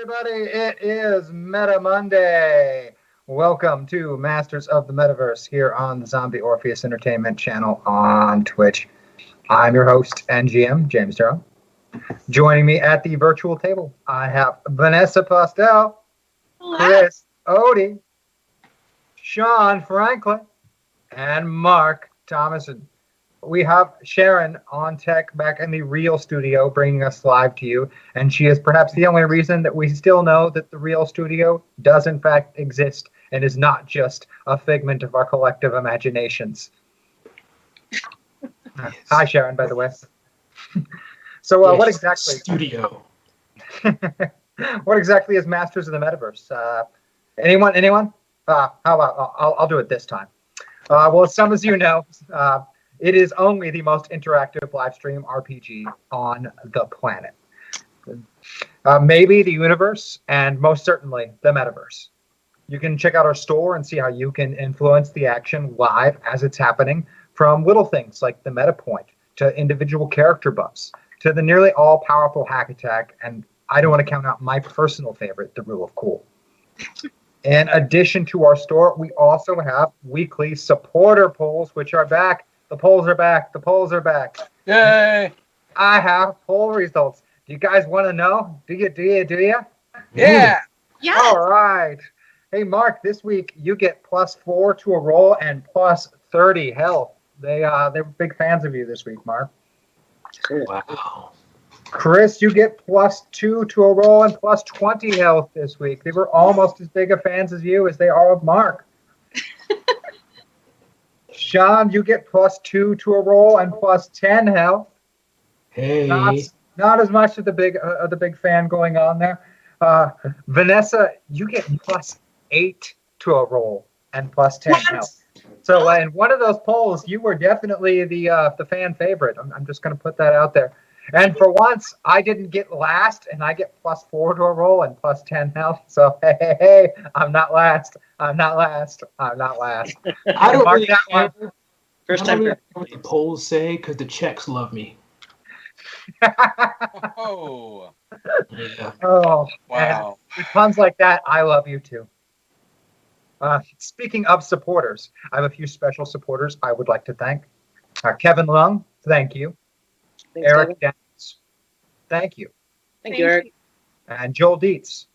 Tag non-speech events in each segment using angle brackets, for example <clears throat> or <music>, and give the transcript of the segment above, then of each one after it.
everybody. It is Meta Monday. Welcome to Masters of the Metaverse here on the Zombie Orpheus Entertainment channel on Twitch. I'm your host and GM, James Darrow. Joining me at the virtual table, I have Vanessa Postel, Chris Odie, Sean Franklin, and Mark Thomason. We have Sharon on tech back in the real studio bringing us live to you. And she is perhaps the only reason that we still know that the real studio does, in fact, exist and is not just a figment of our collective imaginations. <laughs> Uh, Hi, Sharon, by the way. so, uh, what Yes, exactly? Studio. <laughs> what exactly is Masters of the Metaverse? Uh, anyone? Anyone? Uh, how about I'll, I'll do it this time. Uh, well, as some of you know, uh, it is only the most interactive live stream RPG on the planet. Uh, maybe the universe, and most certainly the metaverse. You can check out our store and see how you can influence the action live as it's happening, from little things like the meta point to individual character buffs to the nearly all powerful hack attack. And I don't want to count out my personal favorite, the rule of cool. In addition to our store, we also have weekly supporter polls, which are back. The polls are back. The polls are back. Yay! I have poll results. Do you guys want to know? Do you? Do you? Do you? Yeah! Yeah. All right. Hey, Mark. This week you get plus four to a roll and plus thirty health. They uh they were big fans of you this week, Mark. Wow. Chris, you get plus two to a roll and plus twenty health this week. They were almost as big of fans as you as they are of Mark. <laughs> Sean, you get plus two to a roll and plus ten health. Hey. not, not as much of the big uh, of the big fan going on there. Uh, Vanessa, you get plus eight to a roll and plus ten What? health. So uh, in one of those polls, you were definitely the uh, the fan favorite. I'm, I'm just going to put that out there. And for once, I didn't get last, and I get plus four to a roll and plus ten health. <laughs> So hey, hey, hey, I'm not last. I'm not last. I'm not last. <laughs> I don't Mark really that one. First time really what the polls say because the checks love me. Oh, Yeah. oh, wow. With puns like that, I love you too. Uh, speaking of supporters, I have a few special supporters I would like to thank. Uh, Kevin Lung, thank you. Thanks, Eric David. Downs, thank you. Thank you, Eric. And Joel Dietz,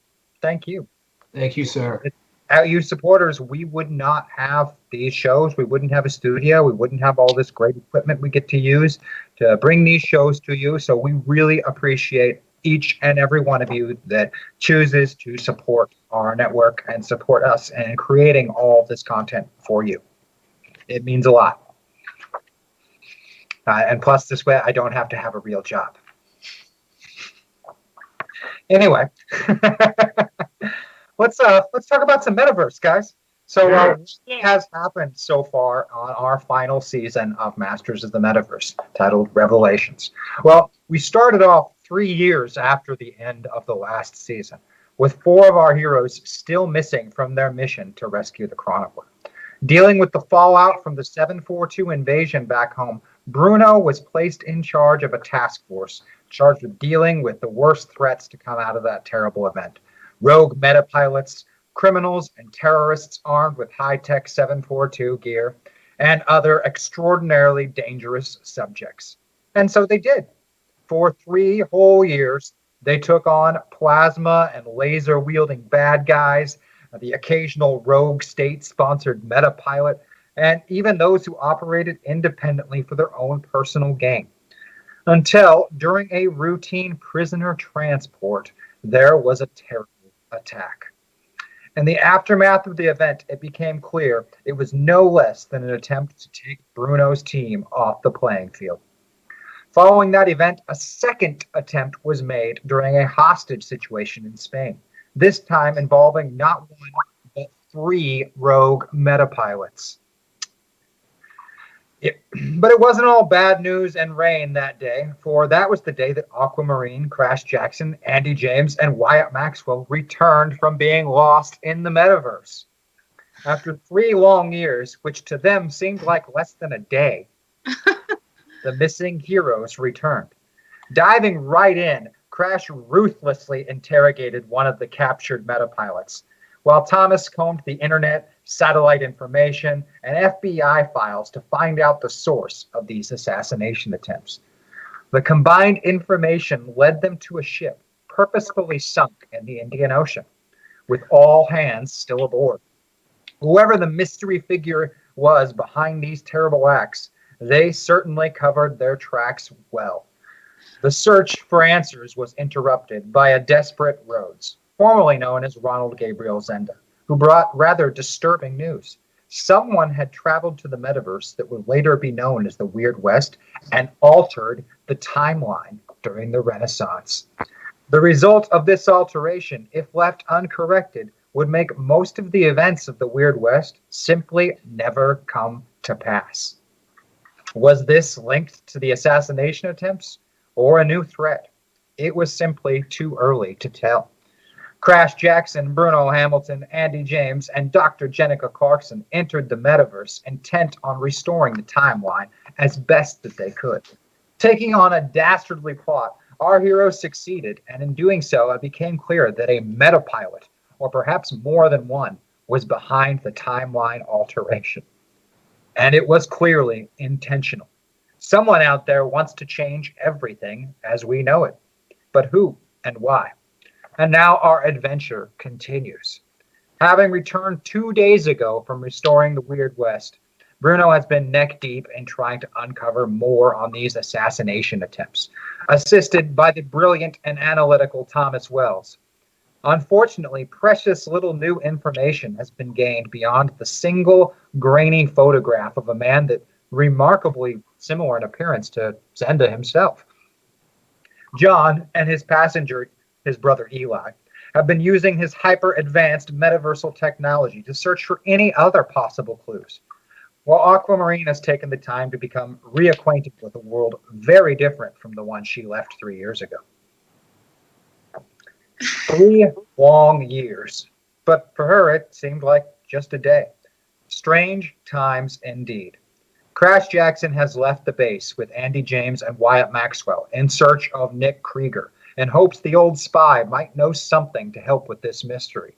thank you. Thank you, sir. Uh, Without you supporters, we would not have these shows. We wouldn't have a studio. We wouldn't have all this great equipment we get to use to bring these shows to you. So we really appreciate each and every one of you that chooses to support our network and support us in creating all this content for you. It means a lot. Uh, and plus, this way, I don't have to have a real job. Anyway, <laughs> let's uh let's talk about some metaverse, guys. So, uh, what has happened so far on our final season of Masters of the Metaverse, titled Revelations? Well, we started off three years after the end of the last season, with four of our heroes still missing from their mission to rescue the Chronicler. Dealing with the fallout from the 742 invasion back home, Bruno was placed in charge of a task force charged with dealing with the worst threats to come out of that terrible event rogue meta pilots, criminals, and terrorists armed with high tech 742 gear, and other extraordinarily dangerous subjects. And so they did. For three whole years, they took on plasma and laser wielding bad guys, the occasional rogue state sponsored meta pilot, and even those who operated independently for their own personal gain. Until, during a routine prisoner transport, there was a terrible attack. In the aftermath of the event, it became clear it was no less than an attempt to take Bruno's team off the playing field. Following that event, a second attempt was made during a hostage situation in Spain, this time involving not one, but three rogue metapilots. It, <clears throat> but it wasn't all bad news and rain that day, for that was the day that Aquamarine, Crash Jackson, Andy James, and Wyatt Maxwell returned from being lost in the metaverse. After three long years, which to them seemed like less than a day, <laughs> the missing heroes returned. Diving right in, Crash ruthlessly interrogated one of the captured metapilots, while Thomas combed the internet, satellite information, and FBI files to find out the source of these assassination attempts. The combined information led them to a ship purposefully sunk in the Indian Ocean, with all hands still aboard. Whoever the mystery figure was behind these terrible acts, they certainly covered their tracks well. The search for answers was interrupted by a desperate Rhodes, formerly known as Ronald Gabriel Zenda, who brought rather disturbing news. Someone had traveled to the metaverse that would later be known as the Weird West and altered the timeline during the Renaissance. The result of this alteration, if left uncorrected, would make most of the events of the Weird West simply never come to pass. Was this linked to the assassination attempts or a new threat? It was simply too early to tell. Crash Jackson, Bruno Hamilton, Andy James, and Dr. Jenica Clarkson entered the metaverse intent on restoring the timeline as best that they could. Taking on a dastardly plot, our heroes succeeded, and in doing so, it became clear that a metapilot, or perhaps more than one, was behind the timeline alteration. And it was clearly intentional. Someone out there wants to change everything as we know it. But who and why? And now our adventure continues. Having returned two days ago from restoring the Weird West, Bruno has been neck deep in trying to uncover more on these assassination attempts, assisted by the brilliant and analytical Thomas Wells. Unfortunately, precious little new information has been gained beyond the single grainy photograph of a man that remarkably similar in appearance to Zenda himself. John and his passenger, his brother Eli, have been using his hyper advanced metaversal technology to search for any other possible clues while Aquamarine has taken the time to become reacquainted with a world very different from the one she left three years ago. Three long years, but for her it seemed like just a day. Strange times indeed. Crash Jackson has left the base with Andy James and Wyatt Maxwell in search of Nick Krieger and hopes the old spy might know something to help with this mystery.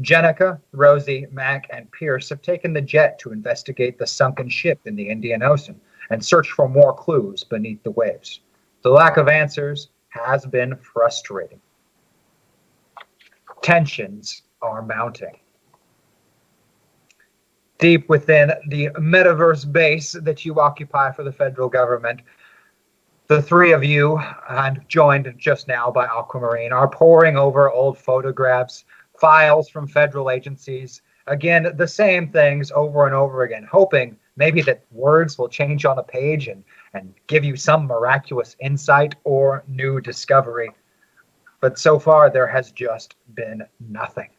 Jenica, Rosie, Mac, and Pierce have taken the jet to investigate the sunken ship in the Indian Ocean and search for more clues beneath the waves. The lack of answers has been frustrating. Tensions are mounting. Deep within the metaverse base that you occupy for the federal government, the three of you, and joined just now by Aquamarine, are poring over old photographs, files from federal agencies. Again, the same things over and over again, hoping maybe that words will change on a page and, and give you some miraculous insight or new discovery. But so far, there has just been nothing.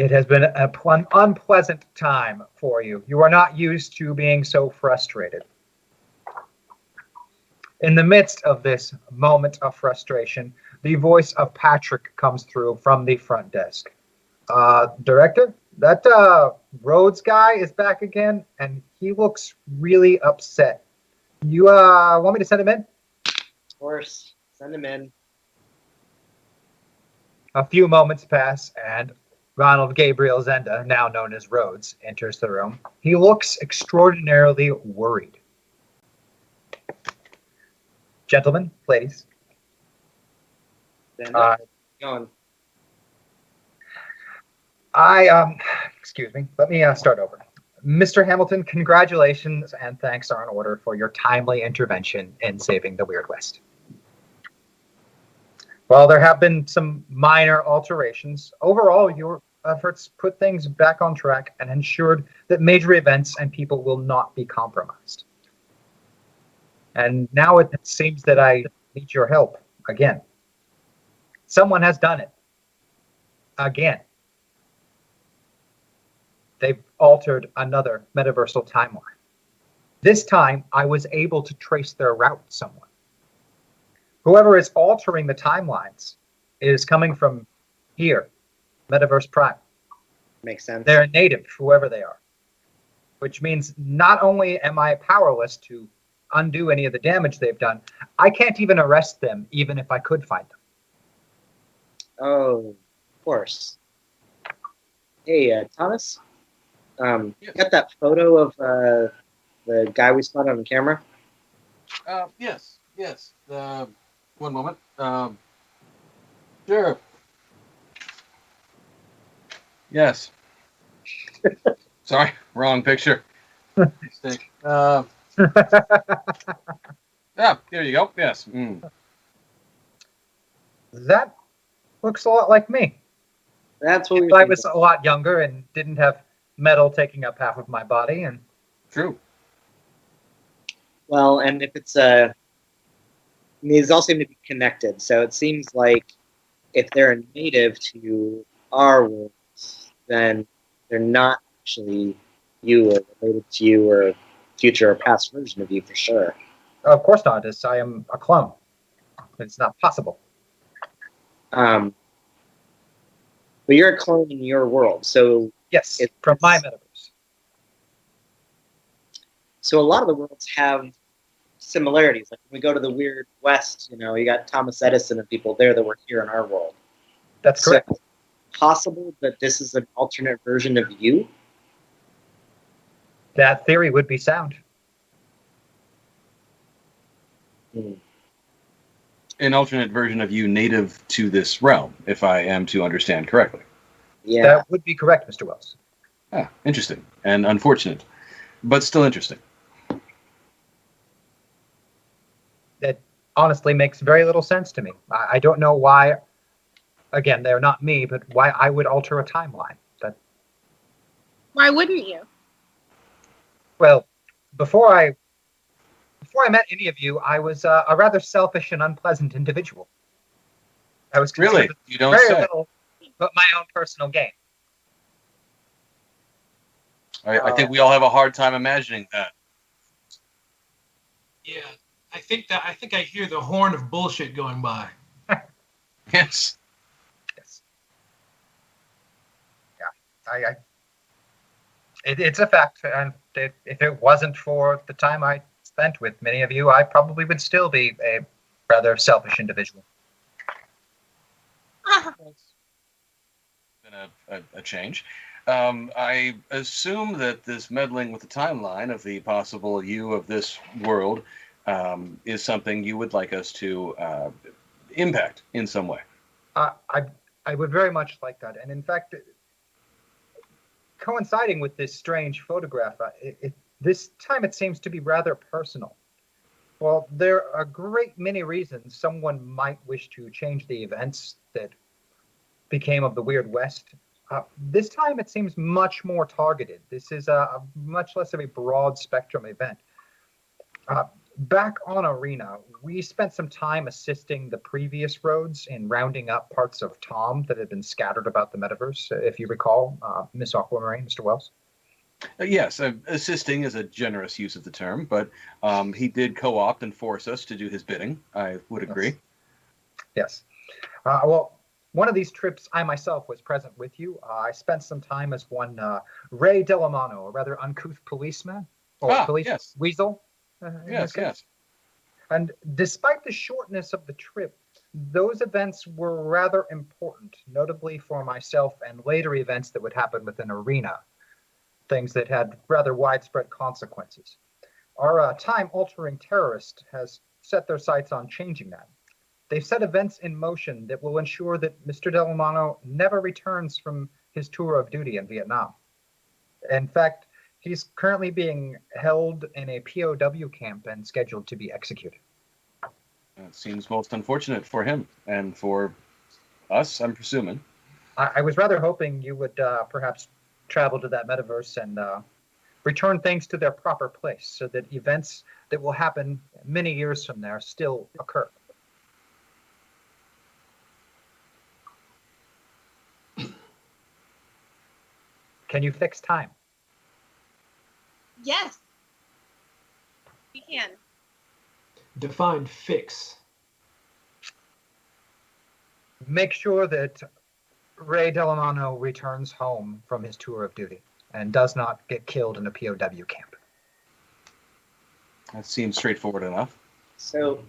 It has been an pl- unpleasant time for you. You are not used to being so frustrated. In the midst of this moment of frustration, the voice of Patrick comes through from the front desk. Uh, director, that uh, Rhodes guy is back again, and he looks really upset. You uh, want me to send him in? Of course. Send him in. A few moments pass, and Ronald Gabriel Zenda, now known as Rhodes, enters the room. He looks extraordinarily worried. Gentlemen, ladies, Then uh, on. I um, excuse me. Let me uh, start over. Mr. Hamilton, congratulations and thanks are in order for your timely intervention in saving the Weird West. While there have been some minor alterations, overall your efforts put things back on track and ensured that major events and people will not be compromised. And now it seems that I need your help again. Someone has done it. Again. They've altered another metaversal timeline. This time, I was able to trace their route somewhat. Whoever is altering the timelines is coming from here, Metaverse Prime. Makes sense. They're native, whoever they are. Which means not only am I powerless to undo any of the damage they've done. I can't even arrest them, even if I could find them. Oh, of course. Hey, uh, Thomas. Um, Yes. got that photo of uh, the guy we spotted on camera? Uh, yes, yes. Uh, one moment. Um, sure. Yes. <laughs> Sorry, wrong picture. Mistake. <laughs> Uh, <laughs> yeah, there you go. Yes. Mm. that looks a lot like me. That's what If I was thinking. a lot younger and didn't have metal taking up half of my body, and True. Well, and if it's uh, I mean, these all seem to be connected. So it seems like if they're a native to our world, then they're not actually you or related to you or future or past version of you for sure. of course not, as I am a clone. It's not possible. Um, but you're a clone in your world, so Yes, It's- from my metaverse. so a lot of the worlds have similarities. Like when we go to the weird west, you know, you got Thomas Edison and people there that were here in our world. That's So, correct. Possible that this is an alternate version of you. That theory would be sound. An alternate version of you native to this realm, if I am to understand correctly. Yeah. That would be correct, Mr. Wells. Ah, interesting and unfortunate, but still interesting. That honestly makes very little sense to me. I, I don't know why. Again, they're not me, but why I would alter a timeline. That Why wouldn't you? well, before I before I met any of you, I was uh, a rather selfish and unpleasant individual. I was Really? You don't with very say. little, but my own personal gain. I, I think we all have a hard time imagining that. Yeah, I think that I think I hear the horn of bullshit going by. <laughs> Yes. Yes. Yeah, I. I it, it's a fact, and it, if it wasn't for the time I spent with many of you, I probably would still be a rather selfish individual. Ah, been a, a, a change. Um, I assume that this meddling with the timeline of the possible you of this world um, is something you would like us to uh, impact in some way. Uh, I I would very much like that, and in fact, coinciding with this strange photograph, it, it, this time it seems to be rather personal. Well, there are a great many reasons someone might wish to change the events that became of the Weird West. Uh, this time it seems much more targeted. This is a, a much less of a broad spectrum event. Uh, back on Arena, we spent some time assisting the previous Rhodes in rounding up parts of Tom that had been scattered about the metaverse, if you recall, uh, Miss Aquamarine, Mr. Wells. Uh, yes, uh, assisting is a generous use of the term, but um, he did co-opt and force us to do his bidding. I would agree. Yes. Uh, well, one of these trips, I myself was present with you. Uh, I spent some time as one uh, Ray Delamano, a rather uncouth policeman or Ah, police yes. weasel. Uh, Yes, yes. And despite the shortness of the trip, those events were rather important, notably for myself and later events that would happen within Arena, things that had rather widespread consequences. Our uh, time altering terrorist has set their sights on changing that. They've set events in motion that will ensure that Mr. Delamano never returns from his tour of duty in Vietnam. In fact, he's currently being held in a POW camp and scheduled to be executed. That seems most unfortunate for him and for us, I'm presuming. I, I was rather hoping you would uh, perhaps travel to that metaverse and uh, return things to their proper place so that events that will happen many years from there still occur. <clears throat> Can you fix time? Yes. We can. Define fix. Make sure that Ray Delamano returns home from his tour of duty and does not get killed in a POW camp. That seems straightforward enough. So,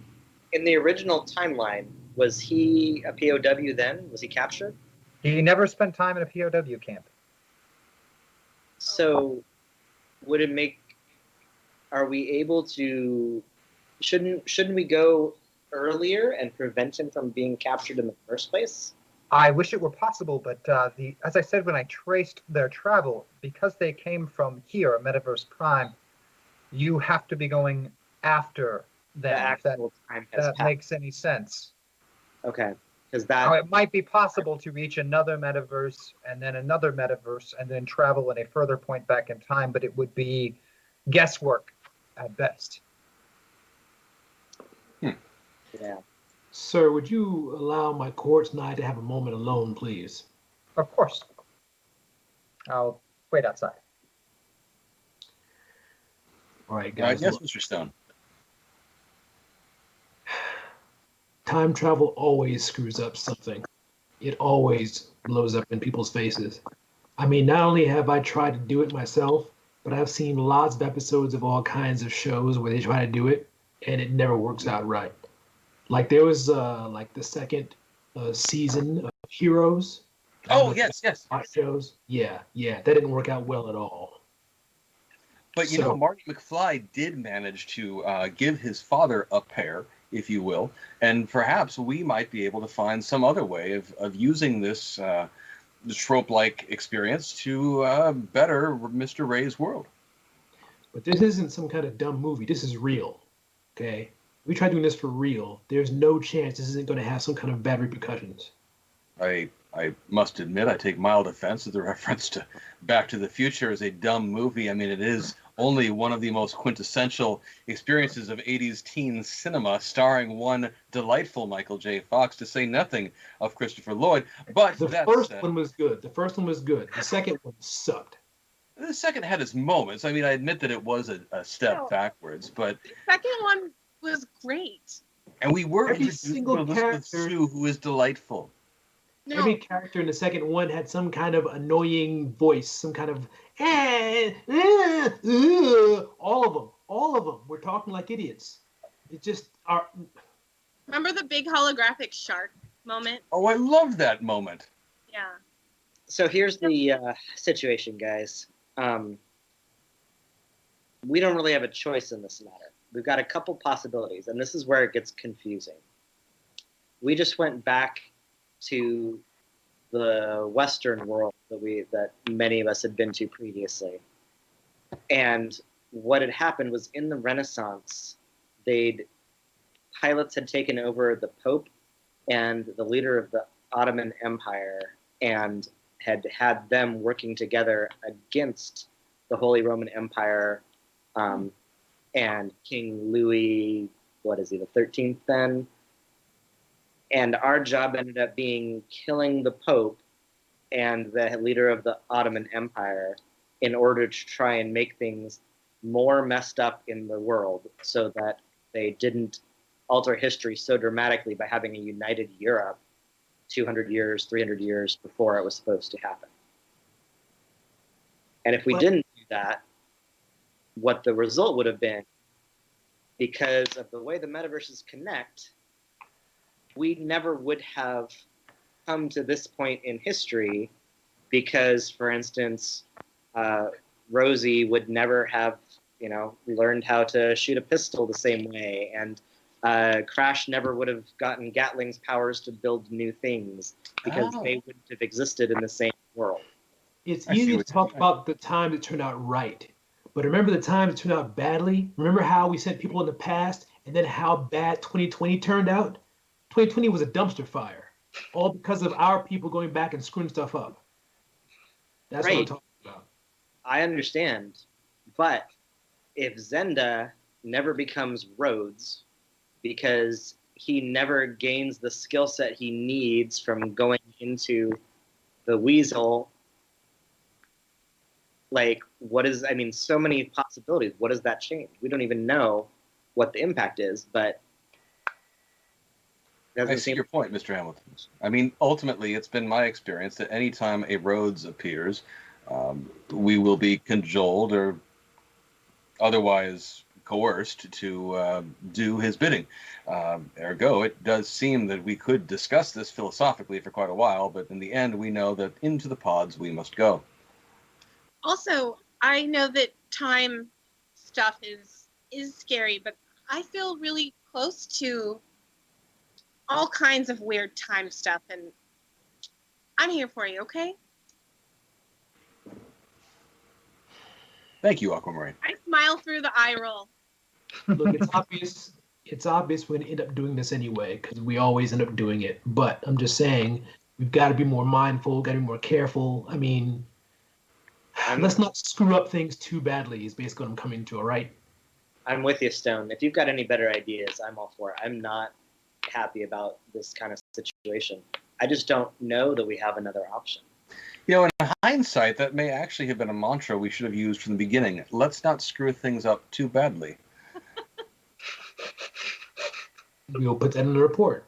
in the original timeline, was he a POW then? Was he captured? He never spent time in a POW camp. So, would it make? Are we able to? Shouldn't shouldn't we go earlier and prevent him from being captured in the first place? I wish it were possible, but uh, the as I said when I traced their travel, because they came from here, Metaverse Prime, you have to be going after The them. If that, time has that makes any sense. Okay, because Now, that it might be possible to reach another metaverse and then another metaverse and then travel in a further point back in time, but it would be guesswork at best. yeah. Sir, would you allow my courts and I to have a moment alone, please? Of course. I'll wait outside. All right, Uh, guys. yes, look, Mr. Stone. Time travel always screws up something. It always blows up in people's faces. I mean, not only have I tried to do it myself, but I've seen lots of episodes of all kinds of shows where they try to do it and it never works out right. Like there was uh like the second uh, season of Heroes. Oh, yes, yes. shows. Yeah, yeah, that didn't work out well at all. But you So- know, Marty McFly did manage to uh, give his father a pair, if you will, and perhaps we might be able to find some other way of, of using this uh, trope-like experience to uh, better Mr. Ray's world. But this isn't some kind of dumb movie. This is real. Okay? We try doing this for real. There's no chance this isn't going to have some kind of bad repercussions. I I must admit I take mild offense at the <laughs> reference to Back to the Future as a dumb movie. I mean, it is only one of the most quintessential experiences of 80s teen cinema, starring one delightful Michael J. Fox, to say nothing of Christopher Lloyd. But The that first said, one was good. The first one was good. The second one sucked. the second had its moments. I mean, I admit that it was a, a step No. backwards, but The second one was great. and we were Every introduced single to Elizabeth character- Shue, who is delightful. No, Every character in the second one had some kind of annoying voice, some kind of eh, eh, uh, all of them, all of them were talking like idiots. It just are. remember the big holographic shark moment? Oh, I loved that moment. Yeah. So here's the uh, situation, guys. Um, we don't really have a choice in this matter. We've got a couple possibilities, and this is where it gets confusing. We just went back to the Western world that we that many of us had been to previously, and what had happened was in the Renaissance, they'd pilots had taken over the Pope and the leader of the Ottoman Empire, and had had them working together against the Holy Roman Empire um, and King Louis, what is he, the 13th then? And our job ended up being killing the Pope and the leader of the Ottoman Empire in order to try and make things more messed up in the world so that they didn't alter history so dramatically by having a united Europe 200 years, 300 years before it was supposed to happen. And if we Well- didn't do that, what the result would have been, because of the way the metaverses connect, we never would have come to this point in history because, for instance, uh, Rosie would never have, you know, learned how to shoot a pistol the same way, and uh, Crash never would have gotten Gatling's powers to build new things because Oh. they wouldn't have existed in the same world. It's I easy to talk saying. about the time that turned out right, but remember the time that turned out badly. Remember how we sent people in the past, and then how bad 2020 turned out. 2020 was a dumpster fire, all because of our people going back and screwing stuff up. That's what I'm talking about. I understand, but if Zenda never becomes Rhodes because he never gains the skill set he needs from going into the Weasel, like, what is, I mean, so many possibilities. What does that change? We don't even know what the impact is, but. I Doesn't see seem your point, Mr. Hamilton. I mean, ultimately, it's been my experience that anytime a Rhodes appears, um, we will be cajoled or otherwise coerced to uh, do his bidding. Um, ergo, it does seem that we could discuss this philosophically for quite a while, but in the end, we know that into the pods we must go. Also, I know that time stuff is is scary, but I feel really close to all kinds of weird time stuff, and I'm here for you. Okay? Thank you, Aquamarine. I smile through the eye roll. Look, it's obvious. It's obvious we're gonna end up doing this anyway because we always end up doing it. But I'm just saying we've got to be more mindful. Got to be more careful. I mean, I'm, let's not screw up things too badly. Is basically what I'm coming to. All right. I'm with you, Stone. If you've got any better ideas, I'm all for it. I'm not happy about this kind of situation. I just don't know that we have another option. You know, in hindsight, that may actually have been a mantra we should have used from the beginning. Let's not screw things up too badly. <laughs> We'll put that in the report.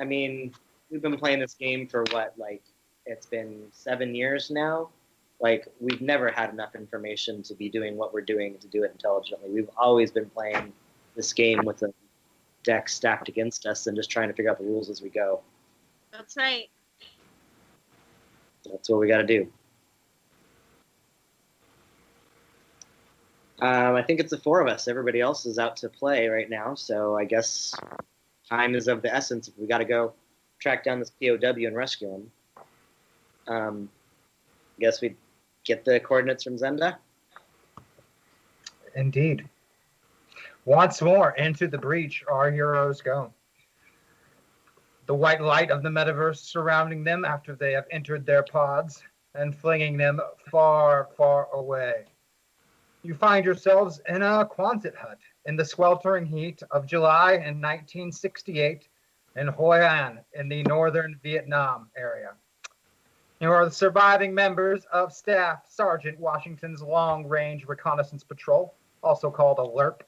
I mean, we've been playing this game for what, like, it's been seven years now. Like, we've never had enough information to be doing what we're doing to do it intelligently. We've always been playing this game with a deck stacked against us and just trying to figure out the rules as we go. That's right. That's what we got to do. Um, I think it's the four of us. Everybody else is out to play right now, so I guess time is of the essence. If we got to go track down this POW and rescue him, um, I guess we get the coordinates from Zenda. Indeed. Once more into the breach, our heroes go. The white light of the metaverse surrounding them after they have entered their pods and flinging them far, far away. You find yourselves in a Quonset hut in the sweltering heat of July in 1968 in Hoi An in the northern Vietnam area. You are the surviving members of Staff Sergeant Washington's Long Range Reconnaissance Patrol, also called a LERP.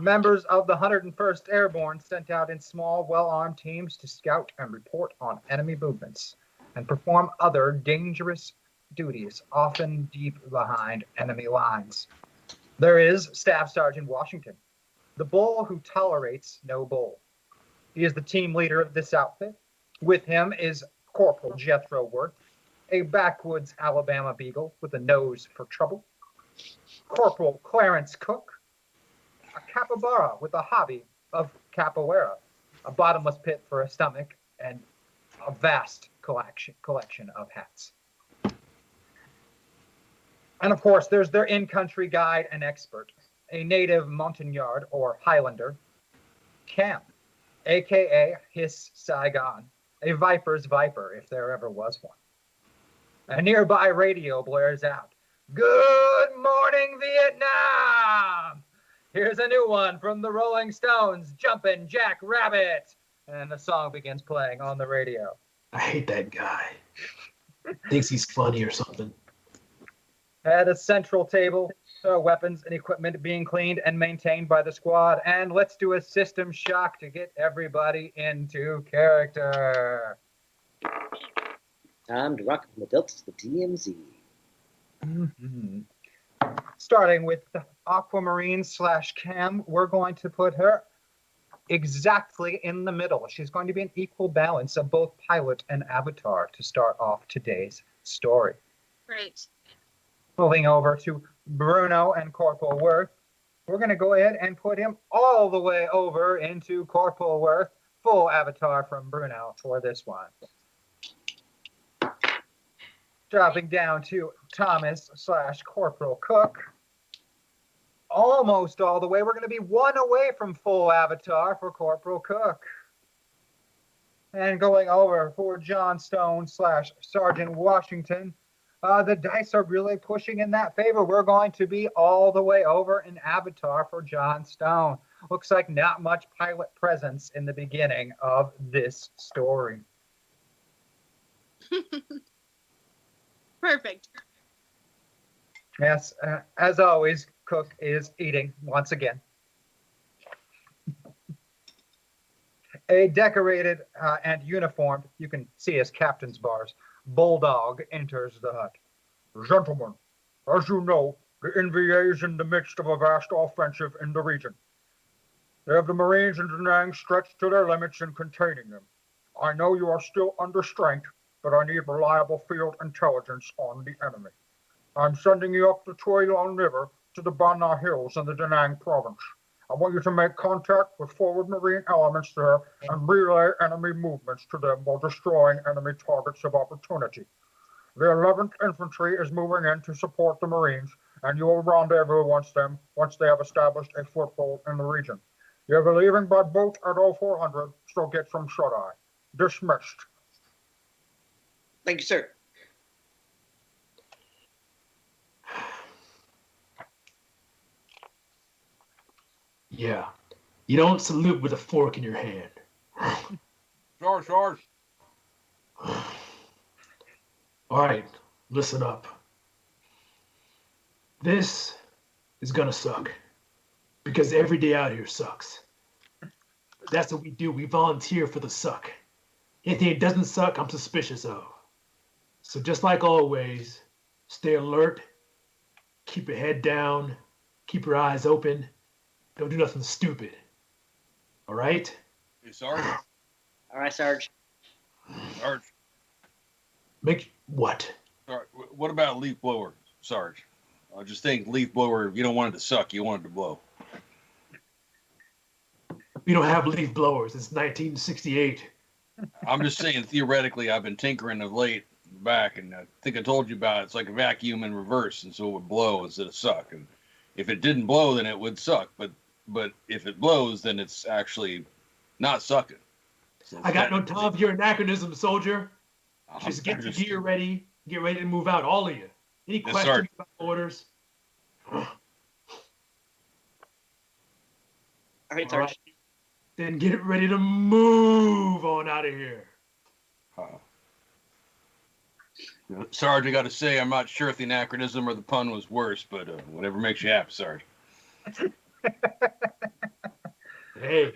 Members of the 101st Airborne sent out in small, well armed teams to scout and report on enemy movements and perform other dangerous duties, often deep behind enemy lines. There is Staff Sergeant Washington, the bull who tolerates no bull. He is the team leader of this outfit. With him is Corporal Jethro Worth, a backwoods Alabama beagle with a nose for trouble. Corporal Clarence Cook, a capybara with a hobby of capoeira, a bottomless pit for a stomach, and a vast collection collection of hats. And of course, there's their in-country guide and expert, a native Montagnard or Highlander, Cam, aka his Saigon, a Viper's Viper if there ever was one. A nearby radio blares out, Good morning, Vietnam! Here's a new one from the Rolling Stones, Jumpin' Jack Rabbit. And the song begins playing on the radio. I hate that guy. Thinks he's funny or something. At a central table, there are weapons and equipment being cleaned and maintained by the squad. And let's do a system shock to get everybody into character. Time to rock from the Delta to the DMZ. Mhm. Starting with the Aquamarine slash Cam, we're going to put her exactly in the middle. She's going to be an equal balance of both pilot and avatar to start off today's story. Great. Moving over to Bruno and Corporal Worth, we're going to go ahead and put him all the way over into Corporal Worth, full avatar from Bruno for this one. Dropping down to Thomas slash Corporal Cook. Almost all the way. We're going to be one away from full avatar for Corporal Cook. And going over for John Stone slash Sergeant Washington. Uh, the dice are really pushing in that favor. We're going to be all the way over in Avatar for John Stone. Looks like not much pilot presence in the beginning of this story. <laughs> Perfect. Yes, uh, as always, Cook is eating once again. A decorated uh, and uniformed, you can see his captain's bars, bulldog enters the hut. Gentlemen, as you know, The NVA is in the midst of a vast offensive in the region. They have the Marines in Da Nang stretched to their limits in containing them. I know you are still under strength, but I need reliable field intelligence on the enemy. I'm sending you up the Tui Long River to the Bana Hills in the Da Nang province. I want you to make contact with forward Marine elements there and relay enemy movements to them while destroying enemy targets of opportunity. The 11th Infantry is moving in to support the Marines, and you will rendezvous once them once they have established a foothold in the region. You'll be leaving by boat at 0400, so get some shut eye. Dismissed. Thank you, sir. Yeah. You don't salute with a fork in your hand. Sarge, Sarge. <sighs> All right, listen up. This is gonna suck because every day out here sucks. That's what we do. We volunteer for the suck. Anything that doesn't suck, I'm suspicious of. So just like always, stay alert, keep your head down, keep your eyes open, don't do nothing stupid. All right? Hey, Sarge. All right, Sarge. Sarge. Make what? Sarge. What about a leaf blower, Sarge? I just think leaf blower. You don't want it to suck. You want it to blow. We don't have leaf blowers. It's 1968. I'm just saying theoretically. I've been tinkering of late back, and I think I told you about it. It's like a vacuum in reverse, and so it would blow instead of suck. And if it didn't blow, then it would suck. But but if it blows, then it's actually not sucking. So I got no time for your anachronism, soldier. I'm- Just get your gear ready. Get ready to move out, all of you. Any Yes, questions sir. about orders? All right, All Sarge. right. Then get it ready to move on out of here. Uh, Sarge, I got to say, I'm not sure if the anachronism or the pun was worse, but uh, whatever makes you happy, Sarge. <laughs> Hey,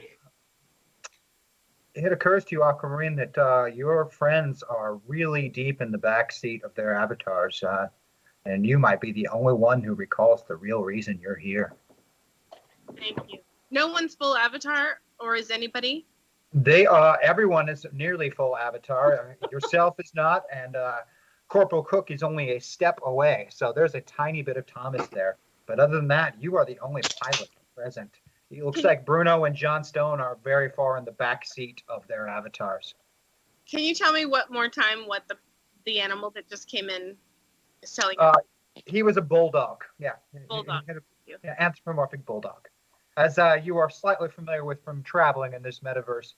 It occurs to you, Aquamarine, that uh, your friends are really deep in the backseat of their avatars, uh, and you might be the only one who recalls the real reason you're here. Thank you. No one's full avatar, or is anybody? They are. everyone is nearly full avatar. Uh, Yourself is not, and uh, Corporal Cook is only a step away. So there's a tiny bit of Thomas there. But other than that, you are the only pilot present. It looks like Bruno and John Stone are very far in the back seat of their avatars. Can you tell me what more time what the the animal that just came in is telling Uh, He was a bulldog. Yeah. Bulldog. A- yeah, anthropomorphic bulldog. As uh, you are slightly familiar with from traveling in this metaverse,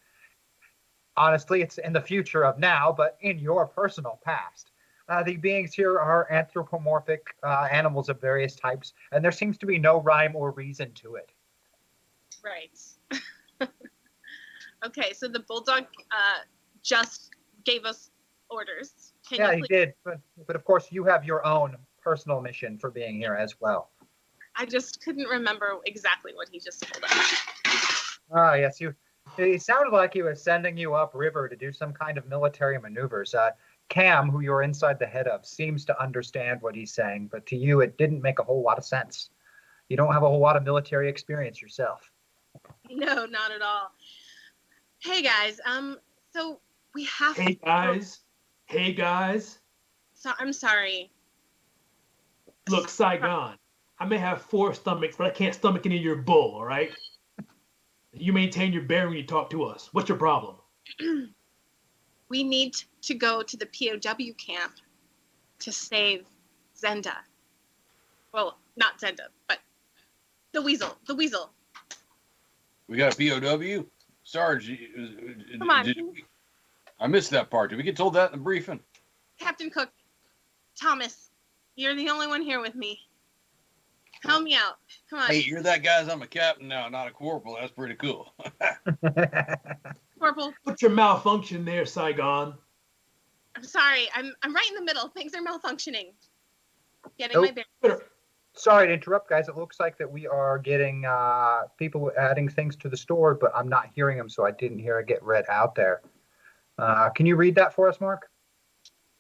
honestly, it's in the future of now, but in your personal past. Uh, the beings here are anthropomorphic uh, animals of various types, and there seems to be no rhyme or reason to it. Right. <laughs> okay, so the bulldog uh, just gave us orders. Can yeah, he did, but, but of course, you have your own personal mission for being here as well. I just couldn't remember exactly what he just told us. Ah, yes, you. It sounded like he was sending you upriver to do some kind of military maneuvers. Uh, Cam, who you're inside the head of, seems to understand what he's saying, but to you, it didn't make a whole lot of sense. You don't have a whole lot of military experience yourself. <laughs> No, not at all. Hey guys, um, so we have. hey guys, hey guys. So I'm sorry. Look, Saigon. I may have four stomachs, but I can't stomach any of your bull. All right. You maintain your bearing when you talk to us. What's your problem? <clears throat> We need to go to the POW camp to save Zenda. Well, not Zenda, but the weasel. The weasel. We got a POW. Sarge, Come on. did we- I missed that part. Did we get told that in the briefing? Captain Cook, Thomas, you're the only one here with me. Help me out. Come on, Hey, you're that guy's. I'm a captain now, not a corporal. That's pretty cool. <laughs> Corporal. What's your malfunction there, Saigon? I'm sorry. I'm I'm right in the middle. Things are malfunctioning. Getting Oh. my bearings. Sorry to interrupt, guys. It looks like that we are getting uh, people adding things to the store, but I'm not hearing them, so I didn't hear it get read out there. Uh, can you read that for us, Mark?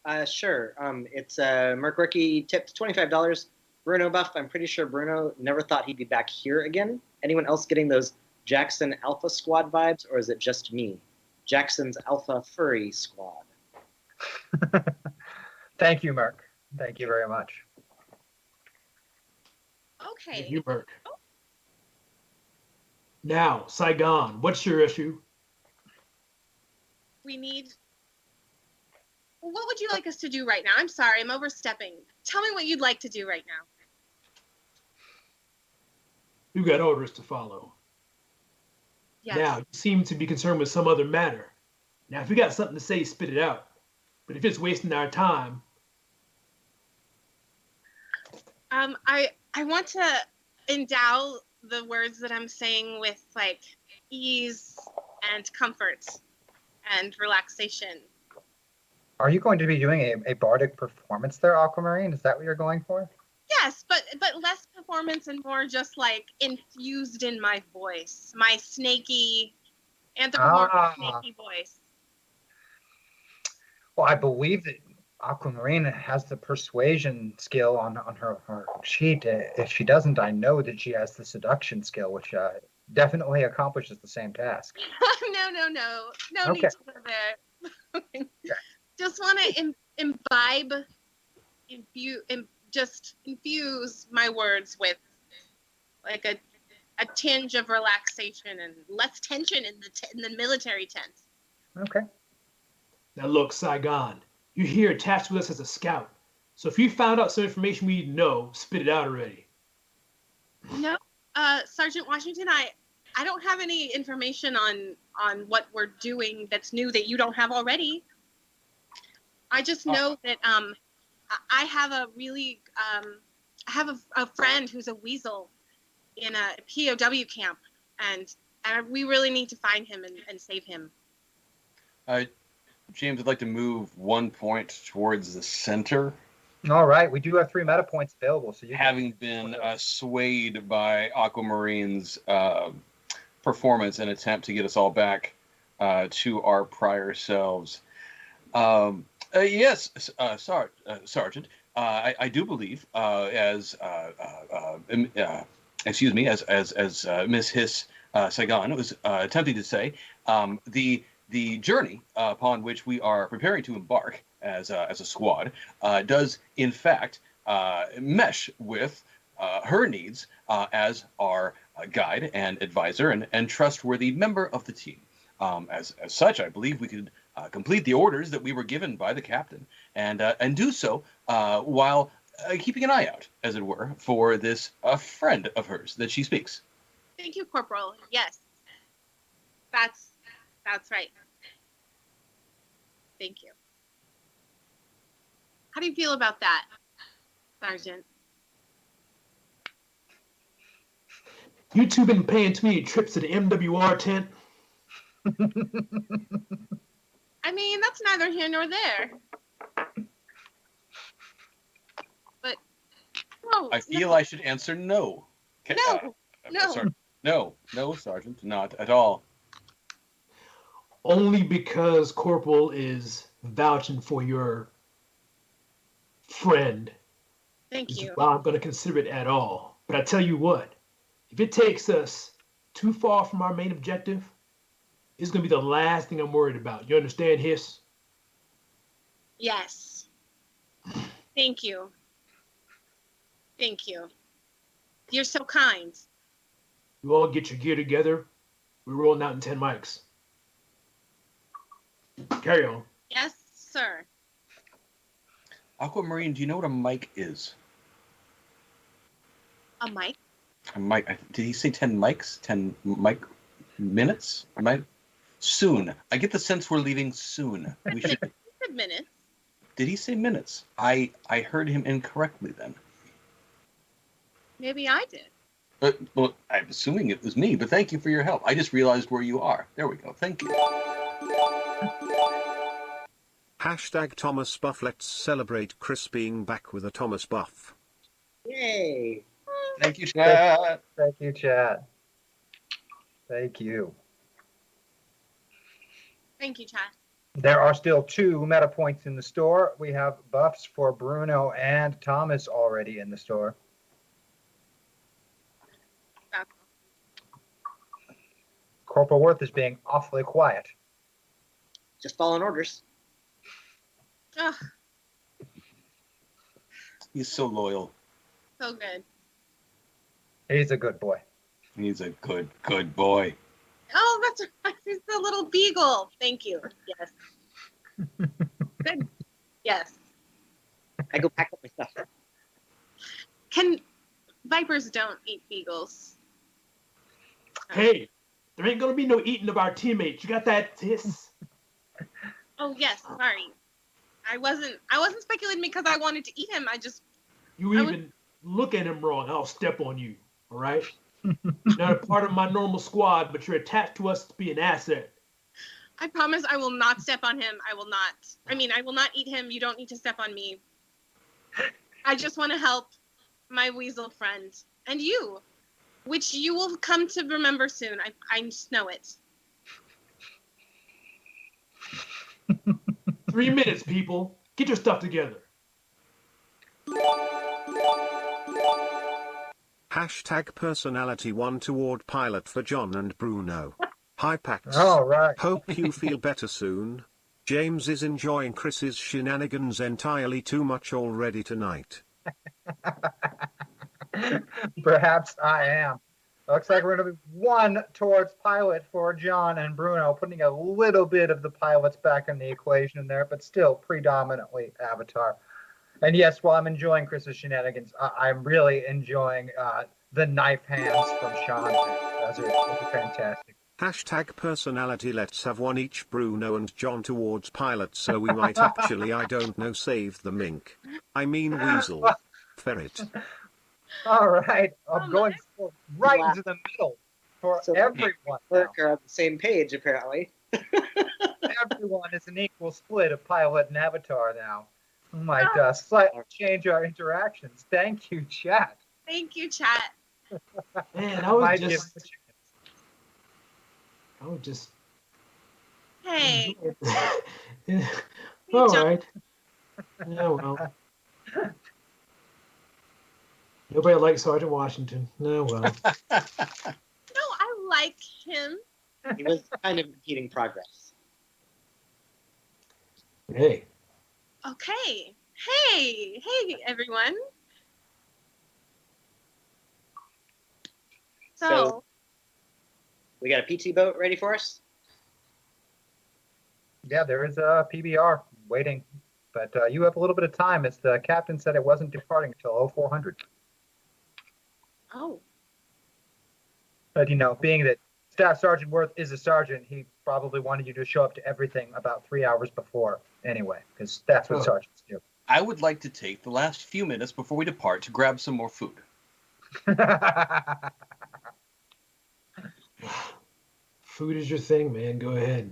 Uh, sure. Um, it's uh, Merc Rookie tipped twenty-five dollars. Bruno buff. I'm pretty sure Bruno never thought he'd be back here again. Anyone else getting those Jackson Alpha Squad vibes, or is it just me? Jackson's Alpha Furry Squad. <laughs> Thank you, Mark. Thank you very much. Okay. You, Merc. Now, Saigon, what's your issue? We need. What would you like us to do right now? I'm sorry, I'm overstepping. Tell me what you'd like to do right now. We've got orders to follow. Yes. Now, you seem to be concerned with some other matter. Now, if you got something to say, spit it out. But if it's wasting our time, Um, I I want to endow the words that I'm saying with like ease and comfort and relaxation. Are you going to be doing a, a bardic performance there, Aquamarine? Is that what you're going for? Yes, but but less performance and more just like infused in my voice, my snaky, anthropomorphic Ah. snaky voice. Well, I believe that Aquamarine has the persuasion skill on, on her, her sheet. Uh, If she doesn't, I know that she has the seduction skill, which uh, definitely accomplishes the same task. <laughs> no, no, no, no Okay. need to go there. <laughs> just want to Im- imbibe, infuse, Im- just infuse my words with like a a tinge of relaxation and less tension in the t- in the military tent. Okay. now look, Saigon, you're here attached with us as a scout. So if you found out some information we need to know, spit it out already. No, uh, Sergeant Washington, I I don't have any information on on what we're doing that's new that you don't have already. I just know that um, I- I have a really um, I have a, a friend who's a weasel in a POW camp, and and we really need to find him and, and save him. Uh, James I'd like to move one point towards the center, All right. We do have three meta points available, so you having been uh, swayed by Aquamarine's uh, performance and attempt to get us all back uh, to our prior selves. Um, uh, yes, uh, Sar- uh, Sergeant, uh, I, I do believe, uh, as uh, uh, uh, um, uh, excuse me, as as as uh, Miss Hiss uh, Saigon was uh, attempting to say, um, the the journey uh, upon which we are preparing to embark as a, as a squad uh, does in fact uh, mesh with uh, her needs as our guide and advisor and, and trustworthy member of the team. Um, as, as such, I believe we could complete the orders that we were given by the captain and and do so while keeping an eye out, as it were, for this friend of hers that she speaks. Thank you, Corporal. Yes, that's that's right. Thank you. How do you feel about that, Sergeant? You two been paying too many trips to the MWR tent? I mean, that's neither here nor there. But no, I feel no, I should answer no. Ca- No, uh, no. sorry. no, no, Sergeant, not at all. Only because Corporal is vouching for your friend. Thank you. why I'm going to consider it at all. But I tell you what, if it takes us too far from our main objective, it's going to be the last thing I'm worried about. You understand, Hiss? Yes. Thank you. Thank you. You're so kind. You all get your gear together. We're rolling out in 10 mics. Carry on. Yes, sir. Aquamarine, do you know what a mic is? A mic. A mic. Did he say ten mics? Ten mic minutes? Am I soon? I get the sense we're leaving soon. We should. Good minutes. Did he say minutes? I I heard him incorrectly then. Maybe I did. But well, I'm assuming it was me. But thank you for your help. I just realized where you are. There we go. Thank you. Hashtag Thomas Buff. Let's celebrate Chris being back with a Thomas Buff. Yay! Thank you, chat. Thank you, chat. Thank you. Thank you, chat. There are still two meta points in the store. We have buffs for Bruno and Thomas already in the store. Corporal Worth is being awfully quiet. Just following orders. Ugh, He's so loyal. so good. He's a good boy. He's a good, good boy. Oh, that's right. He's the little beagle. Thank you. Yes. good. Yes. I go pack up my stuff. Can vipers don't eat beagles? Hey, there ain't gonna be no eating of our teammates. You got that, Tis? Oh yes. Sorry. I wasn't. I wasn't speculating because I wanted to eat him. I just. You I would- even look at him wrong, I'll step on you. All right? <laughs> Not a part of my normal squad, but you're attached to us to be an asset. I promise I will not step on him. I will not. I mean, I will not eat him. You don't need to step on me. I just want to help my weasel friend and you, which you will come to remember soon. I I just know it. <laughs> Three minutes, people. Get your stuff together. Hashtag personality one toward pilot for John and Bruno. Hi Pax. All right. Hope you <laughs> feel better soon. James is enjoying Chris's shenanigans entirely too much already tonight. <laughs> Perhaps I am. Looks like we're going to be one towards pilot for John and Bruno, putting a little bit of the pilots back in the equation there, but still predominantly Avatar. And yes, while I'm enjoying Chris's shenanigans, I- I'm really enjoying uh, the knife hands from Sean. Those are, those are fantastic. Hashtag personality let's have one each Bruno and John towards pilot so we might actually I don't know save the mink. I mean weasel. <laughs> Ferret. All right, I'm Oh, going for- right into the middle for So- everyone. now. Work are on the same page apparently. <laughs> everyone is an equal split of pilot and avatar now. We might uh, slightly change our interactions. Thank you, chat. Thank you, chat. Man, I was just. I was just. Hey, <laughs> All right. Yeah, well. <laughs> Nobody likes Sergeant Washington. No, well. <laughs> no, I like him. He was kind of impeding progress. Hey, Okay. Hey, hey, everyone. So, So- We got a PT boat ready for us. Yeah, there is a PBR waiting, but uh, you have a little bit of time. As the captain said, it wasn't departing until 0400. Oh, But you know, being that Staff Sergeant Worth is a sergeant, he probably wanted you to show up to everything about three hours before anyway, because that's what Oh. sergeants do. I would like to take the last few minutes before we depart to grab some more food. <laughs> food is your thing, man. Go ahead.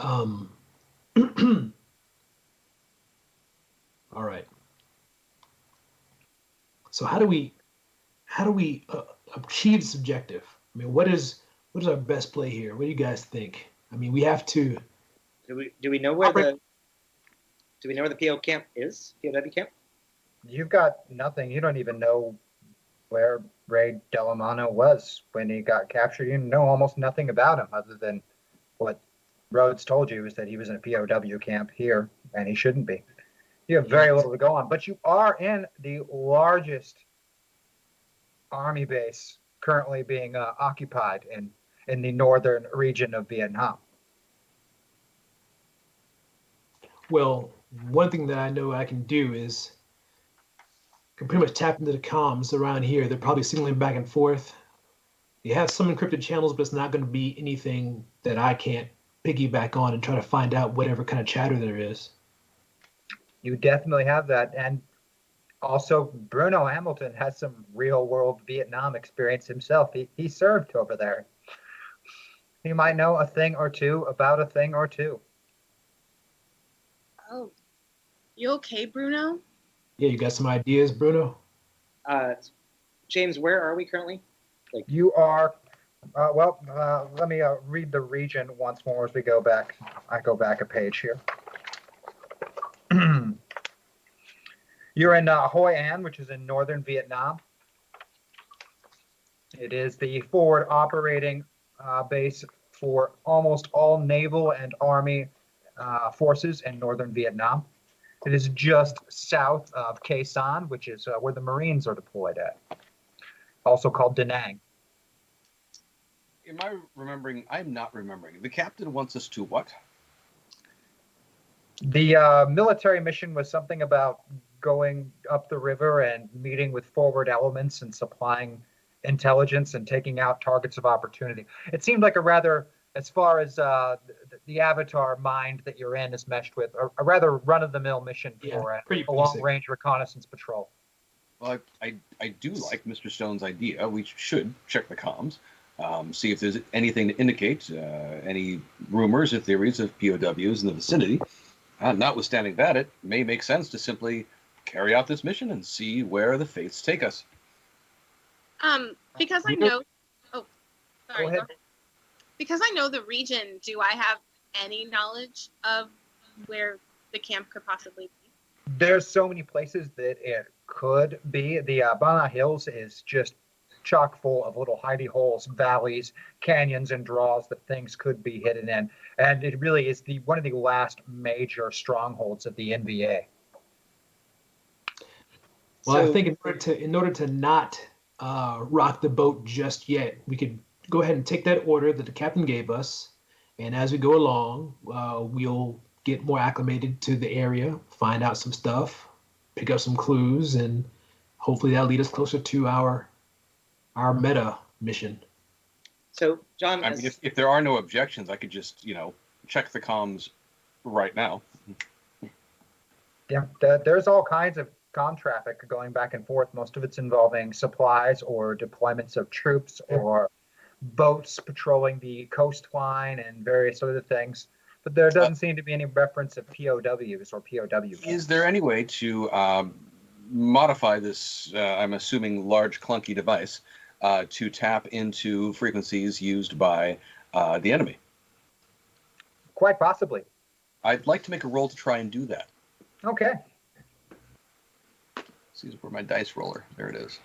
Um. <clears throat> all right. So how do we, how do we uh, achieve this objective? I mean, what is what is our best play here? What do you guys think? I mean, we have to. Do we do we know where Oper- the do we know where the PO camp is? POW camp? You've got nothing. You don't even know where Ray Delamano was when he got captured. You know almost nothing about him other than what Rhodes told you is that he was in a POW camp here and he shouldn't be. You have very little to go on, but you are in the largest army base currently being uh, occupied in in the northern region of Vietnam. Well, one thing that I know I can do is can pretty much tap into the comms around here. They're probably signaling back and forth. They have some encrypted channels, but it's not going to be anything that I can't piggyback on and try to find out whatever kind of chatter there is. You definitely have that. And also, Bruno Hamilton has some real world Vietnam experience himself. He, he served over there. He might know a thing or two about a thing or two. oh. You okay, Bruno? Yeah, you got some ideas, Bruno? Uh, James, where are we currently? Like You are, uh, well, uh, let me uh, read the region once more as we go back. I go back a page here. <clears throat> You're in uh, Hoi An, which is in northern Vietnam. It is the forward operating uh, base for almost all naval and army uh, forces in northern Vietnam. It is just south of Khe Sanh, which is uh, where the Marines are deployed at, also called Da Nang. Am I remembering? I'm not remembering. The captain wants us to what? The uh, military mission was something about going up the river and meeting with forward elements and supplying intelligence and taking out targets of opportunity. It seemed like a rather, as far as uh, the, the avatar mind that you're in is meshed with, a, a rather run of the mill mission Yeah, for a, a long range reconnaissance patrol. Well, I, I, I do like Mr. Stone's idea. We should check the comms, um, see if there's anything to indicate uh, any rumors or theories of POWs in the vicinity. Uh, notwithstanding that, it may make sense to simply carry out this mission and see where the fates take us. Um, because I know- know. Oh, sorry. Go ahead. ahead. Because I know the region. Do I have any knowledge of where the camp could possibly be? There's so many places that it could be. The uh, Bana Hills is just chock full of little hidey holes, valleys, canyons, and draws that things could be hidden in. And it really is the one of the last major strongholds of the NVA. Well, I think in order to in order to not uh, rock the boat just yet, we could go ahead and take that order that the captain gave us, and as we go along, uh, we'll get more acclimated to the area, find out some stuff, pick up some clues, and hopefully that'll lead us closer to our our meta mission. So, John, I as- mean, if, if there are no objections, I could just, you know, check the comms right now. Yeah, there's all kinds of com traffic going back and forth. Most of it's involving supplies or deployments of troops or boats patrolling the coastline and various other things. But there doesn't seem to be any reference of POWs or POW. Is there any way to um, modify this, uh, I'm assuming, large clunky device uh, to tap into frequencies used by uh, the enemy? Quite possibly. I'd like to make a roll to try and do that. Okay. See where my dice roller. There it is.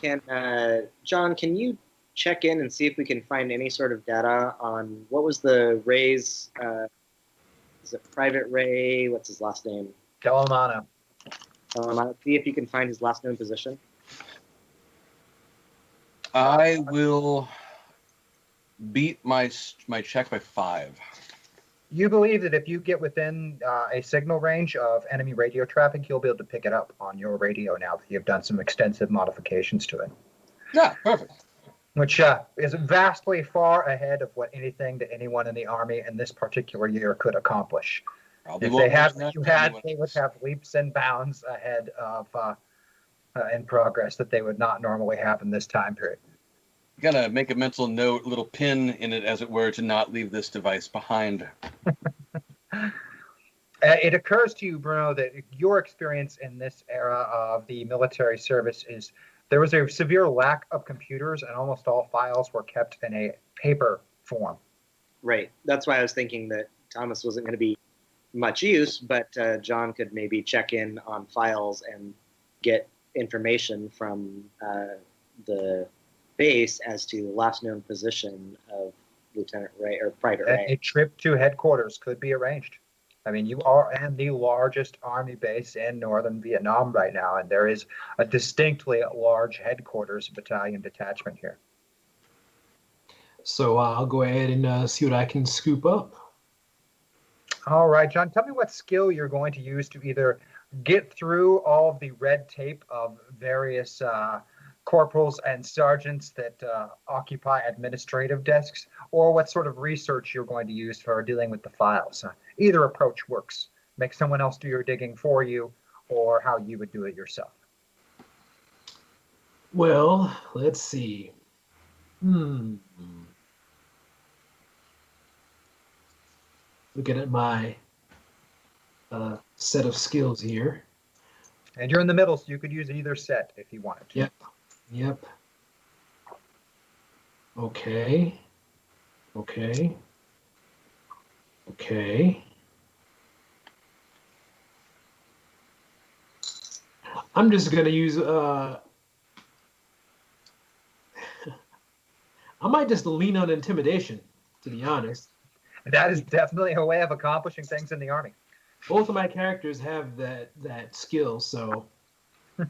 can uh, John, can you check in and see if we can find any sort of data on what was the Ray's? Uh, is it Private Ray? What's his last name? Delamano. I'll see if you can find his last known position. I will beat my my check by five. You believe that if you get within uh, a signal range of enemy radio traffic, you'll be able to pick it up on your radio now that you've done some extensive modifications to it. Yeah, perfect. which uh, is vastly far ahead of what anything that anyone in the army in this particular year could accomplish. Probably If they had what you had, anyone they would have leaps and bounds ahead of uh, uh, in progress that they would not normally have in this time period. Gotta make a mental note, little pin in it, as it were, to not leave this device behind. <laughs> Uh, it occurs to you, Bruno, that your experience in this era of the military service is there was a severe lack of computers, and almost all files were kept in a paper form. Right. That's why I was thinking that Thomas wasn't going to be much use, but uh, John could maybe check in on files and get information from uh, the base as to the last known position of Lieutenant Ray or Private A, Ray. a trip to headquarters could be arranged. I mean, you are in the largest army base in northern Vietnam right now, and there is a distinctly large headquarters battalion detachment here. So uh, I'll go ahead and uh, see what I can scoop up. All right, John, tell me what skill you're going to use to either get through all of the red tape of various uh, corporals and sergeants that uh, occupy administrative desks, or what sort of research you're going to use for dealing with the files. Uh, either approach works. Make someone else do your digging for you, or how you would do it yourself. Well, let's see. Hmm. Looking at my uh, set of skills here. And you're in the middle, so you could use either set if you wanted to. Yep. Yep. Okay. Okay. Okay. I'm just gonna use uh <laughs> I might just lean on intimidation, to be honest. That is definitely a way of accomplishing things in the army. Both of my characters have that that skill, so <laughs>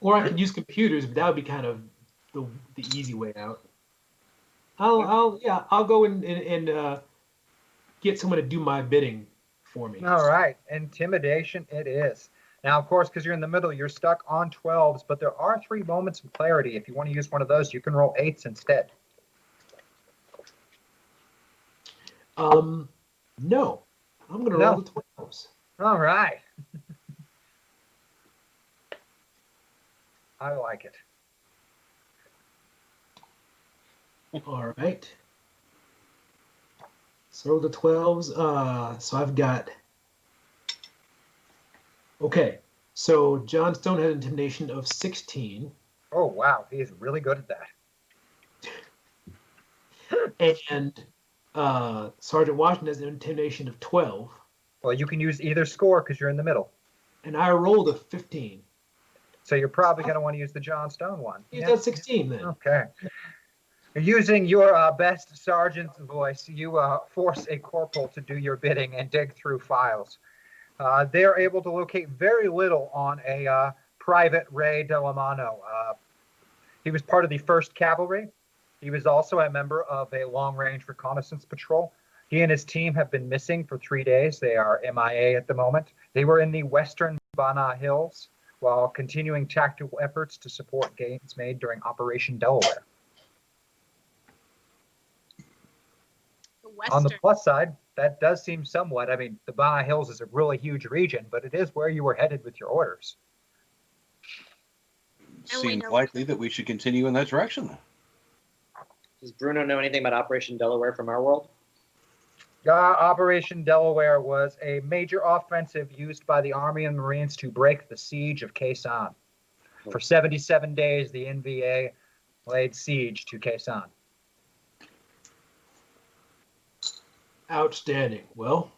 or I could use computers, but that would be kind of the the easy way out. I'll I'll yeah I'll go and and, and uh, get someone to do my bidding for me. All right, intimidation it is. Now, of course, because you're in the middle, you're stuck on 12s, but there are three moments of clarity. If you want to use one of those, you can roll eights instead. Um, no, I'm gonna No. roll the twelves. All right. I like it. All right. So the twelves. Uh, so I've got. Okay, so John Stone had an intimidation of 16. Oh, wow. He's really good at that. and uh, Sergeant Washington has an intimidation of twelve, Well, you can use either score because you're in the middle. and I rolled a fifteen. So you're probably going to want to use the John Stone one. Use Yeah. that sixteen then. Okay. Using your uh, best sergeant's voice, you uh, force a corporal to do your bidding and dig through files. Uh, they are able to locate very little on a uh, private Ray Delamano. Uh, he was part of the 1st Cavalry. He was also a member of a long range reconnaissance patrol. He and his team have been missing for three days. They are MIA at the moment. They were in the western Bana Hills while continuing tactical efforts to support gains made during Operation Delaware. The On the plus side, that does seem somewhat. I mean, the Baja Hills is a really huge region, but it is where you were headed with your orders. Seems likely that we should continue in that direction. Does Bruno know anything about Operation Delaware from our world? Uh, Operation Delaware was a major offensive used by the Army and Marines to break the siege of Khe Sanh. For 77 days, the NVA laid siege to Khe Sanh. Outstanding. Well,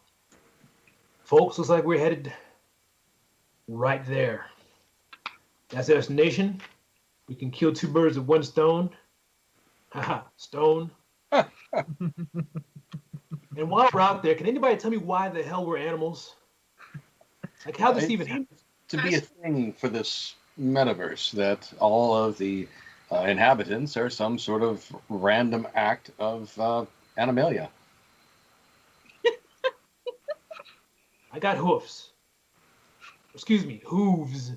folks, looks like we're headed right there. That's our destination. We can kill two birds with one stone. <laughs> Haha, stone. <laughs> and while we're out there, can anybody tell me why the hell we're animals? Like, how this It even happen? seems to be a thing for this metaverse that all of the uh, inhabitants are some sort of random act of uh, animalia. <laughs> I got hoofs. Excuse me, hooves.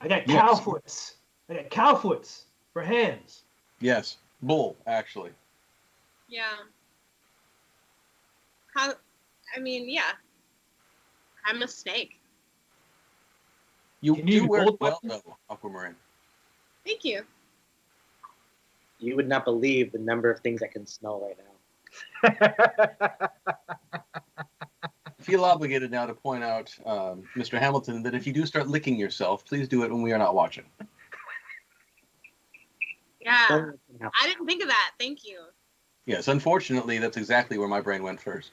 I got Yes. cow foots. I got cow foots for hands. Yes, bull, actually. Yeah. How? I mean, yeah. I'm a snake. You Can you do wear hold well, though, Aquamarine. Thank you. You would not believe the number of things I can smell right now. <laughs> I feel obligated now to point out, um, Mr. Hamilton, that if you do start licking yourself, please do it when we are not watching. Yeah. Don't let them happen. I didn't think of that. Thank you. Yes, unfortunately, that's exactly where my brain went first.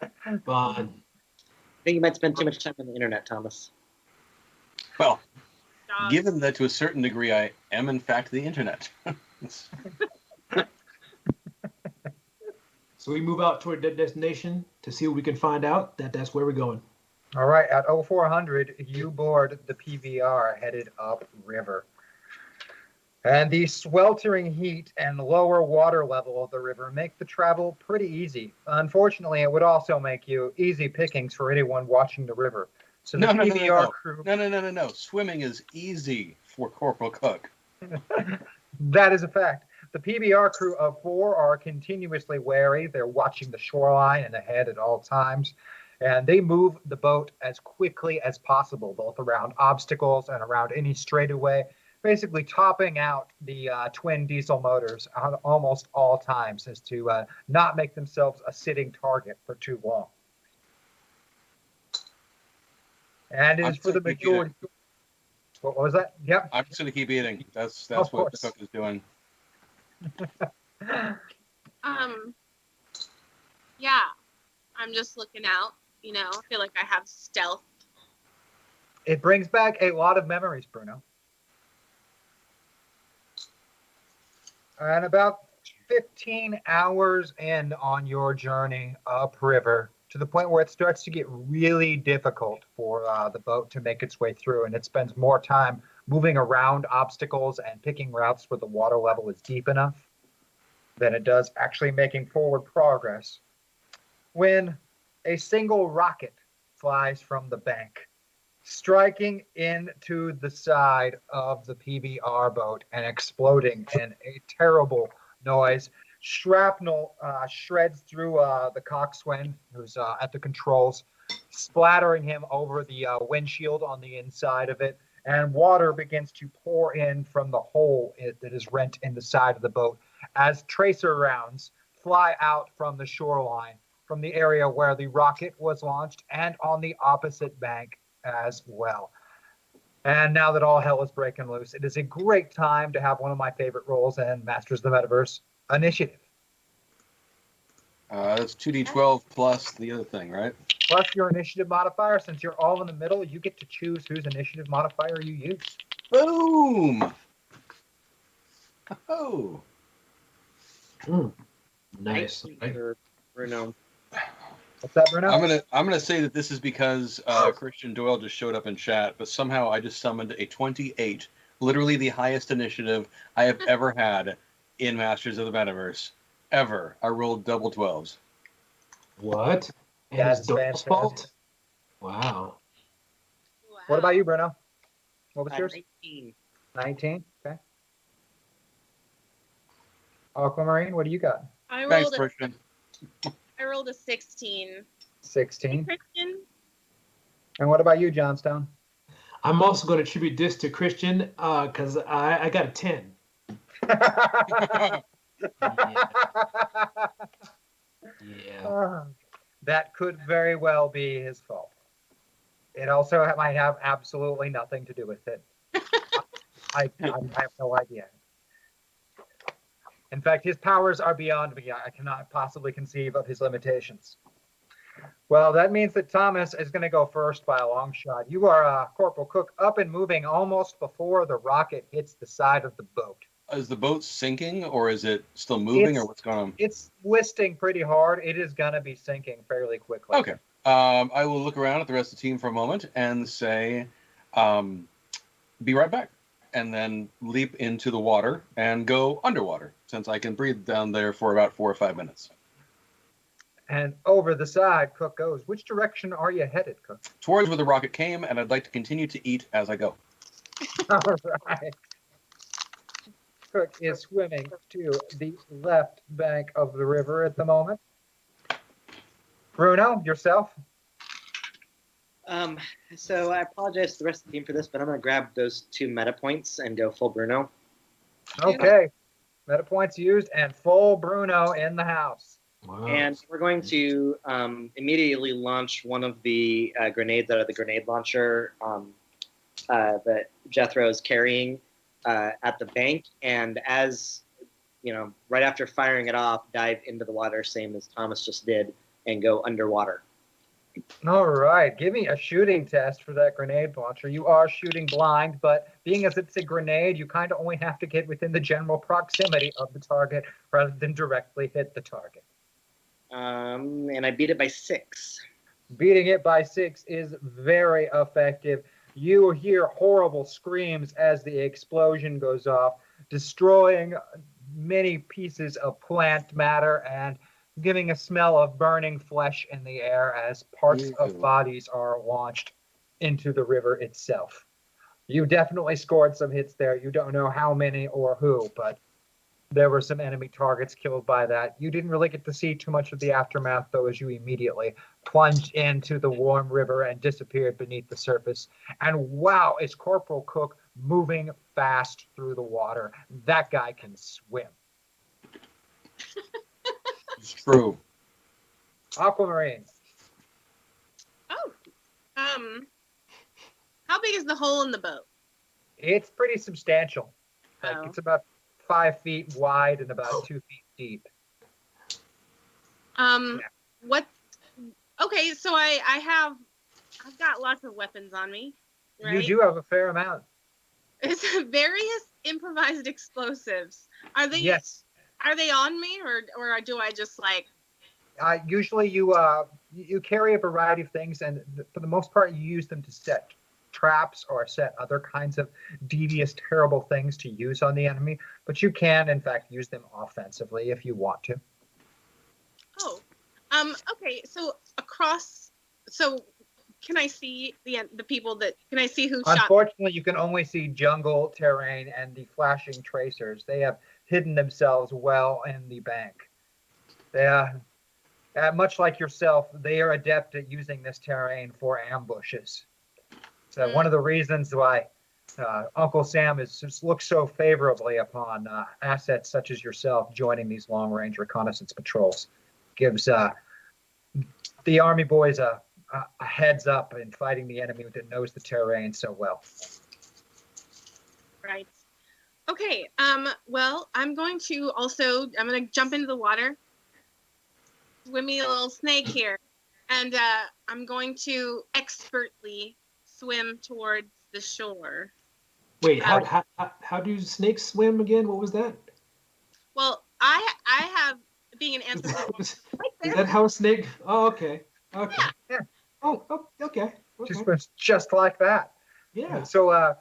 Fine. I think you might spend too much time on the internet, Thomas. Well, Dogs. given that to a certain degree I am, in fact, the internet. <laughs> So we move out toward that destination to see what we can find out. That that's where we're going. All right, at 0400, you board the PBR headed upriver. And the sweltering heat and lower water level of the river make the travel pretty easy. Unfortunately, it would also make you easy pickings for anyone watching the river. So the No, no, no, no, no. crew, no, no, no, no, no. Swimming is easy for Corporal Cook. <laughs> that is a fact. The PBR crew of four are continuously wary. They're watching the shoreline and ahead at all times. And they move the boat as quickly as possible, both around obstacles and around any straightaway, basically topping out the uh, twin diesel motors on almost all times as to uh, not make themselves a sitting target for too long. And it is for the majority. What was that? Yep. I'm just going to keep eating. That's that's Of what course. Cook is doing. <laughs> Um. Yeah. I'm just looking out. You know, I feel like I have stealth. It brings back a lot of memories, Bruno. And about 15 hours in on your journey upriver to the point where it starts to get really difficult for uh, the boat to make its way through, and it spends more time moving around obstacles and picking routes where the water level is deep enough than it does actually making forward progress. When a single rocket flies from the bank, striking into the side of the PBR boat and exploding in a terrible noise. Shrapnel uh, shreds through uh, the coxswain who's uh, at the controls, splattering him over the uh, windshield on the inside of it, and water begins to pour in from the hole it, that is rent in the side of the boat as tracer rounds fly out from the shoreline from the area where the rocket was launched and on the opposite bank as well. And now that all hell is breaking loose, it is a great time to have one of my favorite roles in Masters of the Metaverse Initiative. Uh, that's 2d12 plus the other thing, right? Plus your initiative modifier, since you're all in the middle, you get to choose whose initiative modifier you use. Boom! Oh, Hmm. Nice. Thank you Bruno. What's that, Bruno? I'm gonna I'm gonna say that this is because uh, Christian Doyle just showed up in chat, but somehow I just summoned a 28, literally the highest initiative I have <laughs> ever had in Masters of the Metaverse, ever. I rolled double 12s. What? And That's it's Doyle's fault? Wow. What about you, Bruno? What was Uh, yours? 19. 19. Okay. Aquamarine, what do you got? I Thanks, rolled a, Christian. I rolled a 16. 16. Christian? And what about you, John Stone? I'm also going to attribute this to Christian because I, I got a 10. <laughs> Yeah. <laughs> Uh, that could very well be his fault. It also might have absolutely nothing to do with it. <laughs> I, I have no idea. In fact, his powers are beyond me. I cannot possibly conceive of his limitations. Well, that means that Thomas is going to go first by a long shot. You are uh, Corporal Cook up and moving almost before the rocket hits the side of the boat. Is the boat sinking or is it still moving It's- or what's going on? It's listing pretty hard. It is going to be sinking fairly quickly. Okay. Um, I will look around at the rest of the team for a moment and say, um, be right back. And then leap into the water and go underwater since I can breathe down there for about four or five minutes. And over the side, Cook goes. Which direction are you headed, Cook? Towards where the rocket came, and I'd like to continue to eat as I go. <laughs> All right. Cook is swimming to the left bank of the river at the moment. Bruno, yourself? Um, so I apologize to the rest of the team for this, but I'm going to grab those two meta points and go full Bruno. Okay. Meta points used and full Bruno in the house. Wow. And we're going to um, immediately launch one of the uh, grenades out of the grenade launcher um, uh, that Jethro is carrying uh, at the bank. And as you know, right after firing it off, dive into the water, same as Thomas just did, and go underwater. All right. Give me a shooting test for that grenade launcher. You are shooting blind, but being as it's a grenade, you kind of only have to get within the general proximity of the target rather than directly hit the target. Um, and I beat it by six. Beating it by six is very effective. You hear horrible screams as the explosion goes off, destroying many pieces of plant matter and giving a smell of burning flesh in the air as parts Ew. of bodies are launched into the river itself. You definitely scored some hits there. You don't know how many or who, but there were some enemy targets killed by that. You didn't really get to see too much of the aftermath, though, as you immediately plunged into the warm river and disappeared beneath the surface. And wow, is Corporal Cook moving fast through the water? That guy can swim. <laughs> It's true. Aquamarine. Oh. Um. How big is the hole in the boat? It's pretty substantial. Like Oh. it's about five feet wide and about two feet deep. Um. What? Okay, so I I have I've got lots of weapons on me. Right? You do have a fair amount. <laughs> Is various improvised explosives. Are they Yes. Are they on me or or do I just like Uh, usually you uh, you carry a variety of things, and th- for the most part, you use them to set traps or set other kinds of devious, terrible things to use on the enemy. But you can, in fact, use them offensively if you want to. oh um okay so across so can I see the the people that can I see who shot Unfortunately, you can only see jungle terrain and the flashing tracers. They have hidden themselves well in the bank. They are, uh, much like yourself, they are adept at using this terrain for ambushes. So one of the reasons why uh, Uncle Sam is looks so favorably upon uh, assets such as yourself joining these long-range reconnaissance patrols gives uh, the army boys a, a, a heads up in fighting the enemy that knows the terrain so well. Right. Okay. Um. Well, I'm going to also. I'm going to jump into the water. swim me a little snake here, and uh, I'm going to expertly swim towards the shore. Wait, how, Um, how, how, how do snakes swim again? What was that? Well, I I have being an Is anthropologist. is that how a snake? Oh, okay. Okay. Yeah. Oh, oh, okay. okay. Just swims just like that. yeah. So, uh,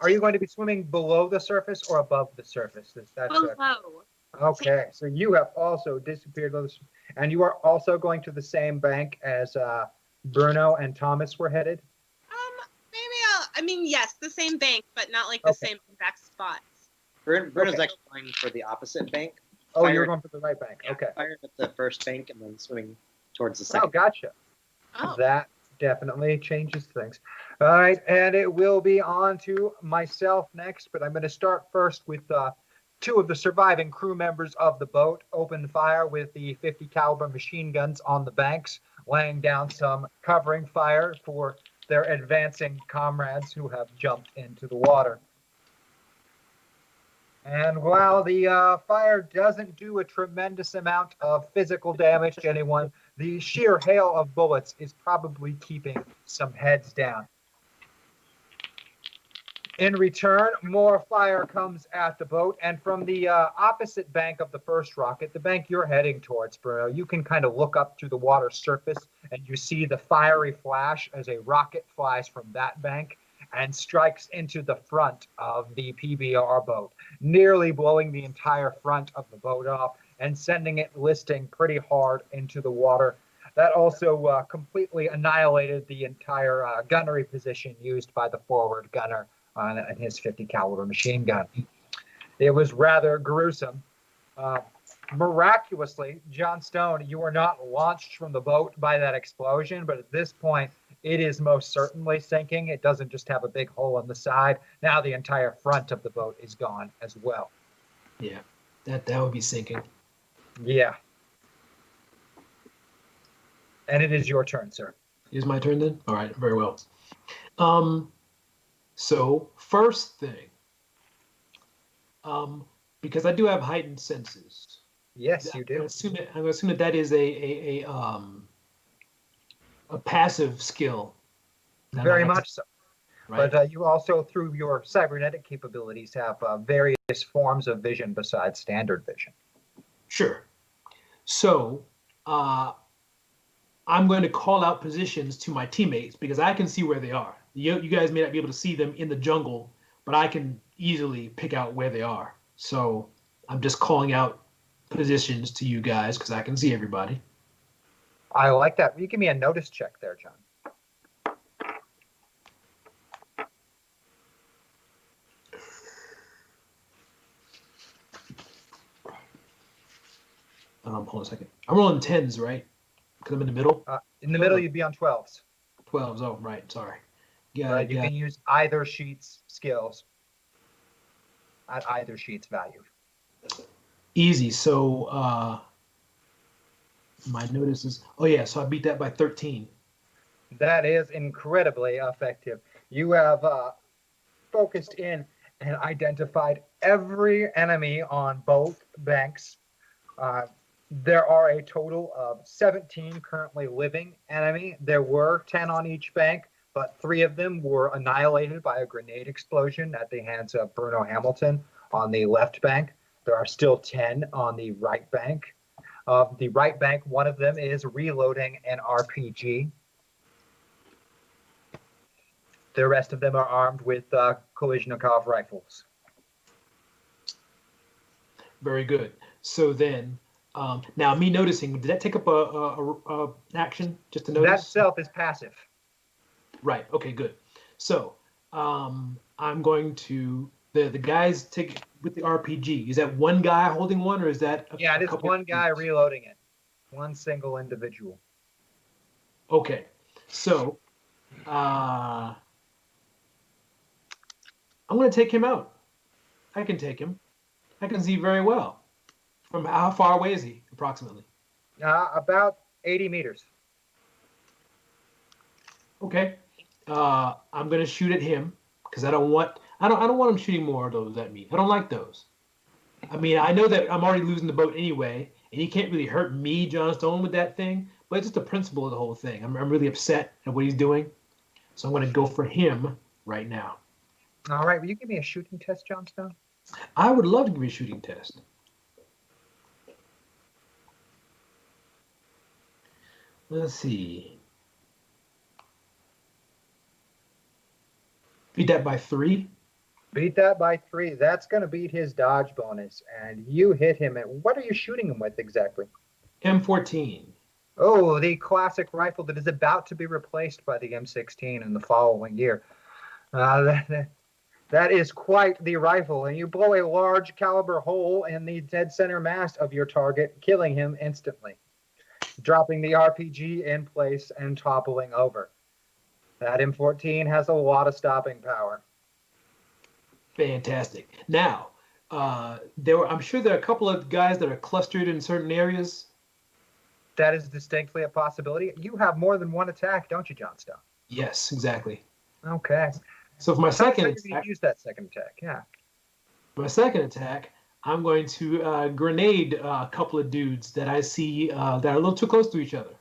are you going to be swimming below the surface or above the surface? Is that uh, Below. okay? So you have also disappeared, below the s- and you are also going to the same bank as uh, Bruno and Thomas were headed. Um. Maybe I'll. I mean, yes, the same bank, but not like the Okay. same exact spots. Brun- Bruno's Okay. actually going for the opposite bank. Oh, you're going for the right bank. Okay. Firing at the first bank and then swimming towards the second. Oh, gotcha. Oh. That definitely changes things. All right, and it will be on to myself next, but I'm going to start first with uh, two of the surviving crew members of the boat opened fire with the 50 caliber machine guns on the banks, laying down some covering fire for their advancing comrades who have jumped into the water. And while the uh, fire doesn't do a tremendous amount of physical damage to anyone, the sheer hail of bullets is probably keeping some heads down. In return, more fire comes at the boat, and from the uh, opposite bank of the first rocket, the bank you're heading towards, Bruno, you can kind of look up to the water surface and you see the fiery flash as a rocket flies from that bank and strikes into the front of the PBR boat, nearly blowing the entire front of the boat off and sending it listing pretty hard into the water. That also uh, completely annihilated the entire uh, gunnery position used by the forward gunner on on his 50 caliber machine gun. It was rather gruesome. Uh, miraculously, John Stone, you were not launched from the boat by that explosion, but at this point, it is most certainly sinking. It doesn't just have a big hole in the side. Now the entire front of the boat is gone as well. Yeah. That that would be sinking. Yeah. And it is your turn, sir. Is my turn then? All right, very well. Um, so first thing, um, because I do have heightened senses. Yes, you I'm do. assume that, I'm gonna assume that that is a a, a um a passive skill. Very to- much so. Right. But uh, you also, through your cybernetic capabilities, have uh, various forms of vision besides standard vision. Sure. So, uh, I'm going to call out positions to my teammates because I can see where they are. You, you guys may not be able to see them in the jungle, but I can easily pick out where they are. So, I'm just calling out positions to you guys because I can see everybody. I like that. You give me a notice check there, John. Um, hold on a second. I'm rolling tens, right? Because I'm in the middle. Uh, in the middle, you'd be on 12s. Twelves. Oh, right. Sorry. Yeah. Right? You yeah. can use either sheet's skills at either sheet's value. Easy. So, uh, my notice is. Oh yeah. So I beat that by 13. That is incredibly effective. You have uh, focused in and identified every enemy on both banks. Uh, there are a total of 17 currently living enemy. There were 10 on each bank, but three of them were annihilated by a grenade explosion at the hands of Bruno Hamilton on the left bank. There are still 10 on the right bank. Of the right bank, one of them is reloading an RPG. The rest of them are armed with uh, rifles. Very good. So then, um, now me noticing, did that take up a, a, a, a action just to notice? That itself is passive. Right. Okay. Good. So um, I'm going to the the guys take with the RPG. Is that one guy holding one, or is that a Yeah, it is one guy reloading it. One single individual. Okay. So uh, I'm going to take him out. I can take him. I can see very well. From how far away is he, approximately? Uh, about 80 meters. Okay. Uh, I'm gonna shoot at him because I don't want I don't I don't want him shooting more of those at me. I don't like those. I mean, I know that I'm already losing the boat anyway, and he can't really hurt me, John Stone, with that thing. But it's just the principle of the whole thing. I'm, I'm really upset at what he's doing, so I'm gonna go for him right now. All right, will you give me a shooting test, John Stone? I would love to give you a shooting test. Let's see. Beat that by three. Beat that by three. That's going to beat his dodge bonus. And you hit him at what are you shooting him with exactly? M14. Oh, the classic rifle that is about to be replaced by the M16 in the following year. Uh, <laughs> that, that is quite the rifle, and you blow a large caliber hole in the dead center mass of your target, killing him instantly, dropping the RPG in place and toppling over. That M14 has a lot of stopping power. Fantastic. Now, uh, there were, I'm sure there are a couple of guys that are clustered in certain areas. That is distinctly a possibility. You have more than one attack, don't you, John Stone? Yes, exactly. Okay. So for my second attack, use that second attack, yeah. my second attack, I'm going to uh, grenade uh, a couple of dudes that I see uh, that are a little too close to each other.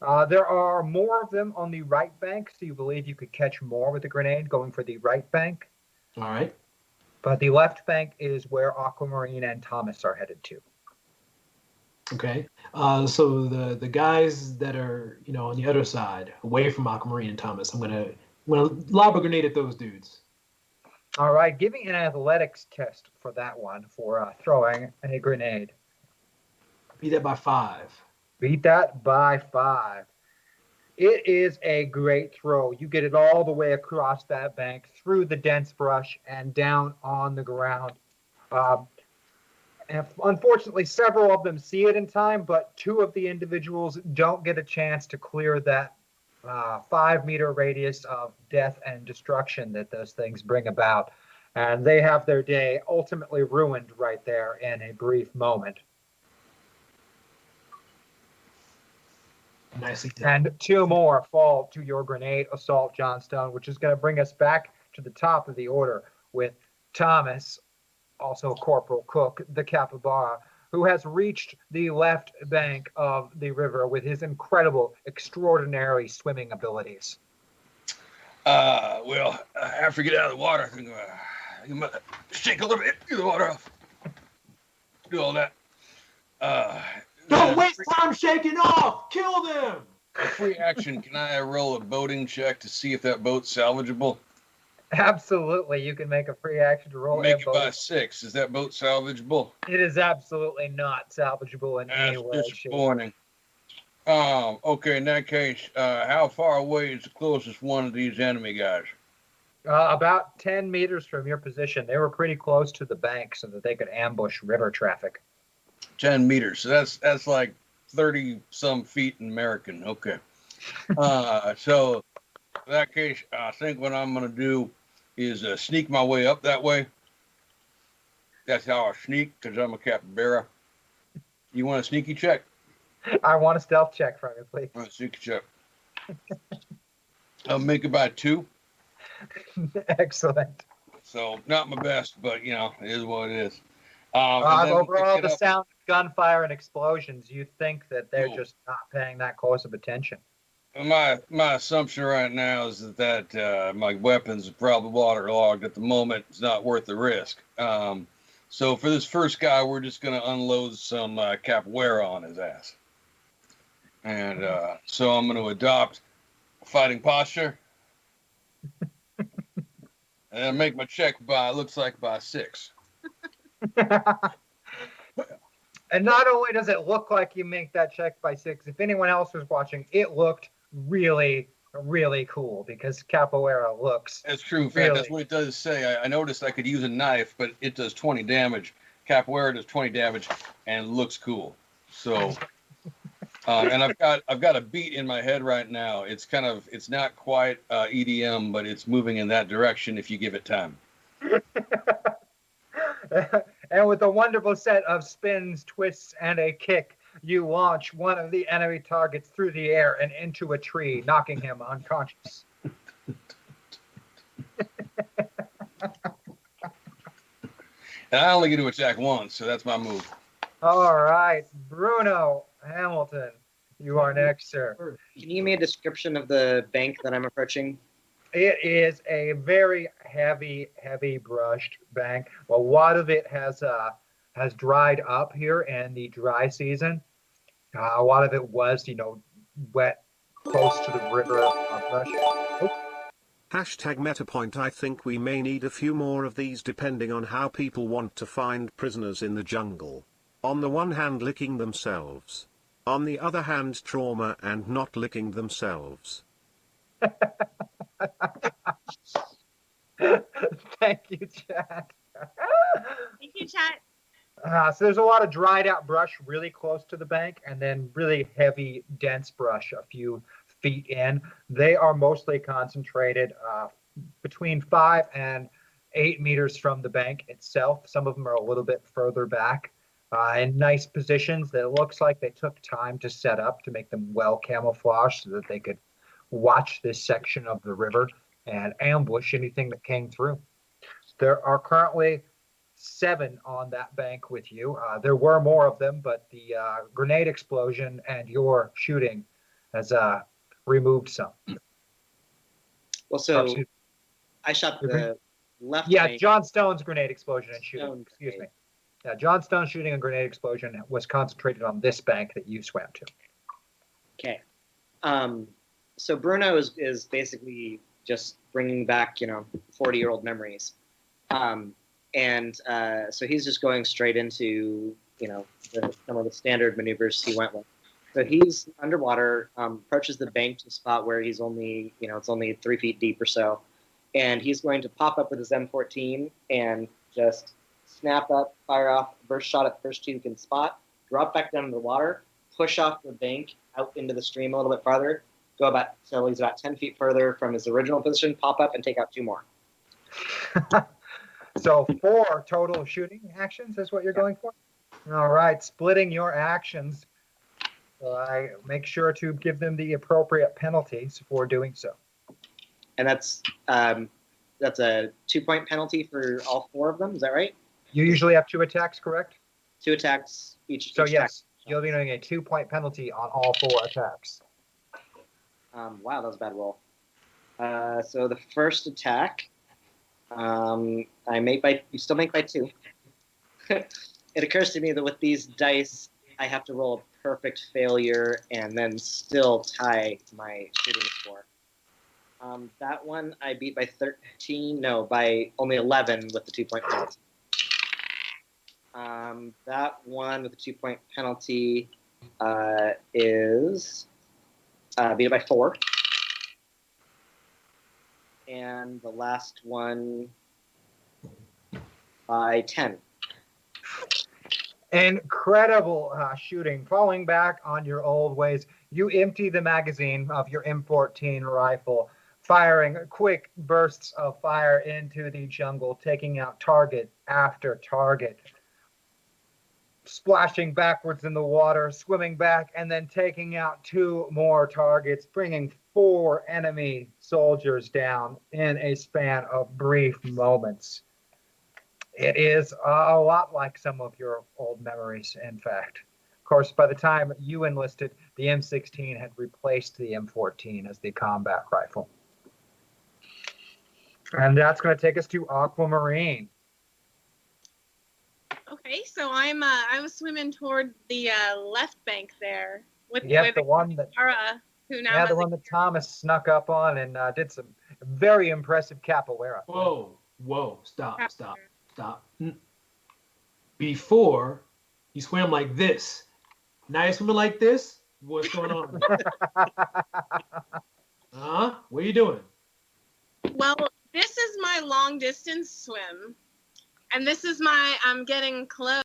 Uh, there are more of them on the right bank, so you believe you could catch more with the grenade going for the right bank. All right. But the left bank is where Aquamarine and Thomas are headed to. Okay. Uh, so the the guys that are you know on the other side, away from Aquamarine and Thomas, I'm gonna I'm gonna lob a grenade at those dudes. All right, give me an athletics test for that one for uh, throwing a grenade. Beat that by five. Beat that by five. It is a great throw. You get it all the way across that bank, through the dense brush, and down on the ground. Um, and unfortunately, several of them see it in time, but two of the individuals don't get a chance to clear that uh, five meter radius of death and destruction that those things bring about. And they have their day ultimately ruined right there in a brief moment. Nicely done. And two more fall to your grenade assault, John Stone, which is going to bring us back to the top of the order with Thomas, also Corporal Cook, the capybara, who has reached the left bank of the river with his incredible, extraordinary swimming abilities. Uh, well, after you get out of the water, I think uh, you might shake a little bit, get the water off, do all that. Uh, Don't uh, waste free- time shaking off. Kill them. Free action. Can I roll a boating check to see if that boat's salvageable? Absolutely, you can make a free action to roll Make it by six. Is that boat salvageable? It is absolutely not salvageable in any That's way. shape, disappointing. Um, okay, in that case, uh, how far away is the closest one of these enemy guys? Uh, about 10 meters from your position. They were pretty close to the bank so that they could ambush river traffic. 10 meters. So that's that's like 30 some feet in American. Okay. <laughs> Uh, so in that case, I think what I'm going to do is uh, sneak my way up that way. That's how I sneak because I'm a capybara. You want a sneaky check? I want a stealth check from you, please. All right, sneaky check. I'll make it by two. <laughs> Excellent. So not my best, but you know, it is what it is. Um, and then we'll overall, the up- sound gunfire and explosions, you think that they're Cool. just not paying that close of attention. My my assumption right now is that that uh, my weapons are probably waterlogged at the moment. It's not worth the risk. Um, so for this first guy, we're just gonna unload some uh, capoeira on his ass, and uh, so I'm gonna adopt fighting posture, <laughs> and make my check by looks like by six. <laughs> and not only does it look like you make that check by six, if anyone else was watching, it looked really, really cool because capoeira looks. That's true. In fact, Really? that's what it does say. I, I noticed I could use a knife, but it does 20 damage. Capoeira does 20 damage and looks cool. So, <laughs> uh, and I've got I've got a beat in my head right now. It's kind of it's not quite uh, EDM, but it's moving in that direction if you give it time. <laughs> and with a wonderful set of spins, twists, and a kick, you launch one of the enemy targets through the air and into a tree, knocking him unconscious. <laughs> And I only get to attack once, so that's my move. All right, Bruno Hamilton, you are next, sir. Can you give me a description of the bank that I'm approaching? It is a very heavy, heavy brushed bank. A lot of it has uh, has dried up here in the dry season. Uh, a lot of it was, you know, wet close to the river of brush. Hashtag MetaPoint I think we may need a few more of these depending on how people want to find prisoners in the jungle. On the one hand licking themselves. On the other hand trauma and not licking themselves. <laughs> Thank you, Chad. Thank you, chat. Uh, so there's a lot of dried out brush really close to the bank, and then really heavy, dense brush a few feet in. They are mostly concentrated uh, between five and eight meters from the bank itself. Some of them are a little bit further back uh, in nice positions that it looks like they took time to set up to make them well camouflaged so that they could watch this section of the river and ambush anything that came through. There are currently seven on that bank with you. Uh, there were more of them, but the uh, grenade explosion and your shooting has uh, removed some. Well, so I shot the left yeah, bank. John Stone's grenade explosion and shooting. Stone Excuse me. grenade. Yeah, John Stone shooting and grenade explosion was concentrated on this bank that you swam to. Okay. Um, so Bruno is, is basically just bringing back, you know, 40 year old memories. Um, and uh, so he's just going straight into, you know, the, some of the standard maneuvers he went with. So he's underwater, um, approaches the bank to a spot where he's only, you know, it's only three feet deep or so. And he's going to pop up with his M14 and just snap up, fire off, burst shot at first two you can spot, drop back down into the water, push off the bank out into the stream a little bit farther, go about so he's about 10 feet further from his original position, pop up and take out two more. <laughs> So four total shooting actions is what you're going for. All right, splitting your actions. I make sure to give them the appropriate penalties for doing so. And that's um, that's a two point penalty for all four of them. Is that right? You usually have two attacks, correct? Two attacks each. So each yes, attack. you'll be doing a two-point penalty on all four attacks. Um, wow, that was a bad roll. Uh, so the first attack, um, I make by you still make by two. <laughs> it occurs to me that with these dice, I have to roll a perfect failure and then still tie my shooting score. Um, that one I beat by 13. No, by only 11 with the two point penalty. Um, that one with the two point penalty uh, is uh, beat by four. And the last one by 10. Incredible uh, shooting. Falling back on your old ways, you empty the magazine of your M14 rifle, firing quick bursts of fire into the jungle, taking out target after target. Splashing backwards in the water, swimming back, and then taking out two more targets, bringing four enemy soldiers down in a span of brief moments. It is a lot like some of your old memories, in fact. Of course, by the time you enlisted, the M16 had replaced the M14 as the combat rifle. And that's going to take us to Aquamarine. Okay, so I'm uh, I was swimming toward the uh, left bank there with, Yep, with the one that Ara, who now yeah, the one that Thomas snuck up on and uh, did some very impressive capoeira. Whoa, whoa, stop, stop, stop. Mm. Before, you swam like this. Now you're swimming like this? What's going on? <laughs> huh? What are you doing? Well, this is my long distance swim, and this is my I'm getting close.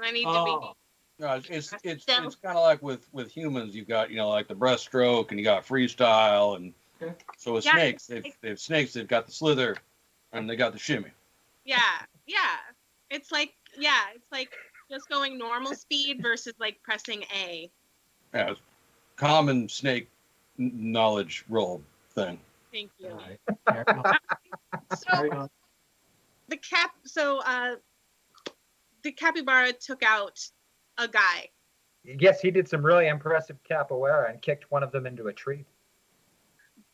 I need to Oh, No, it's it's it's, So- it's kind of like with with humans. You've got you know like the breaststroke, and you got freestyle, and so with Yeah, snakes, they've, they've snakes. They've got the slither, and they got the shimmy. Yeah, yeah. It's like yeah, it's like just going normal speed versus like pressing A. Yeah, it's common snake knowledge roll thing. Thank you. all right. Carry on, <laughs> So the cap so uh the capybara took out a guy. yes, he did some really impressive capoeira and kicked one of them into a tree.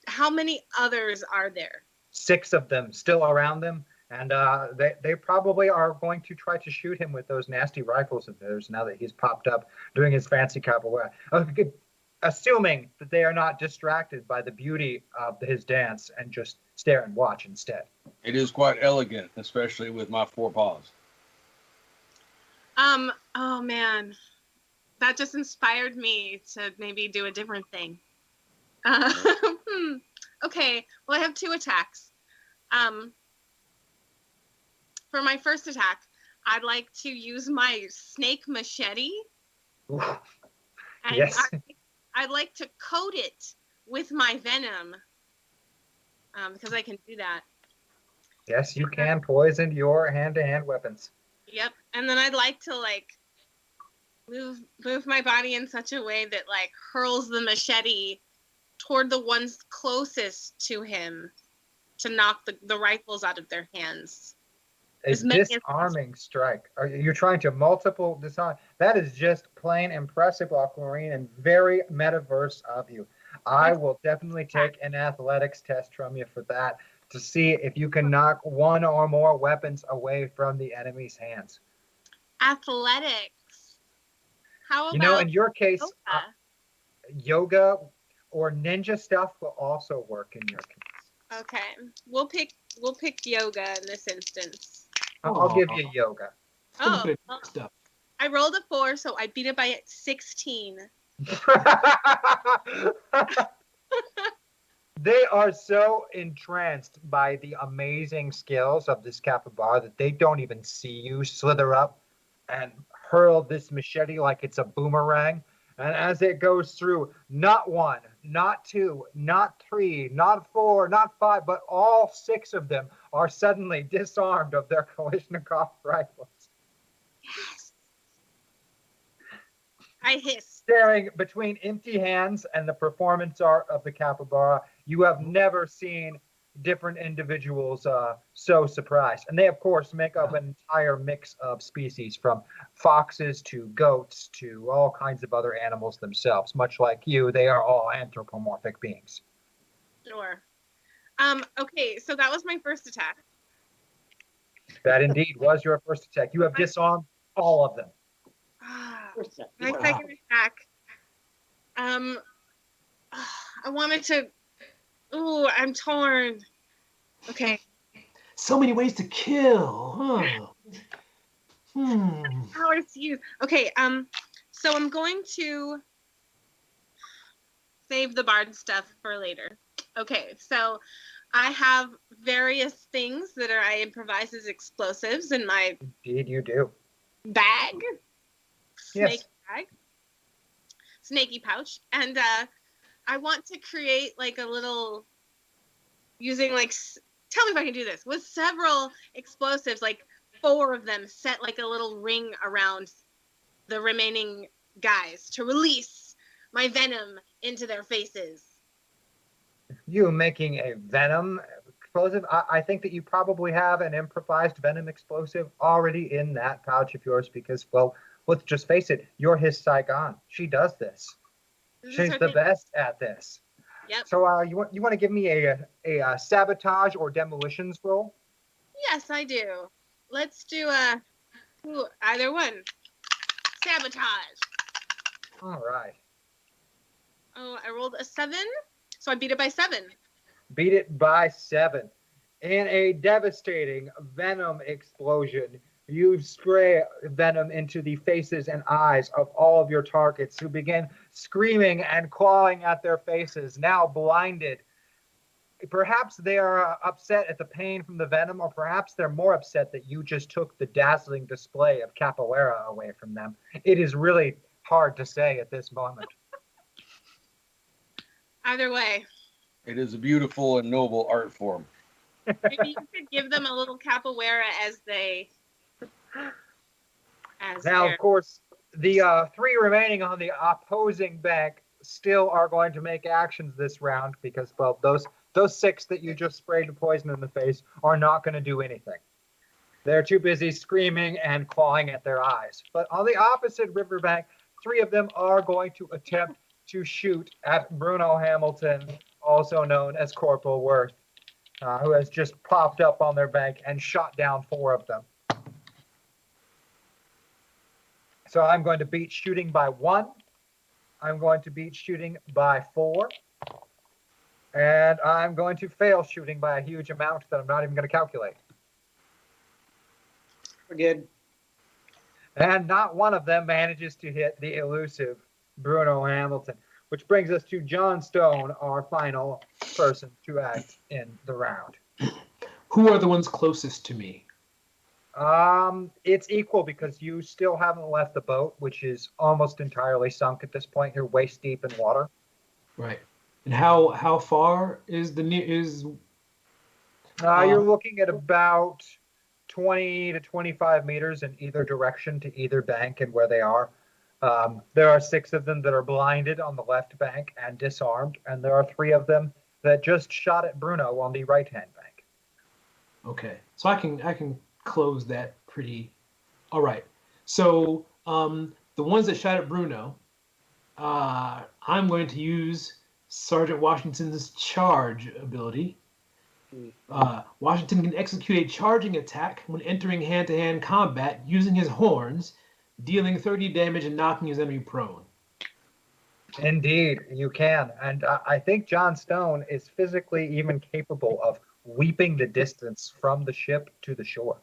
How many others are there? Six of them still around them, and uh, they, they probably are going to try to shoot him with those nasty rifles of theirs now that he's popped up doing his fancy capoeira. Okay, assuming that they are not distracted by the beauty of his dance and just stare and watch instead. It is quite elegant, especially with my four paws. Um, oh man, that just inspired me to maybe do a different thing. Uh, hmm. <laughs> Okay, well, I have two attacks. Um, for my first attack, I'd like to use my snake machete, and Yes. I, I'd like to coat it with my venom, um, because I can do that. Yes, you can poison your hand-to-hand weapons. Yep. And then I'd like to like move move my body in such a way that like hurls the machete toward the ones closest to him to knock the, the rifles out of their hands. A many as disarming strike. Are you you're trying to multiple disarm? That is just plain impressive, Aquamarine, and very metaverse of you. I will definitely take an athletics test from you for that to see if you can knock one or more weapons away from the enemy's hands. Athletics. How about You know, in your case, yoga? uh, yoga or ninja stuff will also work in your case. okay. We'll pick we'll pick yoga in this instance. I'll, I'll give you yoga. Oh, well. stuff. I rolled a four, so I beat it by 16. <laughs> <laughs> <laughs> they are so entranced by the amazing skills of this capybara that they don't even see you slither up and hurl this machete like it's a boomerang. And as it goes through, not one, not two, not three, not four, not five, but all six of them are suddenly <laughs> disarmed of their Kalashnikov rifles. Yes. I hiss. staring between empty hands and the performance art of the capybara, you have never seen different individuals uh, so surprised. And they, of course, make up an entire mix of species from foxes to goats to all kinds of other animals themselves. Much like you, they are all anthropomorphic beings. Sure. Um, okay, so that was my first attack. That indeed was your first attack. You have <laughs> disarmed all of them. Ah, my second attack. Um, <sighs> I wanted to. Ooh, I'm torn. Okay, So many ways to kill, huh? Hmm. powers to use. Okay, um, so I'm going to save the bard stuff for later. Okay, so I have various things that are I improvise as explosives in my Indeed, you do. bag, Yes. snake bag, snaky pouch, and uh, I want to create like a little using like tell me if I can do this with several explosives, like four of them set like a little ring around the remaining guys to release my venom into their faces. You making a venom explosive? I, I think that you probably have an improvised venom explosive already in that pouch of yours because, well, let's just face it, you're his Saigon. She does this. She's the best at this. Yep. So uh, you want you want to give me a, a, uh sabotage or demolitions roll? Yes, I do. Let's do a ooh, either one. Sabotage. All right. Oh, I rolled a seven, so I beat it by seven. Beat it by seven. In a devastating venom explosion, you spray venom into the faces and eyes of all of your targets who begin screaming and clawing at their faces, now blinded. Perhaps they are uh, upset at the pain from the venom, or perhaps they're more upset that you just took the dazzling display of capoeira away from them. It is really hard to say at this moment. Either way, It is a beautiful and noble art form. maybe you could give them a little capoeira as they. As Now, of course, the uh, three remaining on the opposing bank still are going to make actions this round because, well, those those six that you just sprayed the poison in the face are not going to do anything. They're too busy screaming and clawing at their eyes. But on the opposite riverbank, three of them are going to attempt to shoot at Bruno Hamilton, also known as Corporal Worth, uh, who has just popped up on their bank and shot down four of them. So I'm going to beat shooting by one. I'm going to beat shooting by four. And I'm going to fail shooting by a huge amount that I'm not even going to calculate. We're good. And not one of them manages to hit the elusive Bruno Hamilton, which brings us to John Stone, our final person to act in the round. Who are the ones closest to me? Um, it's equal because you still haven't left the boat, which is almost entirely sunk at this point. You're waist deep in water. Right. And how how far is the near is Uh, you're Um, looking at about 20 to 25 meters in either direction to either bank and where they are. Um, there are six of them that are blinded on the left bank and disarmed, and there are three of them that just shot at Bruno on the right hand bank. okay? So I can I can close that pretty. All right. So um, the ones that shot at Bruno, uh, I'm going to use Sergeant Washington's charge ability. Uh, Washington can execute a charging attack when entering hand-to-hand combat using his horns, dealing 30 damage and knocking his enemy prone. Indeed, you can. And uh, I think John Stone is physically even capable of weeping the distance from the ship to the shore.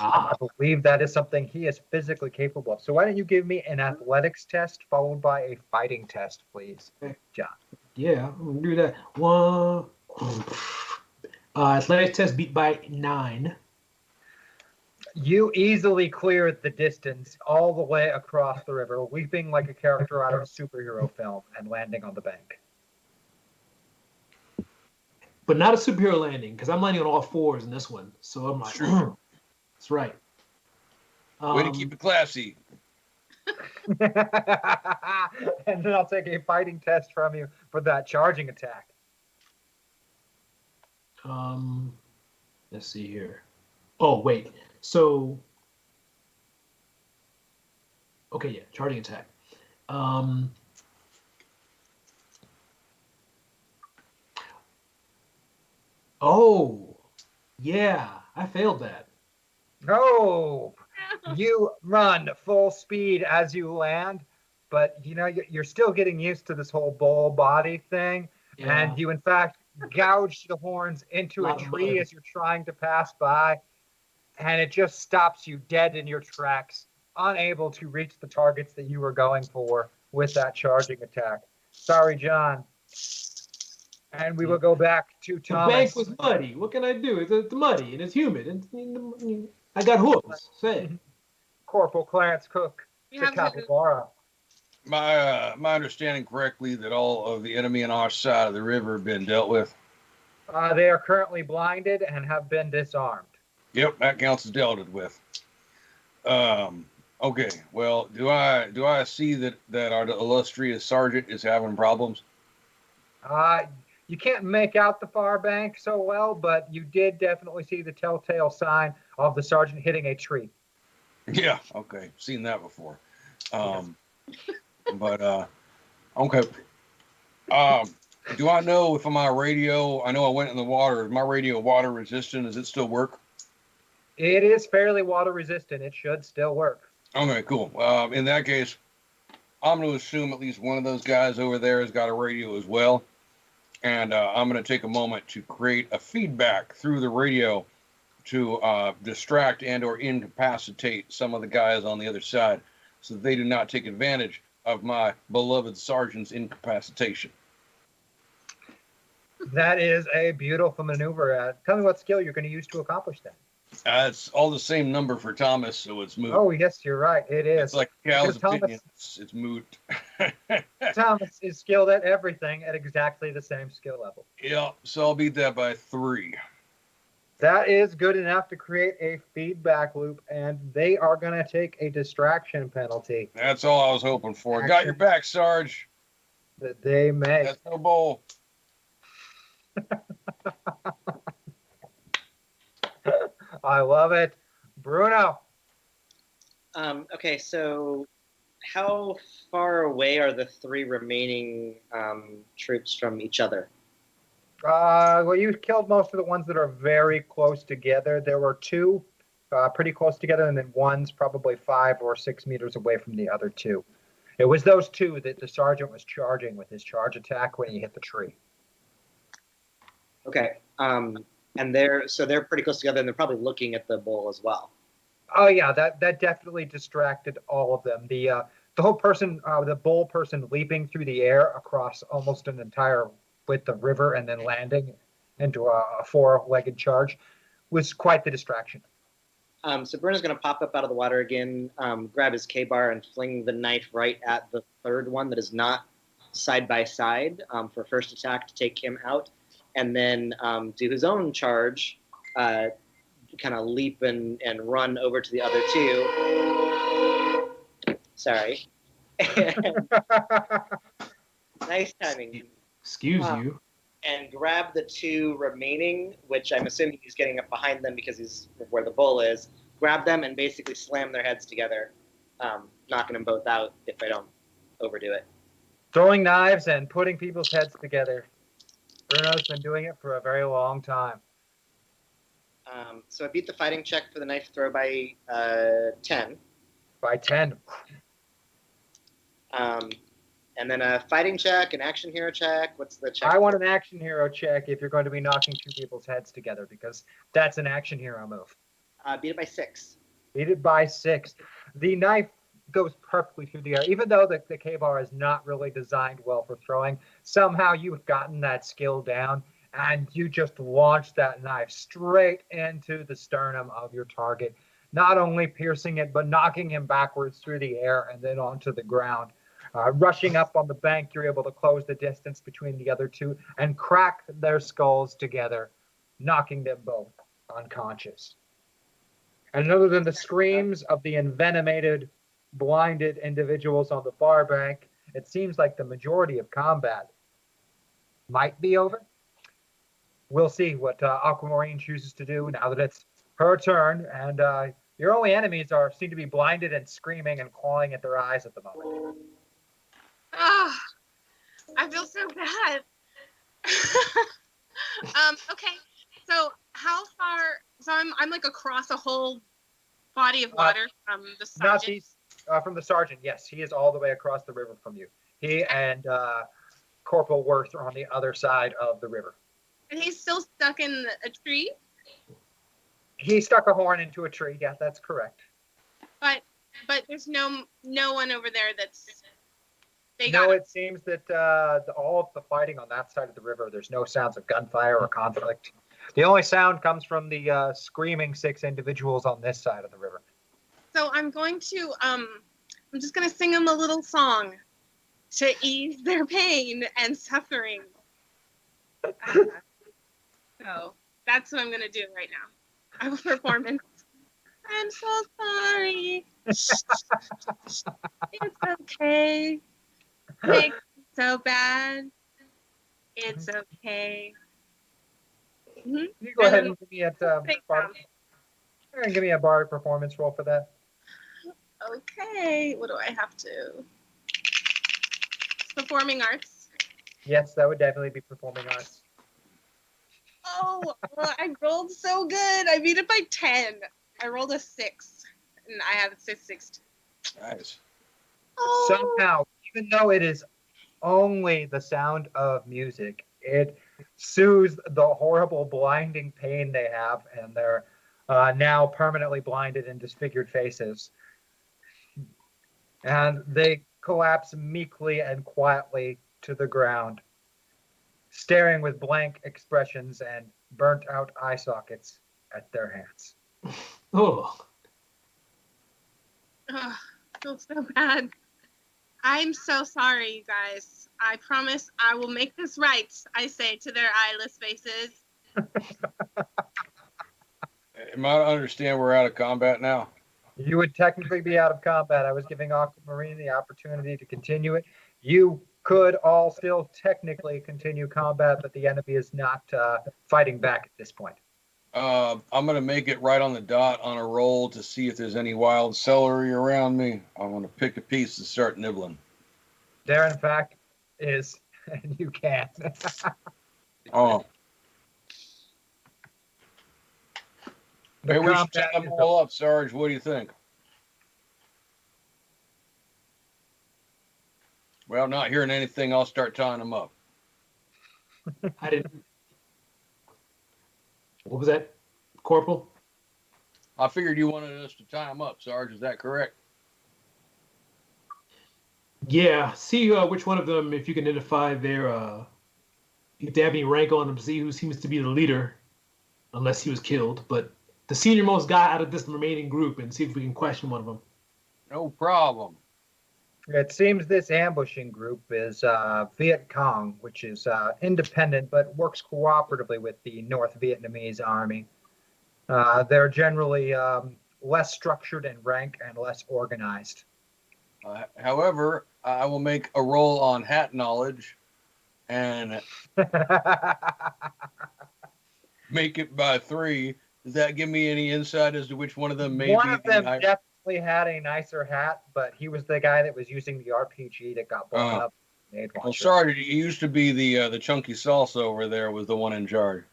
Ah, I believe that is something he is physically capable of. So why don't you give me an athletics test followed by a fighting test, please? John? yeah, I'm gonna do that. One. <clears throat> Uh, athletics test beat by nine. You easily cleared the distance all the way across the river, weeping like a character out of a superhero film and landing on the bank. but not a superhero landing because I'm landing on all fours in this one. So I'm like, Sure. <clears throat> that's right. Way to Um, keep it classy. <laughs> and then I'll take a fighting test from you for that charging attack. Um, let's see here. Oh wait, so okay, yeah, charging attack. Um, oh, yeah, I failed that. No, <laughs> you run full speed as you land, but you know you- you're still getting used to this whole bull body thing, Yeah. and you in fact gouge the horns into a tree money. as you're trying to pass by, and it just stops you dead in your tracks, unable to reach the targets that you were going for with that charging attack. Sorry, John. And we will go back to Thomas. the bank was muddy. What can I do? It's, it's muddy and it's humid, and, and I got hooves. Say, Corporal Clarence Cook We to have to, Capybara. My uh, my understanding correctly that all of the enemy on our side of the river have been dealt with. Uh, they are currently blinded and have been disarmed. Yep, that counts as dealt with. Um. Okay. Well, do I do I see that that our illustrious sergeant is having problems? Uh, you can't make out the far bank so well, but you did definitely see the telltale sign of the sergeant hitting a tree. Yeah, okay, seen that before. Um, <laughs> but uh, okay. Um, do I know if my radio? I know I went in the water. Is my radio water resistant? Does it still work? It is fairly water resistant. It should still work. Okay, cool. Um, in that case, I'm going to assume at least one of those guys over there has got a radio as well, and uh, I'm going to take a moment to create a feedback through the radio to uh, distract and or incapacitate some of the guys on the other side, so they do not take advantage of my beloved sergeant's incapacitation. That is a beautiful maneuver. Uh, tell me what skill you're going to use to accomplish that. Uh, it's all the same number for Thomas, so it's moot. Oh, yes, you're right. It is. it's like Cal's Thomas- opinion. It's, it's moot. <laughs> Thomas is skilled at everything at exactly the same skill level. yeah, so I'll beat that by three. That is good enough to create a feedback loop, and they are going to take a distraction penalty That's all I was hoping for. Got your back, Sarge. that they may. That's no bowl. <laughs> I love it. Bruno, Um, okay, so how far away are the three remaining um, troops from each other? Uh, well, you killed most of the ones that are very close together. There were two uh, pretty close together, and then one's probably five or six meters away from the other two. It was those two that the sergeant was charging with his charge attack when he hit the tree. Okay, um, and they're so they're pretty close together, and they're probably looking at the bull as well. Oh yeah, that that definitely distracted all of them. The uh, the whole person, uh, the bull person, leaping through the air across almost an entire width the river and then landing into a, a four-legged charge was quite the distraction. Um, so Bruno's going to pop up out of the water again, um, grab his KA-BAR, and fling the knife right at the third one that is not side by side um, for first attack to take him out, and then um, do his own charge, uh, kind of leap and, and run over to the other two. Sorry. <laughs> <laughs> nice timing. Excuse Wow. you. and grab the two remaining, which I'm assuming he's getting up behind them because he's where the bull is. Grab them and basically slam their heads together, um, knocking them both out if I don't overdo it. Throwing knives and putting people's heads together. Bruno's been doing it for a very long time. Um, so I beat the fighting check for the knife throw by uh, 10. By ten, Um, and then a fighting check, an action hero check. What's the check? I want an action hero check if you're going to be knocking two people's heads together because that's an action hero move. Uh, beat it by 6. Beat it by six. The knife goes perfectly through the air, even though the, the KA-BAR is not really designed well for throwing. Somehow you've gotten that skill down and you just launch that knife straight into the sternum of your target, not only piercing it, but knocking him backwards through the air and then onto the ground. Uh, rushing up on the bank, you're able to close the distance between the other two and crack their skulls together, knocking them both unconscious. And other than the screams of the envenomated, blinded individuals on the far bank, it seems like the majority of combat might be over. We'll see what uh, Aquamarine chooses to do now that it's her turn, and uh, your only enemies are seem to be blinded and screaming and clawing at their eyes at the moment. Ah, I feel so bad. <laughs> um, okay, so how far? So I'm I'm like across a whole body of Uh, water from the sergeant. these uh, from the sergeant. Yes, he is all the way across the river from you. He and uh, Corporal Worth are on the other side of the river. and he's still stuck in a tree. He stuck a horn into a tree. Yeah, that's correct. But but there's no no one over there that's they no, got it seems that uh, the, all of the fighting on that side of the river, there's no sounds of gunfire or conflict. The only sound comes from the uh, screaming six individuals on this side of the river. So I'm going to um I'm just gonna sing them a little song to ease their pain and suffering. so that's what I'm gonna do right now. I will perform in I'm so sorry. it's okay. It's so bad. It's okay. Mhm. You go ahead and give me a Thanks, bard, and give me a bard performance roll for that. Okay, what do I have to? Performing arts. Yes, that would definitely be performing arts. Oh, well, I rolled so good. I beat it by 10. I rolled a 6, and I have it says 6. Nice. Oh. Somehow, even though it is only the sound of music, it soothes the horrible blinding pain they have and their uh, now permanently blinded and disfigured faces. And they collapse meekly and quietly to the ground, staring with blank expressions and burnt out eye sockets at their hands. <laughs> Oh, Ugh, I feel so bad. I'm so sorry, you guys. I promise I will make this right, I say to their eyeless faces. <laughs> Am I to understand we're out of combat now? You would technically be out of combat. I was giving Aquamarine the opportunity to continue it. You could all still technically continue combat, but the enemy is not uh, fighting back at this point. Uh, I'm gonna make it right on the dot on a roll to see if there's any wild celery around me. I'm gonna pick a piece and start nibbling. There, in fact, is, <laughs> and you can't. <laughs> Oh, The maybe we should combat tie them all up, Sarge. What do you think? Well, not hearing anything, I'll start tying them up. I didn't. What was that, Corporal? I figured you wanted us to tie them up, Sarge. Is that correct? Yeah. See uh, which one of them, if you can identify their, uh, if they have any rank on them, see who seems to be the leader, unless he was killed. But the senior most guy out of this remaining group, and see if we can question one of them. No problem. It seems this ambushing group is uh, Viet Cong, which is uh, independent but works cooperatively with the North Vietnamese army. Uh, they're generally um, less structured in rank and less organized. Uh, however, I will make a roll on hat knowledge and <laughs> make it by three. Does that give me any insight as to which one of them may One be of them the high- definitely had a nicer hat, but he was the guy that was using the RPG that got blown Oh. up. Made Well, sorry, it used to be the uh, the chunky salsa over there was the one in charge.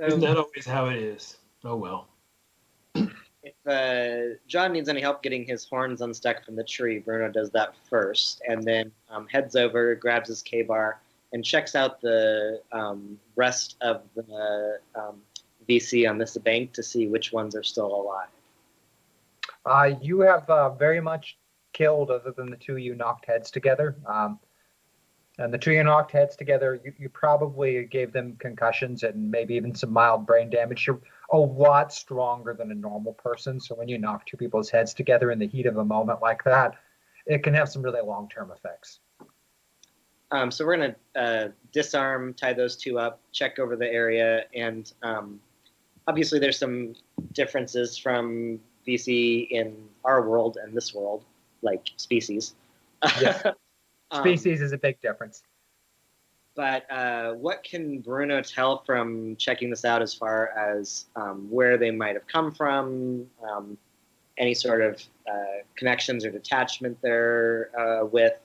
Isn't that always how it is? Oh well. If uh, John needs any help getting his horns unstuck from the tree, Bruno does that first, and then um, heads over, grabs his KA-BAR, and checks out the um, rest of the um, VC on this bank to see which ones are still alive. Uh, you have uh, very much killed, other than the two you knocked heads together. Um, and the two you knocked heads together, you, you probably gave them concussions and maybe even some mild brain damage. You're a lot stronger than a normal person. So when you knock two people's heads together in the heat of a moment like that, it can have some really long term effects. Um, so we're gonna uh, disarm, tie those two up, check over the area, and um, obviously there's some differences from VC in our world and this world, like species. Yes. <laughs> Um, Species is a big difference. but uh, what can Bruno tell from checking this out as far as um, where they might have come from, um, any sort of uh, connections or detachment they're uh, with,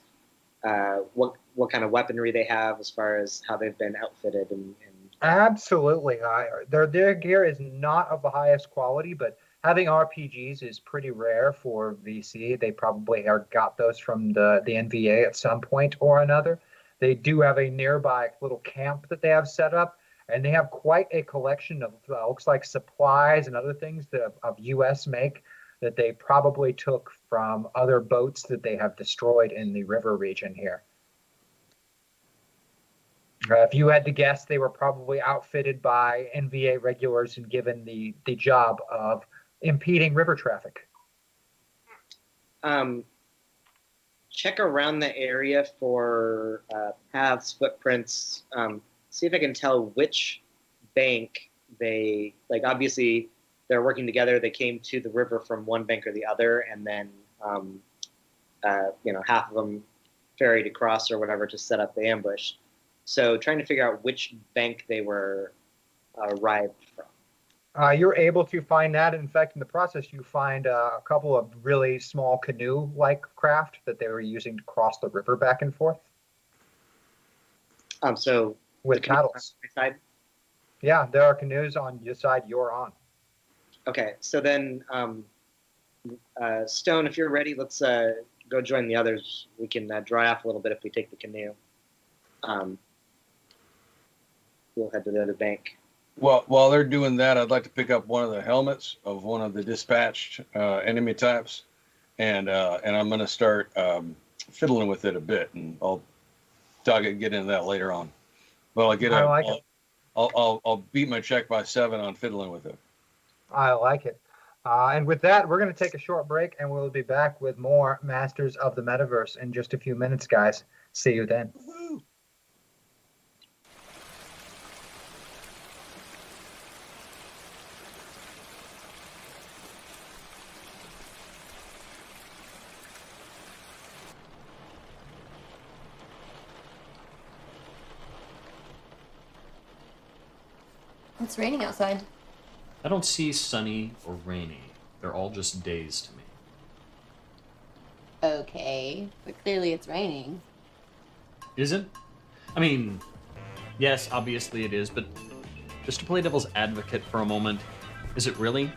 uh, what what kind of weaponry they have as far as how they've been outfitted and Absolutely. Uh, their their gear is not of the highest quality, but having RPGs is pretty rare for VC. They probably are got those from the the NVA at some point or another. They do have a nearby little camp that they have set up, and they have quite a collection of uh, looks like supplies and other things that of U.S. make that they probably took from other boats that they have destroyed in the river region here. Uh, if you had to guess, they were probably outfitted by NVA regulars and given the, the job of impeding river traffic. um, check around the area for uh, paths, footprints. Um, see if I can tell which bank they like. Obviously, they're working together. They came to the river from one bank or the other, and then um, uh, you know half of them ferried across or whatever to set up the ambush. So trying to figure out which bank they were uh, arrived from. Uh, you're able to find that. In fact, in the process, you find uh, a couple of really small canoe-like craft that they were using to cross the river back and forth Um, so with the paddles. Yeah, there are canoes on your side you're on. Okay, so then, um, uh, Stone, if you're ready, let's uh, go join the others. We can uh, dry off a little bit if we take the canoe. Um, we'll head to the other bank. Well, while they're doing that, I'd like to pick up one of the helmets of one of the dispatched uh, enemy types, and uh, and I'm going to start um, fiddling with it a bit, and I'll talk get into that later on. Well, I get I a, like I'll, it. I'll, I'll I'll beat my check by seven on fiddling with it. I like it. Uh, and with that, we're going to take a short break and we'll be back with more Masters of the Metaverse in just a few minutes, guys. See you then. It's raining outside. I don't see sunny or rainy. They're all just days to me. Okay, but clearly it's raining. Is it? I mean, yes, obviously it is, but just to play devil's advocate for a moment, is it really?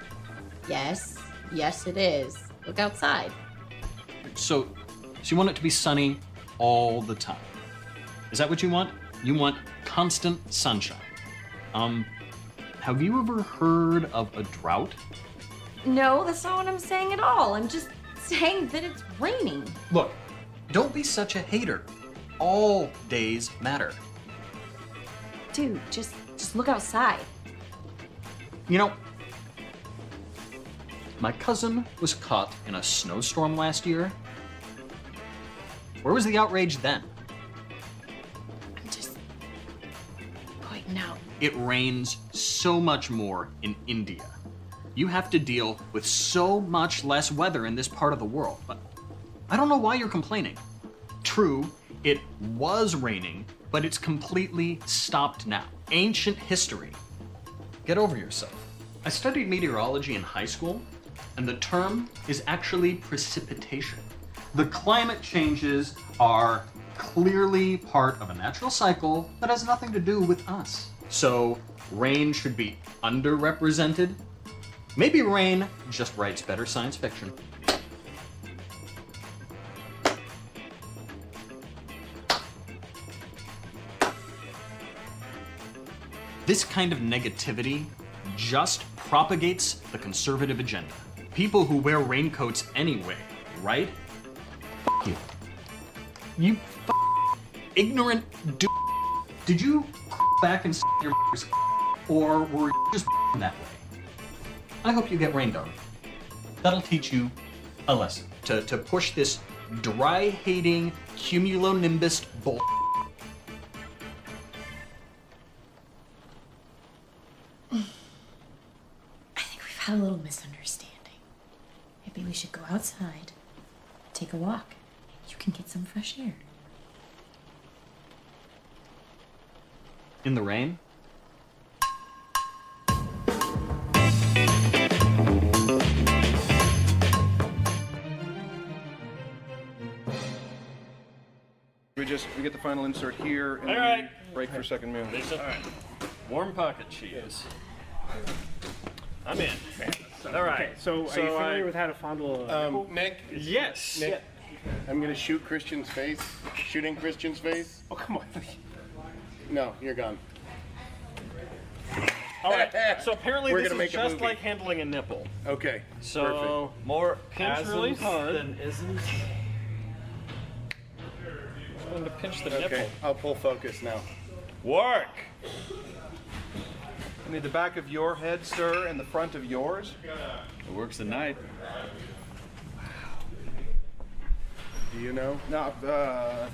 Yes, yes it is. Look outside. So, so you want it to be sunny all the time? Is that what you want? You want constant sunshine. Um, have you ever heard of a drought? No, that's not what I'm saying at all. I'm just saying that it's raining. Look, don't be such a hater. All days matter. Dude, just just look outside. You know, my cousin was caught in a snowstorm last year. Where was the outrage then? It rains so much more in India. You have to deal with so much less weather in this part of the world, but I don't know why you're complaining. True, it was raining, but it's completely stopped now. Ancient history. Get over yourself. I studied meteorology in high school, and the term is actually precipitation. The climate changes are clearly part of a natural cycle that has nothing to do with us. So, rain should be underrepresented. Maybe rain just writes better science fiction. This kind of negativity just propagates the conservative agenda. People who wear raincoats anyway, right? F you. You ignorant Did you back and your <laughs> or were you just <laughs> that way? I hope you get rained on. That'll teach you a lesson to, to push this dry hating cumulonimbus bull. <sighs> I think we've had a little misunderstanding. Maybe we should go outside, take a walk. You can get some fresh air. In the rain? We just we get the final insert here and All then right. we break for second meal. There's a warm pocket cheese. I'm in. All right. So, are you familiar I- with how to fondle a Um, Nick, Yes. Nick, I'm gonna shoot Christian's face. Shooting Christian's face. Oh, come on. <laughs> No, you're gone. All right. So <laughs> apparently We're this gonna is make a just movie. like handling a nipple. Okay. So more pinch As really in hard. than isn't. I'm going to pinch the perfect. Okay, nipple. I'll pull focus now. Work. I need the back of your head, sir, and the front of yours. It works at night. Do you know? No, uh,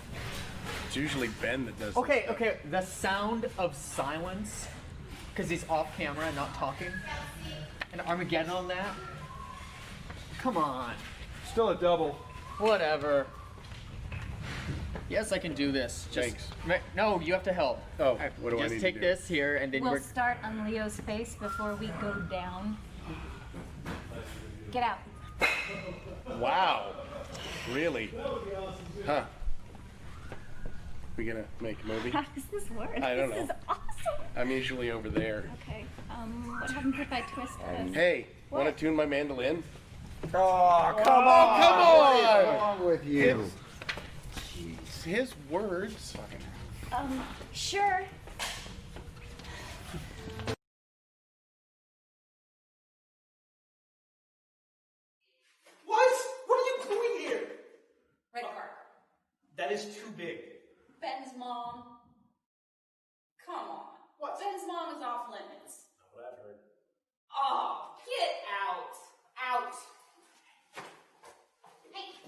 it's usually Ben that does. Okay, stuff. okay. The sound of silence, because he's off camera and not talking, and Armageddon on that. Come on. Still a double. Whatever. Yes, I can do this. Just, Thanks. Ma- No, you have to help. Oh, Alright, what do I just need to take do? this here, and then We'll we're. start on Leo's face before we go down. Get out. Wow. Really? Huh. We gonna make a movie? How does <laughs> this work? I don't this know. is awesome. I'm usually over there. Okay. Um, what happens if I twist this? Hey, What? want to tune my mandolin? Oh, come on! Come on! What is on! wrong with you? Jeez, his words. Um, sure. What? What are you doing here? Red card. That is too big. Ben's mom. Come on. What? Ben's mom is off limits. What I've heard. Oh, get out. Out. Hey.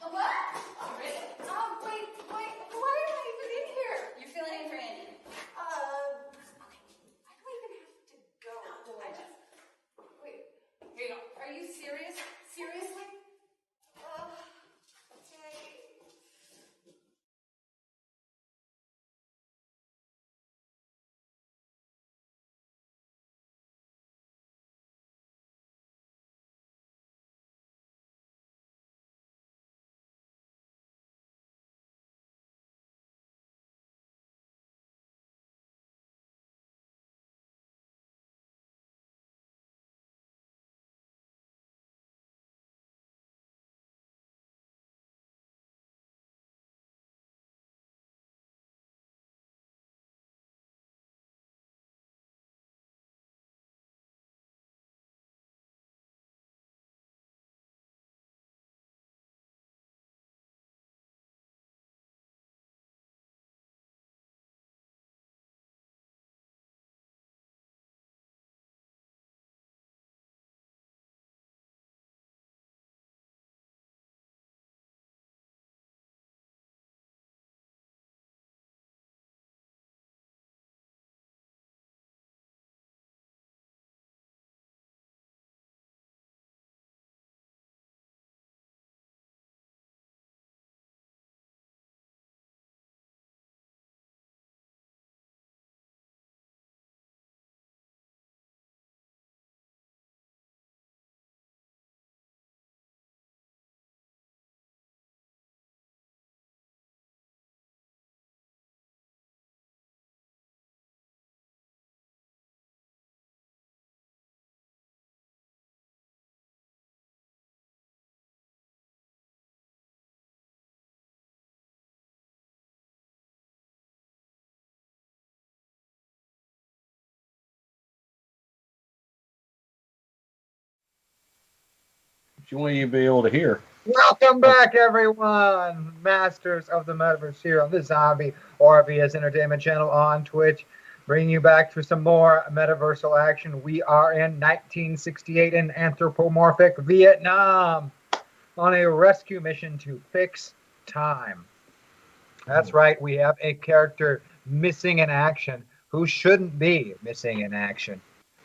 What? Oh, You want you to be able to hear. Welcome back, everyone. Masters of the Metaverse here on the Zombie RVS Entertainment Channel on Twitch, bringing you back to some more metaversal action. We are in 1968 in anthropomorphic Vietnam on a rescue mission to fix time. That's hmm. right, we have a character missing in action who shouldn't be missing in action.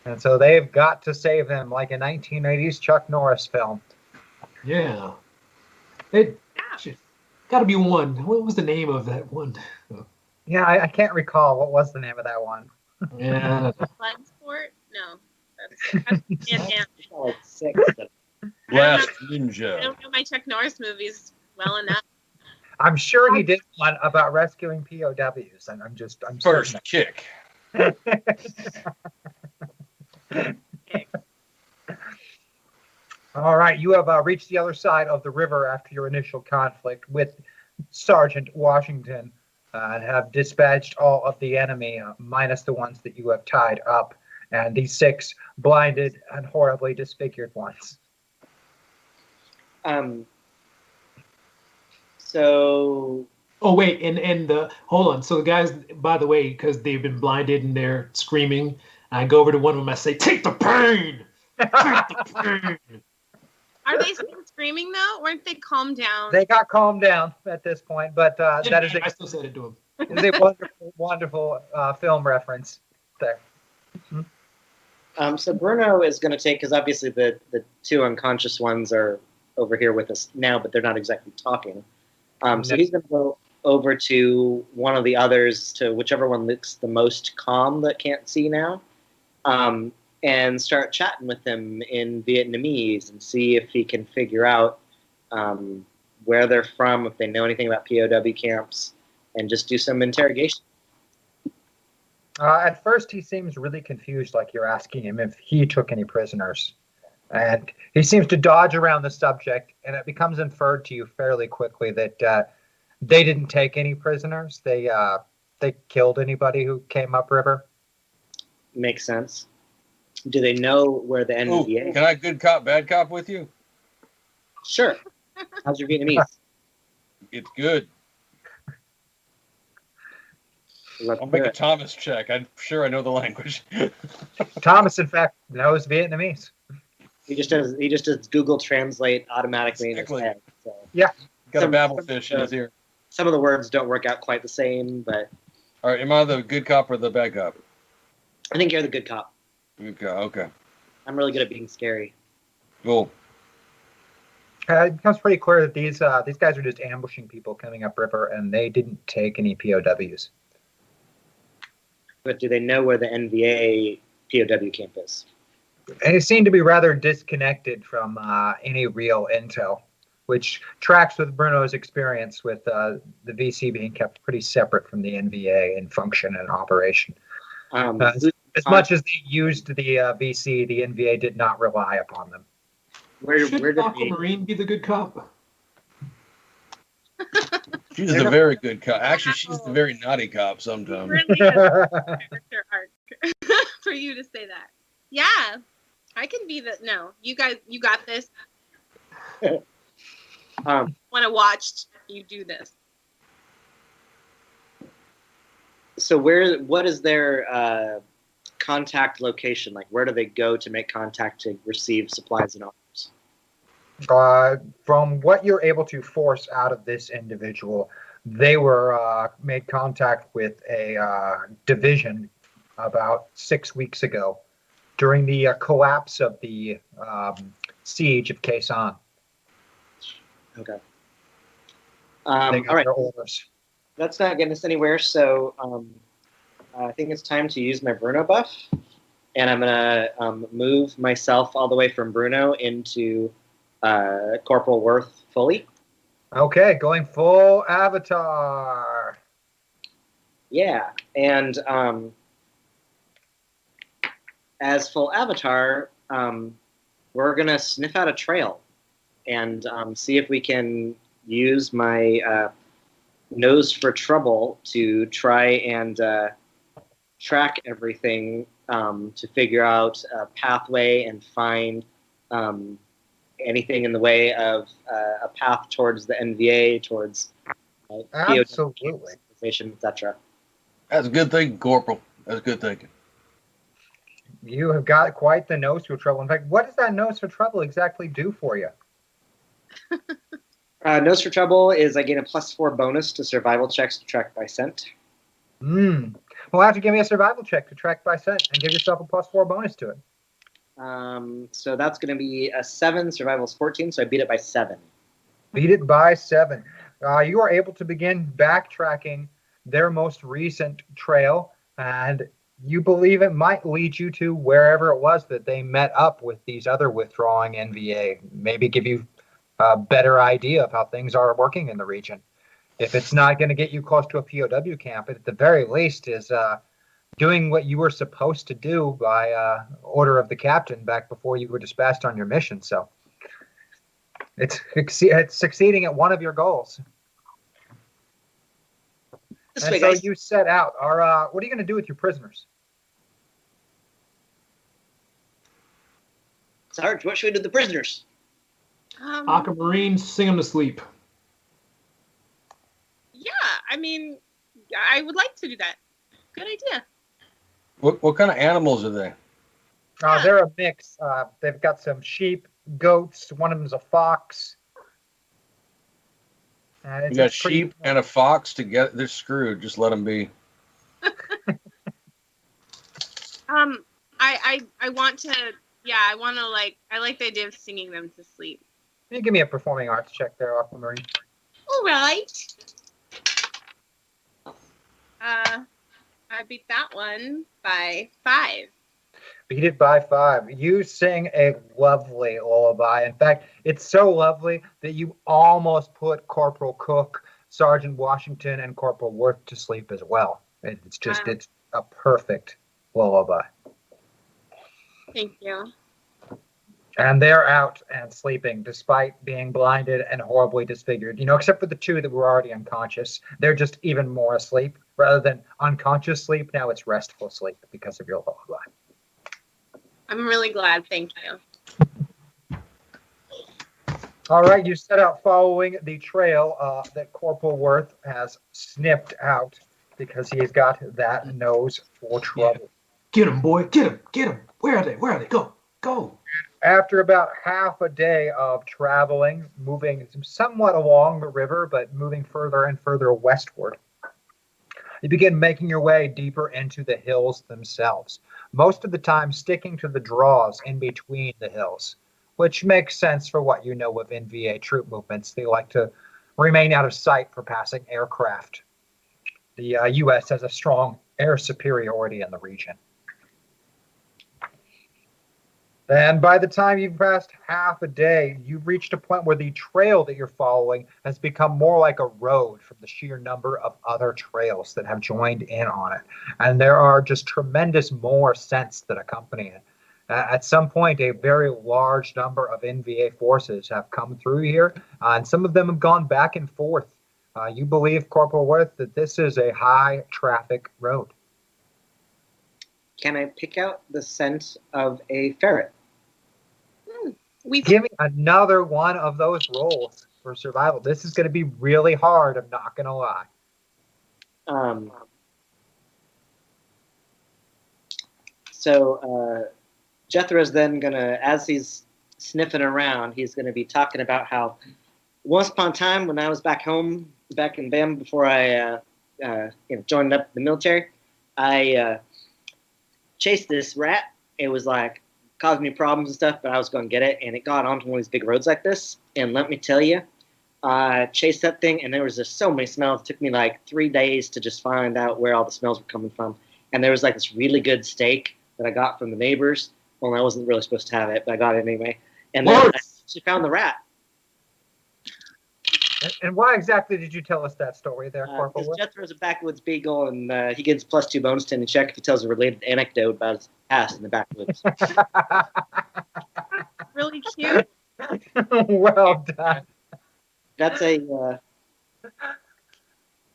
And so they've got to save him like a 1980s Chuck Norris film. Yeah. It got to be one. What was the name of that one? Yeah, I, I can't recall what was the name of that one. Yeah. Bloodsport? No. That's, <laughs> that's Van six. Last I don't know my Chuck Norris movies well enough. I'm sure he um, did one about rescuing POWs, and I'm just I'm First certain. kick. <laughs> All right, you have uh, reached the other side of the river after your initial conflict with Sergeant Washington, uh, and have dispatched all of the enemy, uh, minus the ones that you have tied up, and the six blinded and horribly disfigured ones. Um. So Oh wait, and and the hold on. So the guys, by the way, because they've been blinded and they're screaming, I go over to one of them. I say, "Take the pain." Take the pain. Are they still screaming though? Weren't they calmed down? They got calmed down at this point, but uh, that is a, I still said it to him. is a wonderful, wonderful uh, film reference there. Um, so Bruno is going to take because obviously the the two unconscious ones are over here with us now, but they're not exactly talking. Um, so he's going to go over to one of the others, to whichever one looks the most calm that can't see now, um, and start chatting with them in Vietnamese and see if he can figure out um, where they're from, if they know anything about POW camps, and just do some interrogation. Uh, at first, he seems really confused, like you're asking him if he took any prisoners. And he seems to dodge around the subject, and it becomes inferred to you fairly quickly that uh, they didn't take any prisoners. They uh, they killed anybody who came upriver. Makes sense. Do they know where the Ooh, NVA? can I good cop, bad cop with you? Sure. How's your Vietnamese? It's good. Let's I'll do make a. Thomas check. I'm sure I know the language. <laughs> Thomas, in fact, knows Vietnamese. He just does. He just does Google Translate automatically in his head. So Yeah. Got a Some- babble some- fish in his uh, ear. some of the words don't work out quite the same, but All right, am I the good cop or the bad cop? I think you're the good cop. Good cop. Okay. I'm really good at being scary. Cool. Uh, it becomes pretty clear that these uh, these guys are just ambushing people coming up river, and they didn't take any POWs. But do they know where the NVA POW camp is? And it seemed to be rather disconnected from uh, any real intel, which tracks with Bruno's experience with uh, the VC being kept pretty separate from the NVA in function and operation. Um, Uh, who- As much as they used the uh, VC, the NVA did not rely upon them. where Should where did the, Aquamarine be the good cop? She's They're a very good cop. Actually, she's the very naughty cop sometimes. Really character <laughs> arc <laughs> for you to say that. Yeah, I can be the. No, you guys, you got this. <laughs> um, Want to watch you do this? so where what is their uh, contact location? Like where do they go to make contact to receive supplies and arms? Uh, from what you're able to force out of this individual, they were uh, made contact with a uh, division about six weeks ago during the uh, collapse of the um, siege of Khe Sanh. Okay. Um, all right. That's not getting us anywhere. So um, I think it's time to use my Bruno buff, and I'm gonna um, move myself all the way from Bruno into uh, Corporal Worth fully. Okay, going full avatar. Yeah, and um, as full avatar, um, we're gonna sniff out a trail and um, see if we can use my uh, nose for trouble to try and uh, track everything um, to figure out a pathway and find um, anything in the way of uh, a path towards the NVA, towards uh, POW, Absolutely. etc. That's a good thing, Corporal. That's good thinking. You have got quite the nose for trouble. In fact, what does that nose for trouble exactly do for you? <laughs> Uh, Nose for Trouble is I gain a plus four bonus to survival checks to track by scent. Hmm. Well, have to give me a survival check to track by scent and give yourself a plus four bonus to it. Um, so that's going to be a seven. Survival is 14, so I beat it by seven. Beat it by seven. Uh, you are able to begin backtracking their most recent trail, and you believe it might lead you to wherever it was that they met up with these other withdrawing NVA. Maybe give you a better idea of how things are working in the region. If it's not going to get you close to a POW camp, it at the very least is uh, doing what you were supposed to do by uh, order of the captain back before you were dispatched on your mission. So it's, <laughs> it's succeeding at one of your goals. This and way, so guys. you set out. Are uh, what are you going to do with your prisoners? Sarge, what should we do with the prisoners? Um, Aquamarine, sing them to sleep. Yeah, I mean, I would like to do that. Good idea. What what kind of animals are they? Uh, they're a mix. Uh, they've got some sheep, goats. One of them's a fox. And it's You a got pretty- sheep and a fox together. They're screwed. Just let them be. <laughs> Um, I, I, I want to. Yeah, I want to like. I like the idea of singing them to sleep. Can you give me a performing arts check there, Aquamarine? All right. Uh, I beat that one by five. Beat it by five. You sing a lovely lullaby. In fact, it's so lovely that you almost put Corporal Cook, Sergeant Washington, and Corporal Worth to sleep as well. It's just, Wow. it's a perfect lullaby. Thank you. And they're out and sleeping despite being blinded and horribly disfigured. You know, except for the two that were already unconscious. They're just even more asleep. Rather than unconscious sleep, now it's restful sleep because of your lullaby. I'm really glad. Thank you. All right, you set out following the trail uh, that Corporal Worth has snipped out because he's got that nose for trouble. Get him, boy. Get him. Get him. Where are they? Where are they? Go. Go. After about half a day of traveling, moving somewhat along the river, but moving further and further westward, you begin making your way deeper into the hills themselves. Most of the time, sticking to the draws in between the hills, which makes sense for what you know of NVA troop movements. They like to remain out of sight for passing aircraft. The uh, U.S. has a strong air superiority in the region. And by the time you've passed half a day, you've reached a point where the trail that you're following has become more like a road from the sheer number of other trails that have joined in on it. And there are just tremendous more scents that accompany it. At some point, a very large number of NVA forces have come through here, uh, and some of them have gone back and forth. Uh, you believe, Corporal Worth, that this is a high traffic road. Can I pick out the scent of a ferret? We Give me another one of those rolls for survival. This is going to be really hard. I'm not going to lie. Um, so uh, Jethro's then gonna, as he's sniffing around, he's gonna be talking about how once upon a time when I was back home, back in Bam before I uh, uh, you know joined up the military, I uh, chased this rat. It was like causing me problems and stuff, but I was going to get it, and it got onto one of these big roads like this. And let me tell you, I chased that thing, and there was just so many smells. It took me like three days to just find out where all the smells were coming from. And there was like this really good steak that I got from the neighbors. Well, I wasn't really supposed to have it, but I got it anyway. And then I actually found the rat. And, and why exactly did you tell us that story there, Uh, Corporal? 'cause Worth? Jethro's a backwoods beagle, and uh, he gets plus two bonus to any check if he tells a related anecdote about his past in the backwoods. <laughs> <laughs> really cute. <laughs> well done. That's a uh,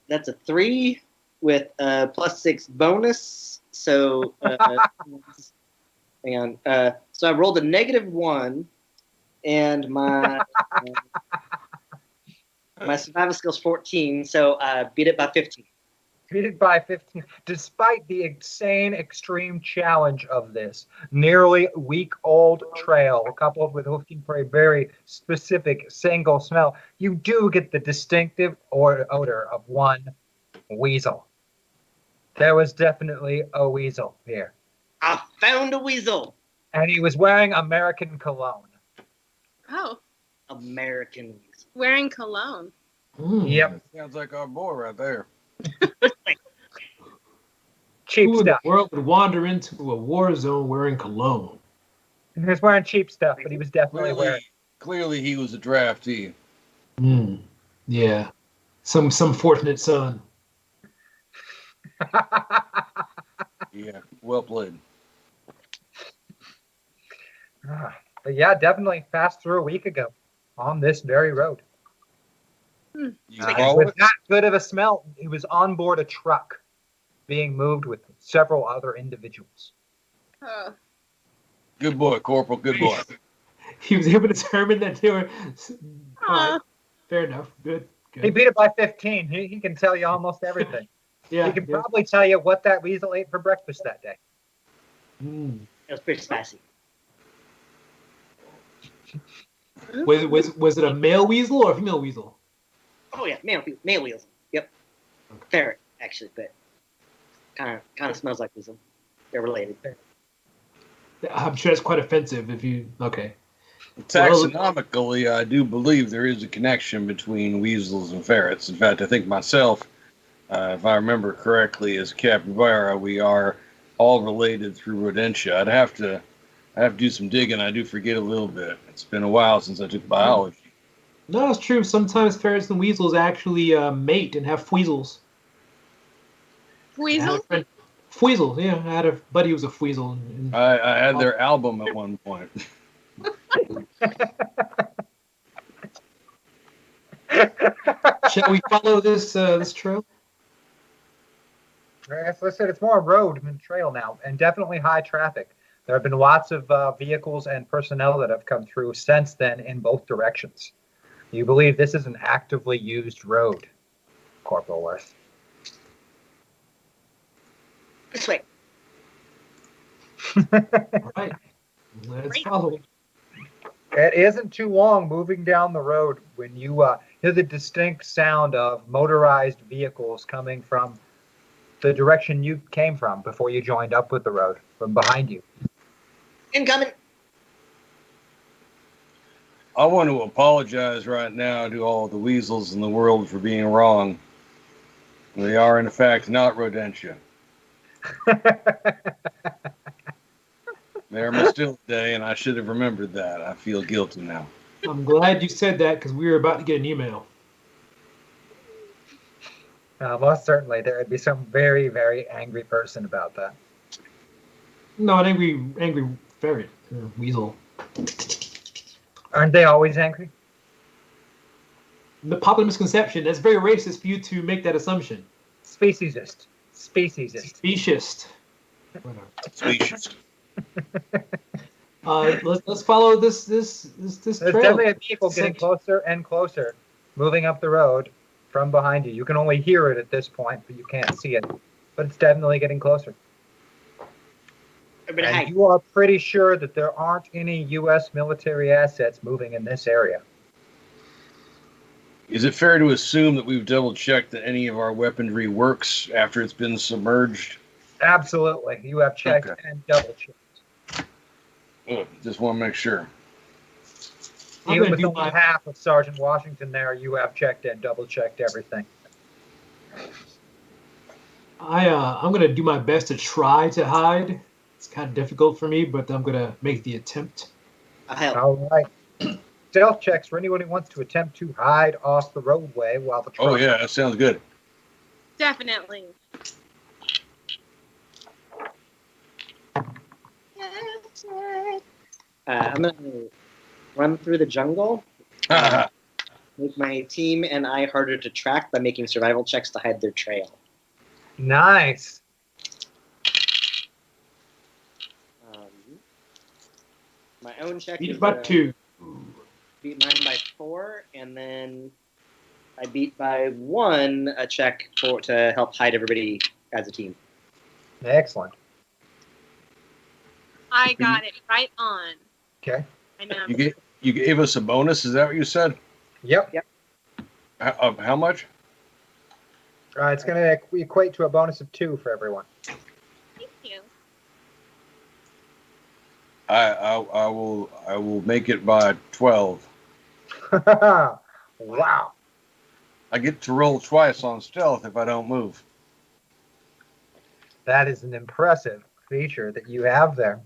that's a three with uh, plus six bonus. So uh, hang on. Uh, so I rolled a negative one, and my uh, my survival skills fourteen. So uh, beat it by fifteen. Beat it by 15. Despite the insane extreme challenge of this nearly week old trail, coupled with looking for a very specific single smell, you do get the distinctive odor of one weasel. There was definitely a weasel here. I found a weasel. And he was wearing American cologne. Oh, American weasel. Wearing cologne. Yep. Sounds like our boy right there. <laughs> Cheap Who in stuff. the world would wander into a war zone wearing cologne? He was wearing cheap stuff, but he was definitely Clearly, wearing. clearly he was a draftee. Hmm. Yeah. Some some fortunate son. <laughs> Yeah, well played. Ah, but yeah, definitely passed through a week ago on this very road. You Uh, follow with it? that good of a smell, he was on board a truck being moved with several other individuals. Good boy, Corporal. Good boy. <laughs> He was able to determine that they were. All right. Fair enough. Good. He beat it by 15. He, he can tell you almost <laughs> everything. Yeah. he can yeah. probably tell you what that weasel ate for breakfast that day. Hmm. It was pretty spicy. <laughs> Was, was was it a male weasel or a female weasel? Oh yeah, male male weasel. Yep. Ferret actually, but kind of kind of smells like weasel. They're related. I'm sure it's quite offensive if you. Okay. Taxonomically, I do believe there is a connection between weasels and ferrets. In fact, I think myself, uh, if I remember correctly, as capybara, we are all related through rodentia. I'd have to, I have to do some digging. I do forget a little bit. It's been a while since I took biology. No, it's true. Sometimes ferrets and weasels actually uh, mate and have weasels. Weasel? Weasel, yeah. I had a buddy who was a weasel. And, I, I had their album at one point. <laughs> <laughs> Shall we follow this uh, this trail? As I said, it's more a road than trail now, and definitely high traffic. There have been lots of uh, vehicles and personnel that have come through since then in both directions. You believe this is an actively used road, Corporal Worth? This way. All right. Let's follow. It isn't too long moving down the road when you uh, hear the distinct sound of motorized vehicles coming from the direction you came from before you joined up with the road, from behind you. Incoming. I want to apologize right now to all the weasels in the world for being wrong. They are, in fact, not rodentia. They're Mastilla Day, and I should have remembered that. I feel guilty now. I'm glad you said that because we were about to get an email. Uh, most certainly, there would be some very, very angry person about that. No, an angry, angry ferret, or weasel. Aren't they always angry? The popular misconception. That's very racist for you to make that assumption. Speciesist. Speciesist. Speciest. Speciest. <laughs> Uh, let's let's follow this this this this There's trail. definitely a vehicle getting closer and closer, moving up the road from behind you. You can only hear it at this point, but you can't see it. But it's definitely getting closer. Everybody And hide. you are pretty sure that there aren't any U.S. military assets moving in this area. Is it fair to assume that we've double checked that any of our weaponry works after it's been submerged? Absolutely. You have checked Okay. and double checked. Good. Just want to make sure. I'm Even with do only my- half of Sergeant Washington there, you have checked and double checked everything. I uh, I'm gonna do my best to try to hide. It's kind of difficult for me, but I'm gonna make the attempt. I'll help. All right. <clears throat> Stealth checks for anyone who wants to attempt to hide off the roadway while the truck Oh, yeah, that sounds good. Definitely. Uh, I'm gonna run through the jungle, make my team and I harder to track by making survival checks to hide their trail. Nice. My own check Beat is by uh, two. beat mine by four, and then I beat by one a check for to help hide everybody as a team. Excellent. I got it right on. Okay. I know. You gave, you gave us a bonus. Is that what you said? Yep. Yep. How, of how much? Uh, it's going to equate to a bonus of two for everyone. Thank you. I, I I will I will make it by twelve. <laughs> wow. I get to roll twice on stealth if I don't move. That is an impressive feature that you have there.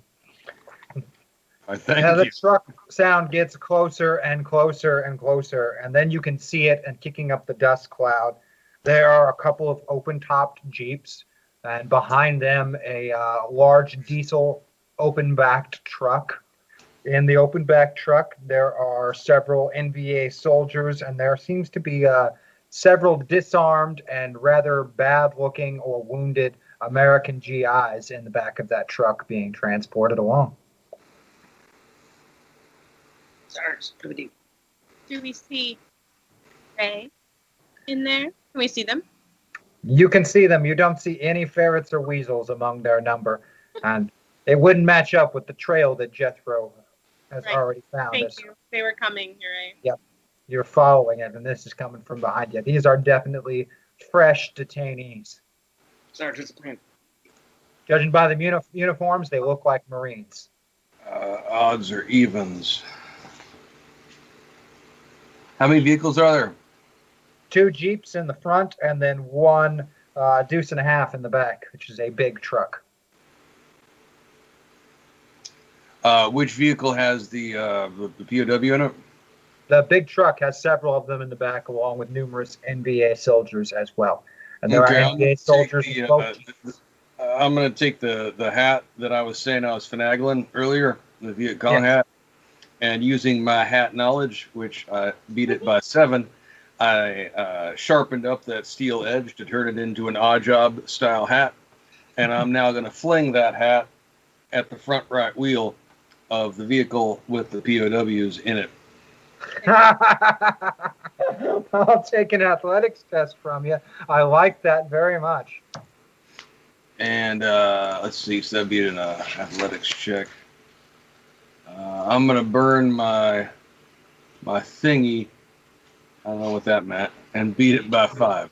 I thank the you. truck sound gets closer and closer and closer, and then you can see it and kicking up the dust cloud. There are a couple of open-topped jeeps, and behind them a uh, large diesel open-backed truck. In the open-backed truck, there are several NVA soldiers, and there seems to be uh, several disarmed and rather bad-looking or wounded American GIs in the back of that truck being transported along. Sarge, do we do? Do we see Ray in there? Can we see them? You can see them. You don't see any ferrets or weasels among their number, and it wouldn't match up with the trail that Jethro has Right. already found. Thank us. you. They were coming. You're right. Yep, you're following it, and this is coming from behind you. These are definitely fresh detainees. Sarge, what's plan? Judging by the uni- uniforms, they look like Marines. Uh, odds or evens. How many vehicles are there? Two Jeeps in the front and then one uh, deuce and a half in the back, which is a big truck. Uh, which vehicle has the, uh, the the POW in it? The big truck has several of them in the back, along with numerous NVA soldiers as well. And there Okay, are NVA soldiers the, uh, th- uh, I'm going to take the the hat that I was saying I was finagling earlier, the Viet Cong hat, and using my hat knowledge, which I beat it by seven, I uh, sharpened up that steel edge to turn it into an Oddjob style hat, and I'm <laughs> now going to fling that hat at the front right wheel of the vehicle with the POWs in it. <laughs> I'll take an athletics test from you. I like that very much. And uh, let's see, so that'd be an uh, athletics check. Uh, I'm gonna burn my my thingy. I don't know what that meant, and beat it by five.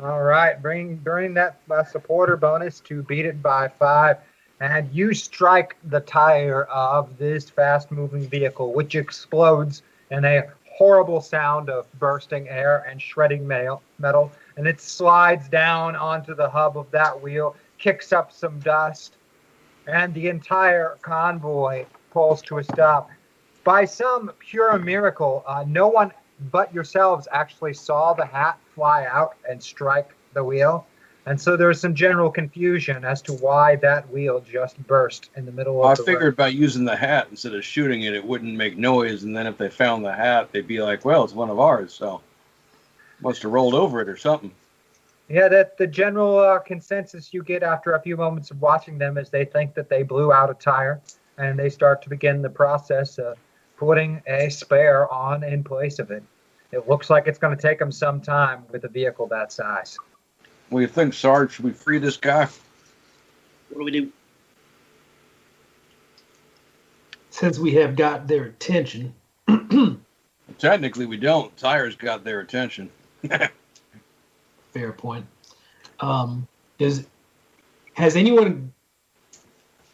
All right, bring bring that uh, supporter bonus to beat it by five, and you strike the tire of this fast-moving vehicle, which explodes in a horrible sound of bursting air and shredding metal, and it slides down onto the hub of that wheel, kicks up some dust, and the entire convoy pulls to a stop. By some pure miracle, uh, no one but yourselves actually saw the hat fly out and strike the wheel. And so there's some general confusion as to why that wheel just burst in the middle of I the figured by using the hat instead of shooting it, it wouldn't make noise, and then if they found the hat, they'd be like, "Well, it's one of ours." So must have rolled over it or something. Yeah, that the general uh, consensus you get after a few moments of watching them is they think that they blew out a tire, and they start to begin the process of putting a spare on in place of it. It looks like it's going to take them some time with a vehicle that size. What do you think, Sarge? Should we free this guy? What do we do? Since we have got their attention, <clears throat> Technically, we don't. Tyre's got their attention. <laughs> fair point. Um, does has anyone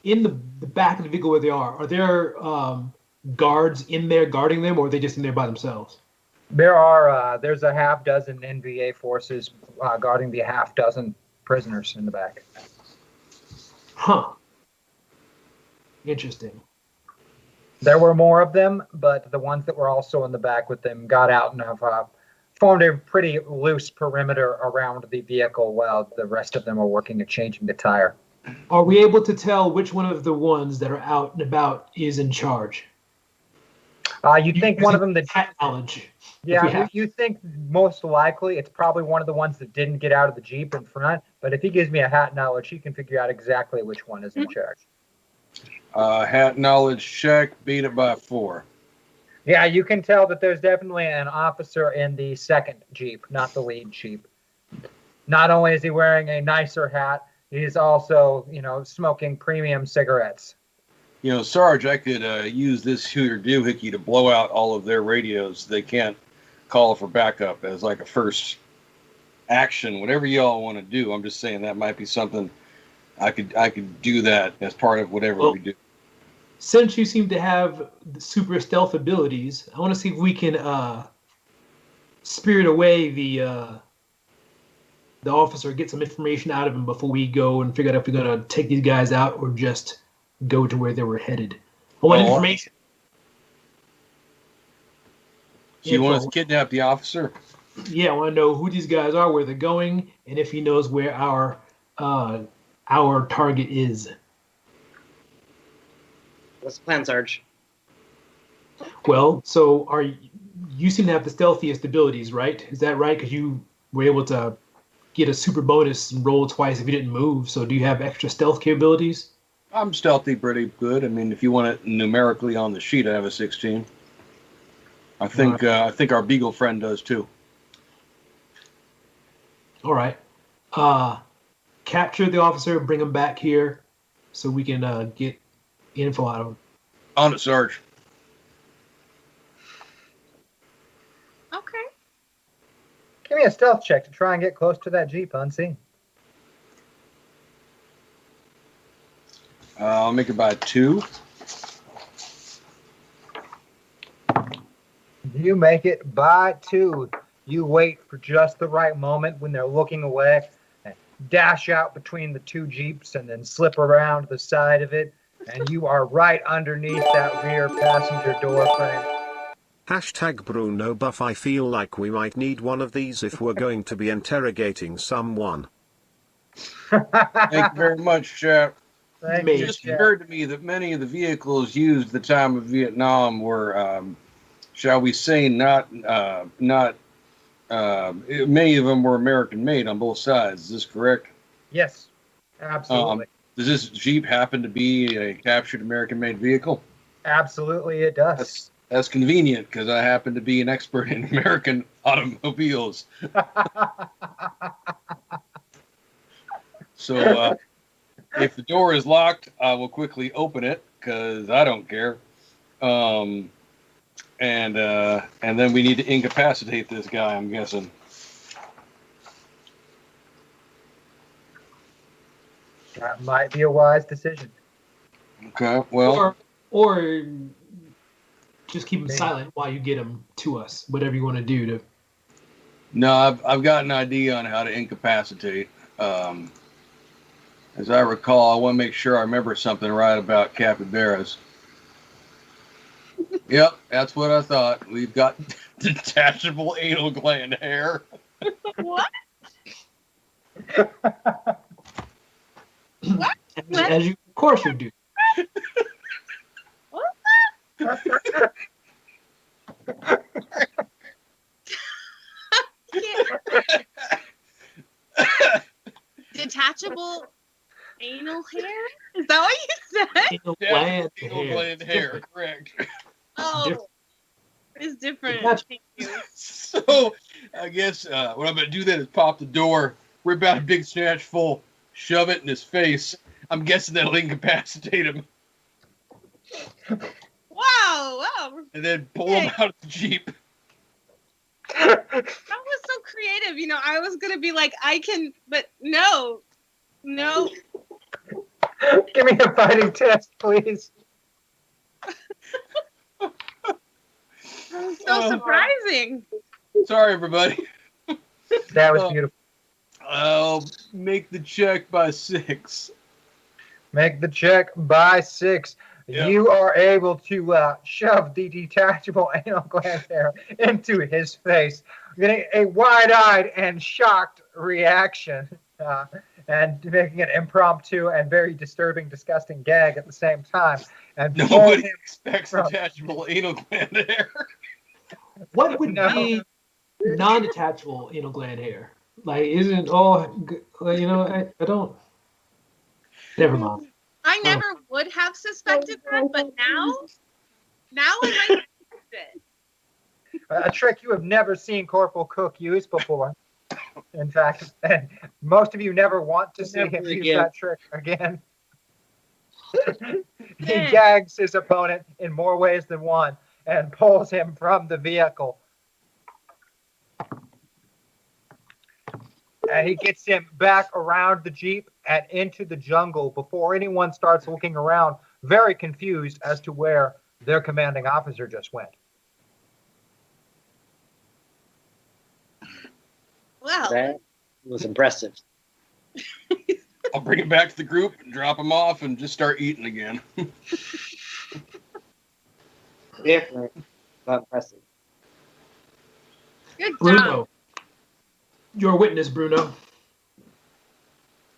in the, the back of the vehicle where they are? Are there um, guards in there guarding them, or are they just in there by themselves? There are uh, there's a half dozen NVA forces uh, guarding the half dozen prisoners in the back. Huh. Interesting. There were more of them, but the ones that were also in the back with them got out and have uh, formed a pretty loose perimeter around the vehicle while the rest of them are working at changing the tire. Are we able to tell which one of the ones that are out and about is in charge? Uh, you'd think one of them that hat knowledge. If Yeah, you, you think most likely it's probably one of the ones that didn't get out of the Jeep in front. But if he gives me a hat knowledge, he can figure out exactly which one is in charge. Uh, hat knowledge check. Beat it by four. Yeah, you can tell that there's definitely an officer in the second Jeep, not the lead Jeep. Not only is he wearing a nicer hat, he's also, you know, smoking premium cigarettes. You know, Sarge, I could uh, use this here doohickey to blow out all of their radios. They can't call for backup as like a first action. Whatever y'all want to do, I'm just saying that might be something I could I could do that as part of whatever Well- we do. Since you seem to have the super stealth abilities, I want to see if we can uh, spirit away the uh, the officer, get some information out of him before we go and figure out if we're gonna take these guys out or just go to where they were headed. I want Oh. information. So you want us to kidnap the officer? Yeah, I want to know who these guys are, where they're going, and if he knows where our uh, our target is. What's the plan, Sarge? Well, so are you, you seem to have the stealthiest abilities, right? Is that right? Because you were able to get a super bonus and roll twice if you didn't move. So do you have extra stealth capabilities? I'm stealthy pretty good. I mean, if you want it numerically on the sheet, I have a 16. I think uh, I think our beagle friend does too. All right. Uh, capture the officer, bring him back here, so we can uh, get info out of him. On it, Sarge. Okay. Give me a stealth check to try and get close to that Jeep unseen. Uh, I'll make it by two. You make it by two. You wait for just the right moment when they're looking away and dash out between the two Jeeps and then slip around the side of it. And you are right underneath that rear passenger door frame. Hashtag Bruno Buff. I feel like we might need one of these if we're going to be interrogating someone. <laughs> Thank you very much, chap. Thank It just Jack. occurred to me that many of the vehicles used at the time of Vietnam were, um, shall we say, not uh, not. Uh, many of them were American made on both sides. Is this correct? Yes, absolutely. Um, does this Jeep happen to be a captured American made vehicle? absolutely, it does. That's that's convenient because I happen to be an expert in American <laughs> automobiles. So uh, if the door is locked, I will quickly open it because I don't care. Um, and uh, and then we need to incapacitate this guy. I'm guessing. that might be a wise decision. Okay. Well, or or just keep him Maybe. silent while you get him to us. Whatever you want to do to. no, I've I've got an idea on how to incapacitate. Um, as I recall, I want to make sure I remember something right about capybaras. Yep, that's what I thought. We've got <laughs> detachable anal gland hair. What? As, as you, of course, you do. What? Detachable anal hair? Is that what you said? Anal Yeah, gland anal gland hair, correct. Oh, it's different. Detach- Thank you. <laughs> So I guess uh, what I'm gonna do then is pop the door, rip out a big snatch full, shove it in his face. I'm guessing that'll incapacitate him, Wow, wow. and then pull him out of the jeep. <laughs> That was so creative. You know, I was gonna be like, I can, but no, no. <laughs> Give me a fighting test, please. That was so Oh. surprising. Sorry, everybody. <laughs> That was Oh. beautiful. I'll make the check by six. Make the check by six. Yeah. You are able to uh, shove the detachable <laughs> anal gland there into his face, getting a wide-eyed and shocked reaction, uh, and making an impromptu and very disturbing, disgusting gag at the same time. And Nobody expects from- detachable anal gland <laughs> hair. What would No. be non-detachable anal gland hair? Like, isn't all you know, I, I don't. Never mind. I oh. never would have suspected that, but now, now I might suspect it. a trick you have never seen Corporal Cook use before. In fact, and <laughs> most of you never want to see Never him use that trick again. <laughs> he Yeah. gags his opponent in more ways than one and pulls him from the vehicle. And he gets him back around the Jeep and into the jungle before anyone starts looking around, very confused as to where their commanding officer just went. Wow. That was impressive. I'll bring him back to the group and drop him off and just start eating again. <laughs> Different, but impressive. good job. Bruno, your witness, Bruno.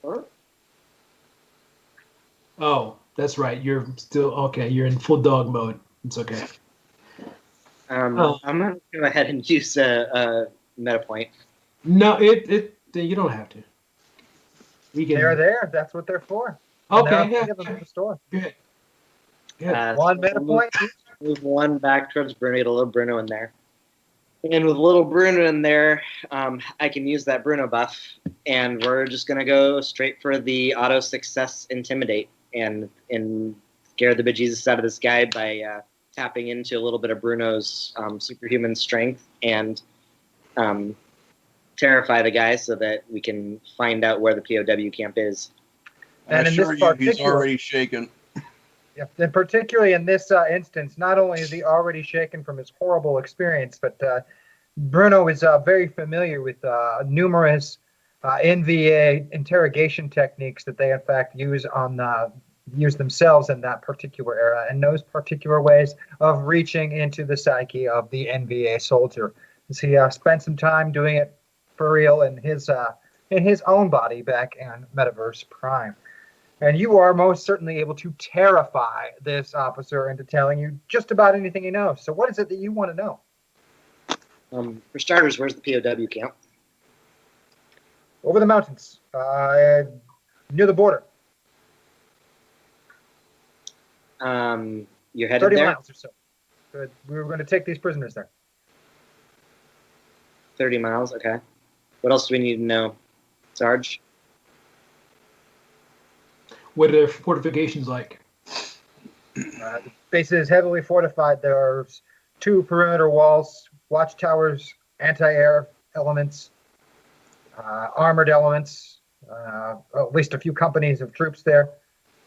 Huh? Oh, that's right. You're still okay. You're in full dog mode. It's okay. Um, Oh. I'm gonna go ahead and use a, a meta point. No, it it you don't have to. We can. They're there. That's what they're for. And there are Okay, yeah. three of them in the store. Good. Yeah. Uh, One meta point. Move one back towards Bruno, get a little Bruno in there. And with a little Bruno in there, um, I can use that Bruno buff, and we're just gonna go straight for the auto success intimidate and and scare the bejesus out of this guy by uh, tapping into a little bit of Bruno's um, superhuman strength and um, terrify the guy so that we can find out where the POW camp is. And I in this assure you, he's already shaken. Yeah, and particularly in this uh, instance, not only is he already shaken from his horrible experience, but uh, Bruno is uh, very familiar with uh, numerous uh, NVA interrogation techniques that they, in fact, use on uh, use themselves in that particular era, and knows particular ways of reaching into the psyche of the NVA soldier. As he uh, spent some time doing it for real in his in his own body back in Metaverse Prime. And you are most certainly able to terrify this officer into telling you just about anything he knows. So, what is it that you want to know? Um, for starters, where's the POW camp? Over the mountains, uh, near the border, Um, you're headed 30 there. miles or so. Good. We were going to take these prisoners there. Thirty miles. Okay. What else do we need to know, Sarge? What are their fortifications like? Uh, the base is heavily fortified. There are two perimeter walls, watchtowers, anti-air elements, uh, armored elements. Uh, at least a few companies of troops there.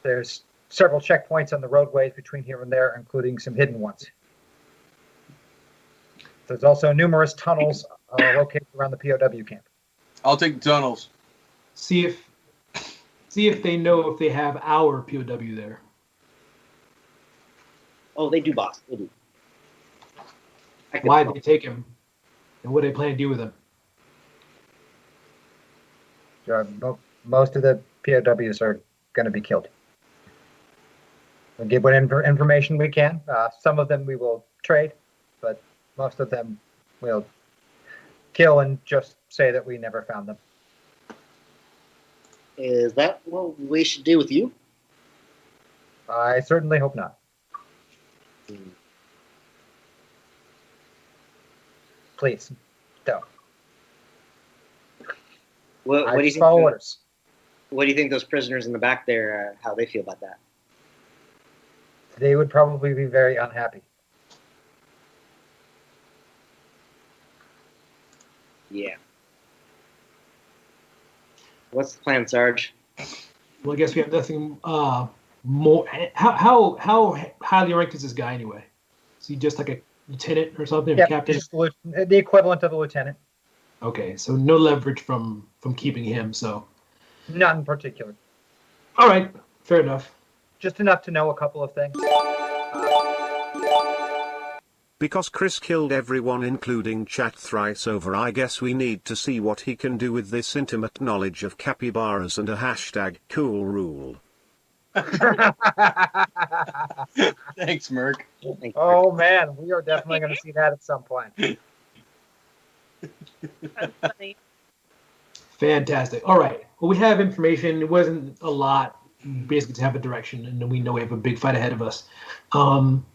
There's several checkpoints on the roadways between here and there, including some hidden ones. There's also numerous tunnels uh, located around the POW camp. I'll take the tunnels. See if see if they know if they have our POW there. Oh, they do, boss. They do. Why tell. did they take him? And what do they plan to do with him? Mo- most of the POWs are going to be killed. We'll give what inf- information we can. Uh, some of them we will trade, but most of them we'll kill and just say that we never found them. Is that what we should do with you? I certainly hope not. Please, don't. What, I what do you think? follow orders. What do you think those prisoners in the back there? Uh, how they feel about that? They would probably be very unhappy. Yeah. What's the plan, Sarge? Well, I guess we have nothing uh, more. How how how highly ranked is this guy anyway? Is he just like a lieutenant or something, Yeah, captain? just the the equivalent of a lieutenant. Okay, so no leverage from from keeping him. So Not in particular. all right, fair enough. Just enough to know a couple of things. Because Chris killed everyone including chat thrice over I guess we need to see what he can do with this intimate knowledge of capybaras and a hashtag cool rule. <laughs> Thanks, Merc. Oh man, we are definitely going to see that at some point. That's <laughs> funny. Fantastic. All right. Well, we have information. It wasn't a lot. Basically, to have a direction, and we know we have a big fight ahead of us. Um,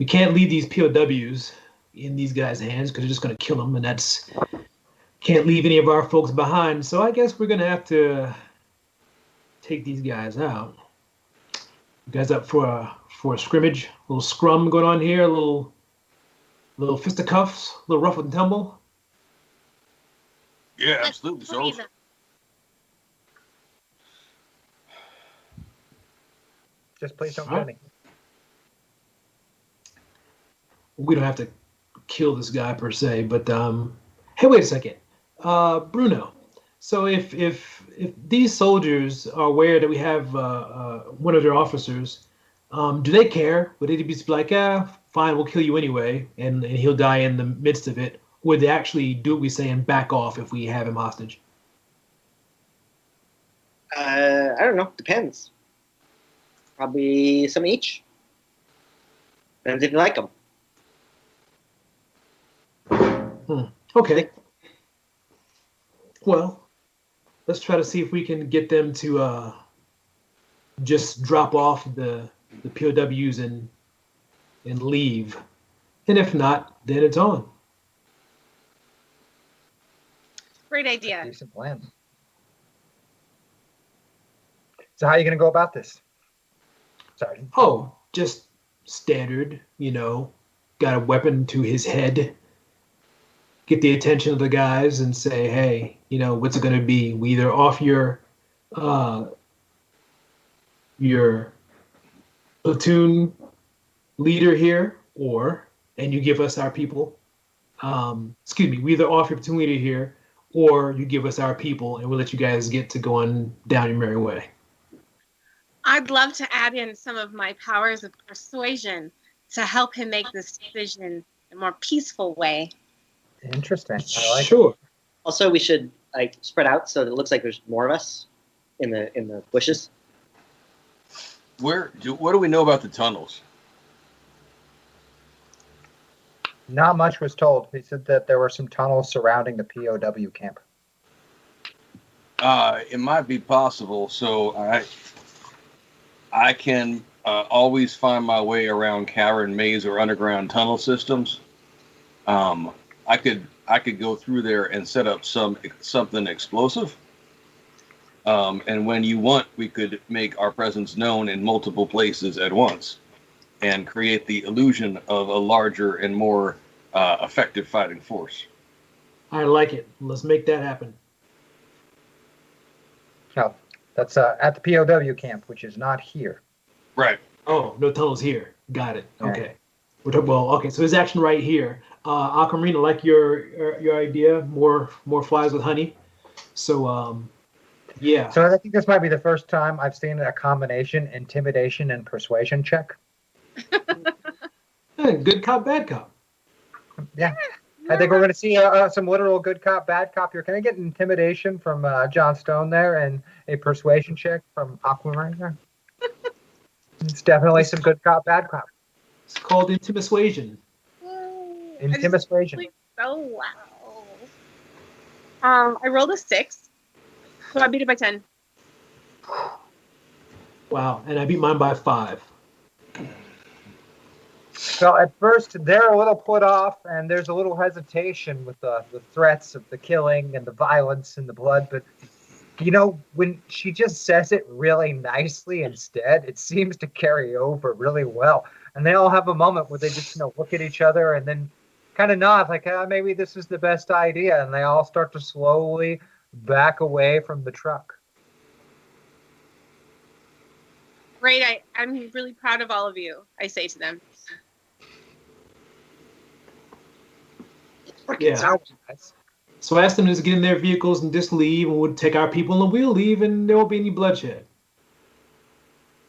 we can't leave these POWs in these guys' hands because they're just going to kill them, and that's can't leave any of our folks behind. So I guess we're going to have to take these guys out. You guys up for a for a scrimmage? A little scrum going on here. A little little fisticuffs. A little rough and tumble. Yeah, absolutely. Please. So, Just please don't Huh? kill me. We don't have to kill this guy per se, but um, hey, wait a second, uh, Bruno. So if if if these soldiers are aware that we have uh, uh, one of their officers, um, do they care? Would they be like, ah, fine, we'll kill you anyway, and, and he'll die in the midst of it? Would they actually do what we say and back off if we have him hostage? Uh, I don't know. Depends. Probably some each. Depends if you like them. Okay. Well, let's try to see if we can get them to uh, just drop off the the POWs and and leave. And if not, then it's on. Great idea. Decent plan. So how are you going to go about this, Sergeant? Oh, just standard, you know, got a weapon to his head. Get the attention of the guys and say, hey, you know, what's it going to be? We either off your, uh, your platoon leader here, or and you give us our people. Um, excuse me, we either off your platoon leader here, or you give us our people, and we'll let you guys get to going down your merry way. I'd love to add in some of my powers of persuasion to help him make this decision a more peaceful way. Interesting. I like sure. Also, we should like spread out so that it looks like there's more of us in the in the bushes. Where? Do, what do we know about the tunnels? Not much was told. He said that there were some tunnels surrounding the POW camp. Uh, it might be possible. So I, I can uh, always find my way around cavern maze or underground tunnel systems. Um, I could I could go through there and set up some something explosive. Um, and when you want, we could make our presence known in multiple places at once, and create the illusion of a larger and more uh, effective fighting force. I like it. Let's make that happen. No, that's uh, at the POW camp, which is not here. Right. Oh, no tunnels here. Got it. Yeah. Okay. We're talking, well, okay. So his action right here. Uh, Aquamarine, I like your, your your idea. More more flies with honey. So um, yeah. So I think this might be the first time I've seen a combination intimidation and persuasion check. <laughs> Hey, good cop, bad cop. Yeah. I think we're going to see uh, uh, some literal good cop, bad cop here. Can I get intimidation from uh, John Stone there and a persuasion check from Aquamarine there? <laughs> it's definitely some good cop, bad cop. It's called intimisuasion. Intimidation. So wow. Um, I rolled a six, so I beat it by ten. <sighs> Wow. And I beat mine by five. So at first they're a little put off, and there's a little hesitation with the, the threats of the killing and the violence and the blood. But you know, when she just says it really nicely instead, it seems to carry over really well. And they all have a moment where they just you know look at each other and then kind of nod like, ah, maybe this is the best idea, and they all start to slowly back away from the truck. Great. I, I'm really proud of all of you. I say to them. Yeah. So I asked them to get in their vehicles and just leave, and we'll take our people and we'll leave, and there won't be any bloodshed.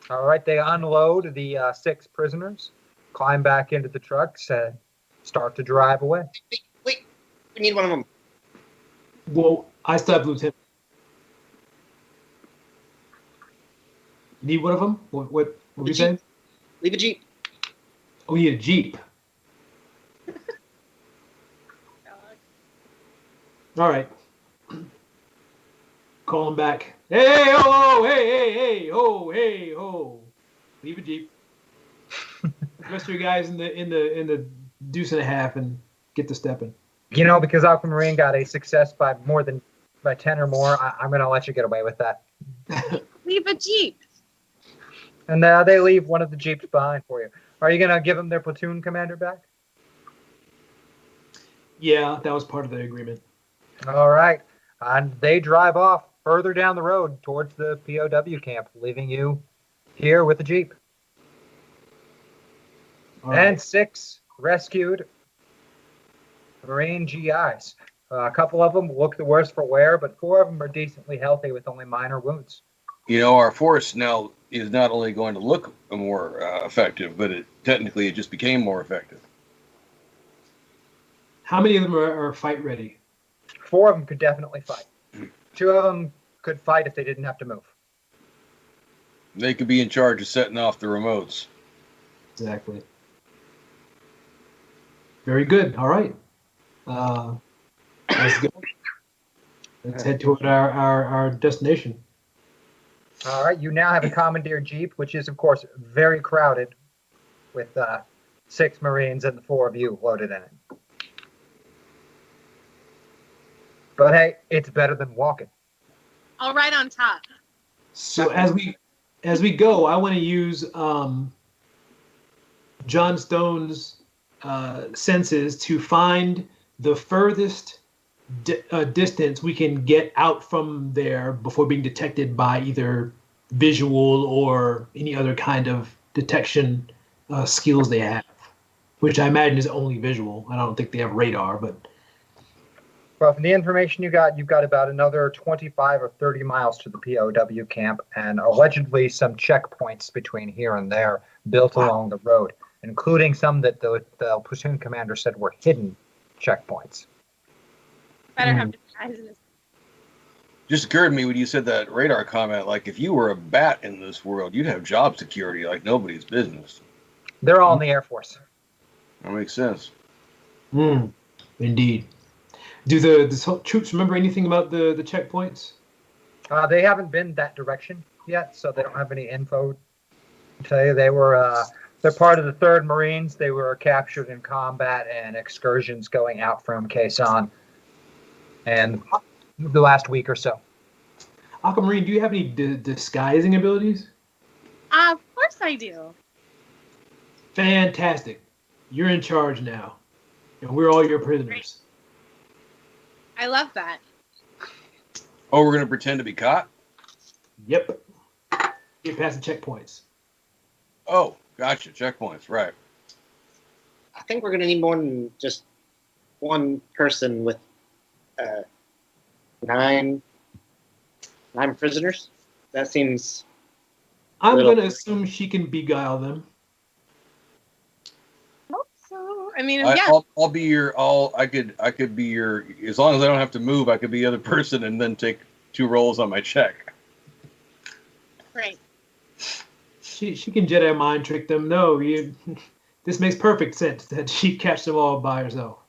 All right, they unload the uh, six prisoners, climb back into the trucks, and start to drive away. Wait, We need one of them. Well, I still have Lieutenant. Need one of them? What? What? What were you saying? Leave a jeep. Oh, we need a jeep. <laughs> All right. Call him back. Hey, oh, oh, hey, hey, hey, oh, hey, oh. Leave a jeep. <laughs> The rest of your guys in the in the in the deuce and a half and get to stepping. You know, because Aquamarine got a success by more than by ten or more, I, I'm going to let you get away with that. <laughs> Leave a jeep. And uh, they leave one of the jeeps behind for you. Are you going to give them their platoon commander back? Yeah, that was part of the agreement. All right. And they drive off further down the road towards the POW camp, leaving you here with the jeep. All and right. six rescued Marine GIs. Uh, a couple of them look the worst for wear, but four of them are decently healthy with only minor wounds. You know, our force now is not only going to look more uh, effective, but it technically it just became more effective. How many of them are, are fight ready? Four of them could definitely fight. Two of them could fight if they didn't have to move. They could be in charge of setting off the remotes. Exactly. Very good. All right. Uh, let's go. Let's head toward our, our, our destination. All right, you now have a commandeer jeep, which is, of course, very crowded with uh, six Marines and the four of you loaded in it. But hey, it's better than walking. All right on top. So as we as we go, I want to use um, John Stone's uh, senses to find the furthest di- uh, distance we can get out from there before being detected by either visual or any other kind of detection uh, skills they have, which I imagine is only visual. I don't think they have radar, but Well, from the information you got, you've got about another 25 or 30 miles to the POW camp, and allegedly some checkpoints between here and there built along the road, including some that the, the platoon commander said were hidden checkpoints. Better have disguises. Just occurred to me when you said that radar comment. Like, if you were a bat in this world, you'd have job security like nobody's business. They're all in the Air Force. That makes sense. Hmm. indeed. Do the, the troops remember anything about the, the checkpoints? Uh, they haven't been that direction yet, so they don't have any info to tell you. They were uh, they're part of the Third Marines. They were captured in combat and excursions going out from Khe Sanh, and the last week or so. Aquamarine, do you have any di- disguising abilities? Uh, of course I do. Fantastic. You're in charge now, and we're all your prisoners. I love that. Oh, we're gonna pretend to be caught. Yep. Get past the checkpoints. Oh, gotcha. Checkpoints, right? I think we're gonna need more than just one person with uh, nine nine prisoners. That seems. I'm Little- going to assume she can beguile them. Hope so. I mean, I, yeah. I'll, I'll be your. I'll. I could. I could be your. As long as I don't have to move, I could be the other person and then take two rolls on my check. Right. She she can Jedi mind trick them. No, you. <laughs> This makes perfect sense that she catch them all by herself.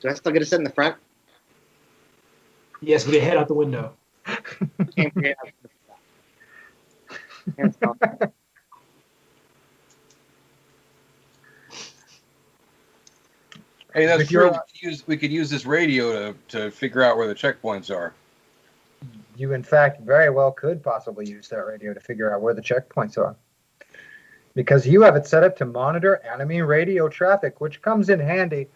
Do I still get to sit in the front? Yes, with your head out the window. <laughs> Can't forget- Hands off. Hey, that's If true. We could, use, we could use this radio to, to figure out where the checkpoints are. You, in fact, very well could possibly use that radio to figure out where the checkpoints are. Because you have it set up to monitor enemy radio traffic, which comes in handy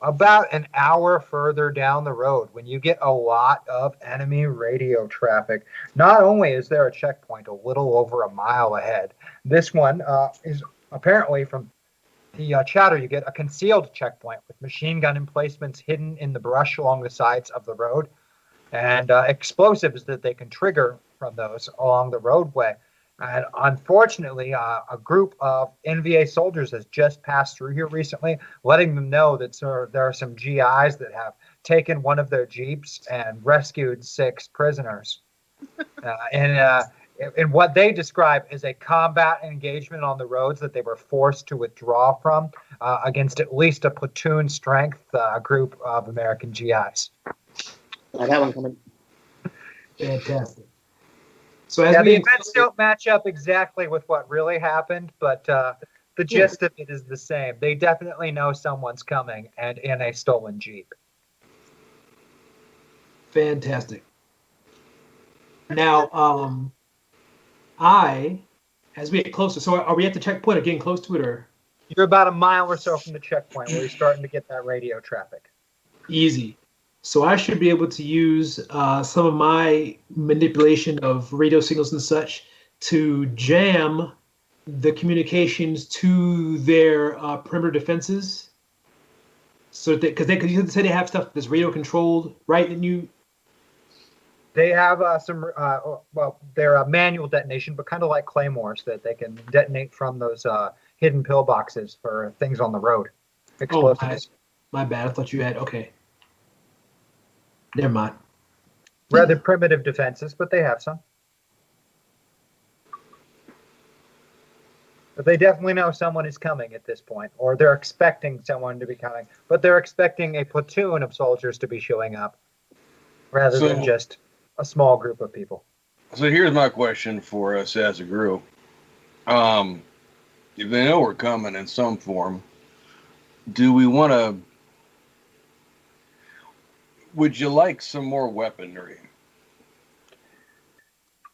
about an hour further down the road when you get a lot of enemy radio traffic. Not only is there a checkpoint a little over a mile ahead, this one uh, is apparently from the uh, chatter you get a concealed checkpoint with machine gun emplacements hidden in the brush along the sides of the road and uh, explosives that they can trigger from those along the roadway. And unfortunately, uh, a group of NVA soldiers has just passed through here recently, letting them know that sir, there are some GIs that have taken one of their jeeps and rescued six prisoners. <laughs> Uh, and uh, in- in what they describe as a combat engagement on the roads that they were forced to withdraw from uh, against at least a platoon strength uh, group of American GIs. I that one coming. Fantastic. So as yeah, we the events don't match up exactly with what really happened, but uh, the Yeah. gist of it is the same. They definitely know someone's coming and in a stolen Jeep. Fantastic. Now, um, I, as we get closer, so are we at the checkpoint or getting close to it, or You're about a mile or so from the checkpoint where you're starting to get that radio traffic. easy? So I should be able to use uh, some of my manipulation of radio signals and such to jam the communications to their uh, perimeter defenses. So that because they, cause you said they have stuff that's radio controlled, right? And you They have uh, some, uh, well, they're a manual detonation, but kind of like claymores that they can detonate from those uh, hidden pillboxes for things on the road. Oh, my, Explosives. my bad. I thought you had okay. Never mind. Rather primitive defenses, but they have some. But they definitely know someone is coming at this point, or they're expecting someone to be coming. But they're expecting a platoon of soldiers to be showing up, rather than just a small group of people. So here's my question for us as a group. Um, if they know we're coming in some form, do we want to? Would you like some more weaponry?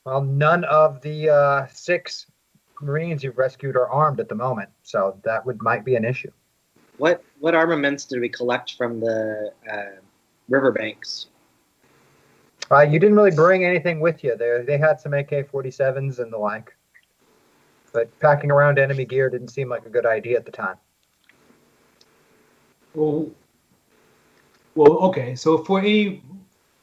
Well, none of the uh, six Marines you've rescued are armed at the moment, so that would might be an issue. What what armaments did we collect from the uh, riverbanks? Uh, you didn't really bring anything with you. They they had some AK-47s and the like. but packing around enemy gear didn't seem like a good idea at the time. Well, well, okay. So for a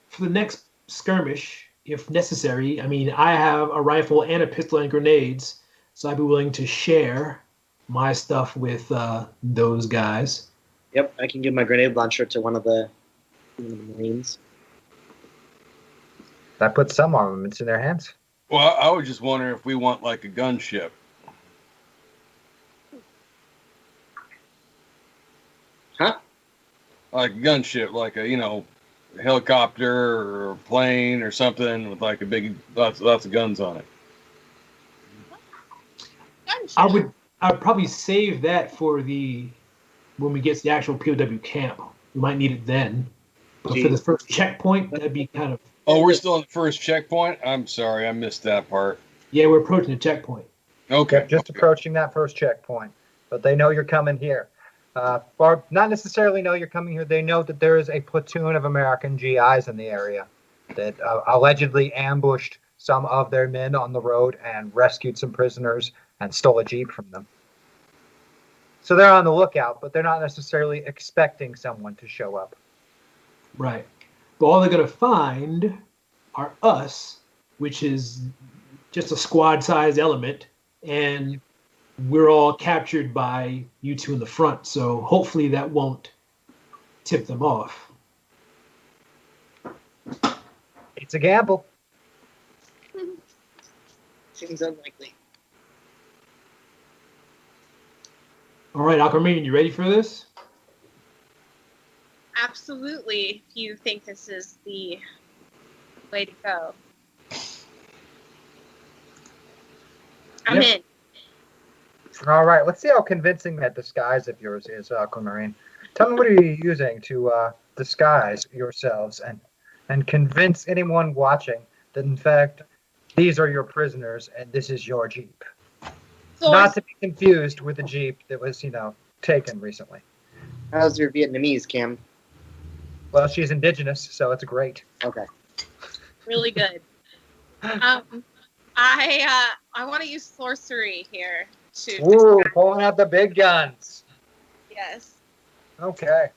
for the next skirmish, if necessary, I mean, I have a rifle and a pistol and grenades, so I'd be willing to share my stuff with uh, those guys. Yep, I can give my grenade launcher to one of the, one of the Marines. That puts some armaments in their hands. Well, I was just wondering if we want like a gunship. Huh? Like a gunship, like a you know, helicopter or plane or something with like a big lots lots of guns on it. I would I'd probably save that for the when we get to the actual POW camp. We might need it then. But for the first checkpoint, that'd be kind of Oh, we're still on the first checkpoint. I'm sorry, I missed that part. yeah, we're approaching the checkpoint. Okay, Just approaching that first checkpoint, but they know you're coming here. Uh, or not necessarily know you're coming here. They know that there is a platoon of American GIs in the area that uh, allegedly ambushed some of their men on the road and rescued some prisoners and stole a jeep from them. So they're on the lookout, but they're not necessarily expecting someone to show up. Right. But all they're gonna find are us, which is just a squad sized element, and we're all captured by you two in the front. So hopefully that won't tip them off. It's a gamble. <laughs> Seems unlikely. All right, Aquamarine, you ready for this? Absolutely, if you think this is the way to go. I'm Yep. in. All right, let's see how convincing that disguise of yours is, Aquamarine. Tell me what are you using to uh, disguise yourselves and and convince anyone watching that in fact these are your prisoners and this is your jeep. So Not to be confused with the jeep that was, you know, taken recently. How's your Vietnamese, Kim? Well, she's indigenous, so it's great. Okay. really good. <laughs> Um, I uh, I want to use sorcery here to Ooh, pulling out the big guns. yes. Okay.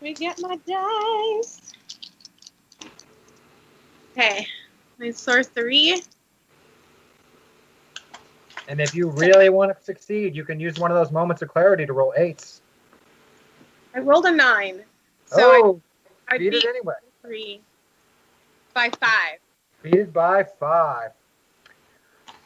We get my dice. Okay, my sorcery. And if you really want to succeed, you can use one of those moments of clarity to roll eights. I rolled a nine, so oh, I, I beat beat it anyway. three by five. Beat it by five.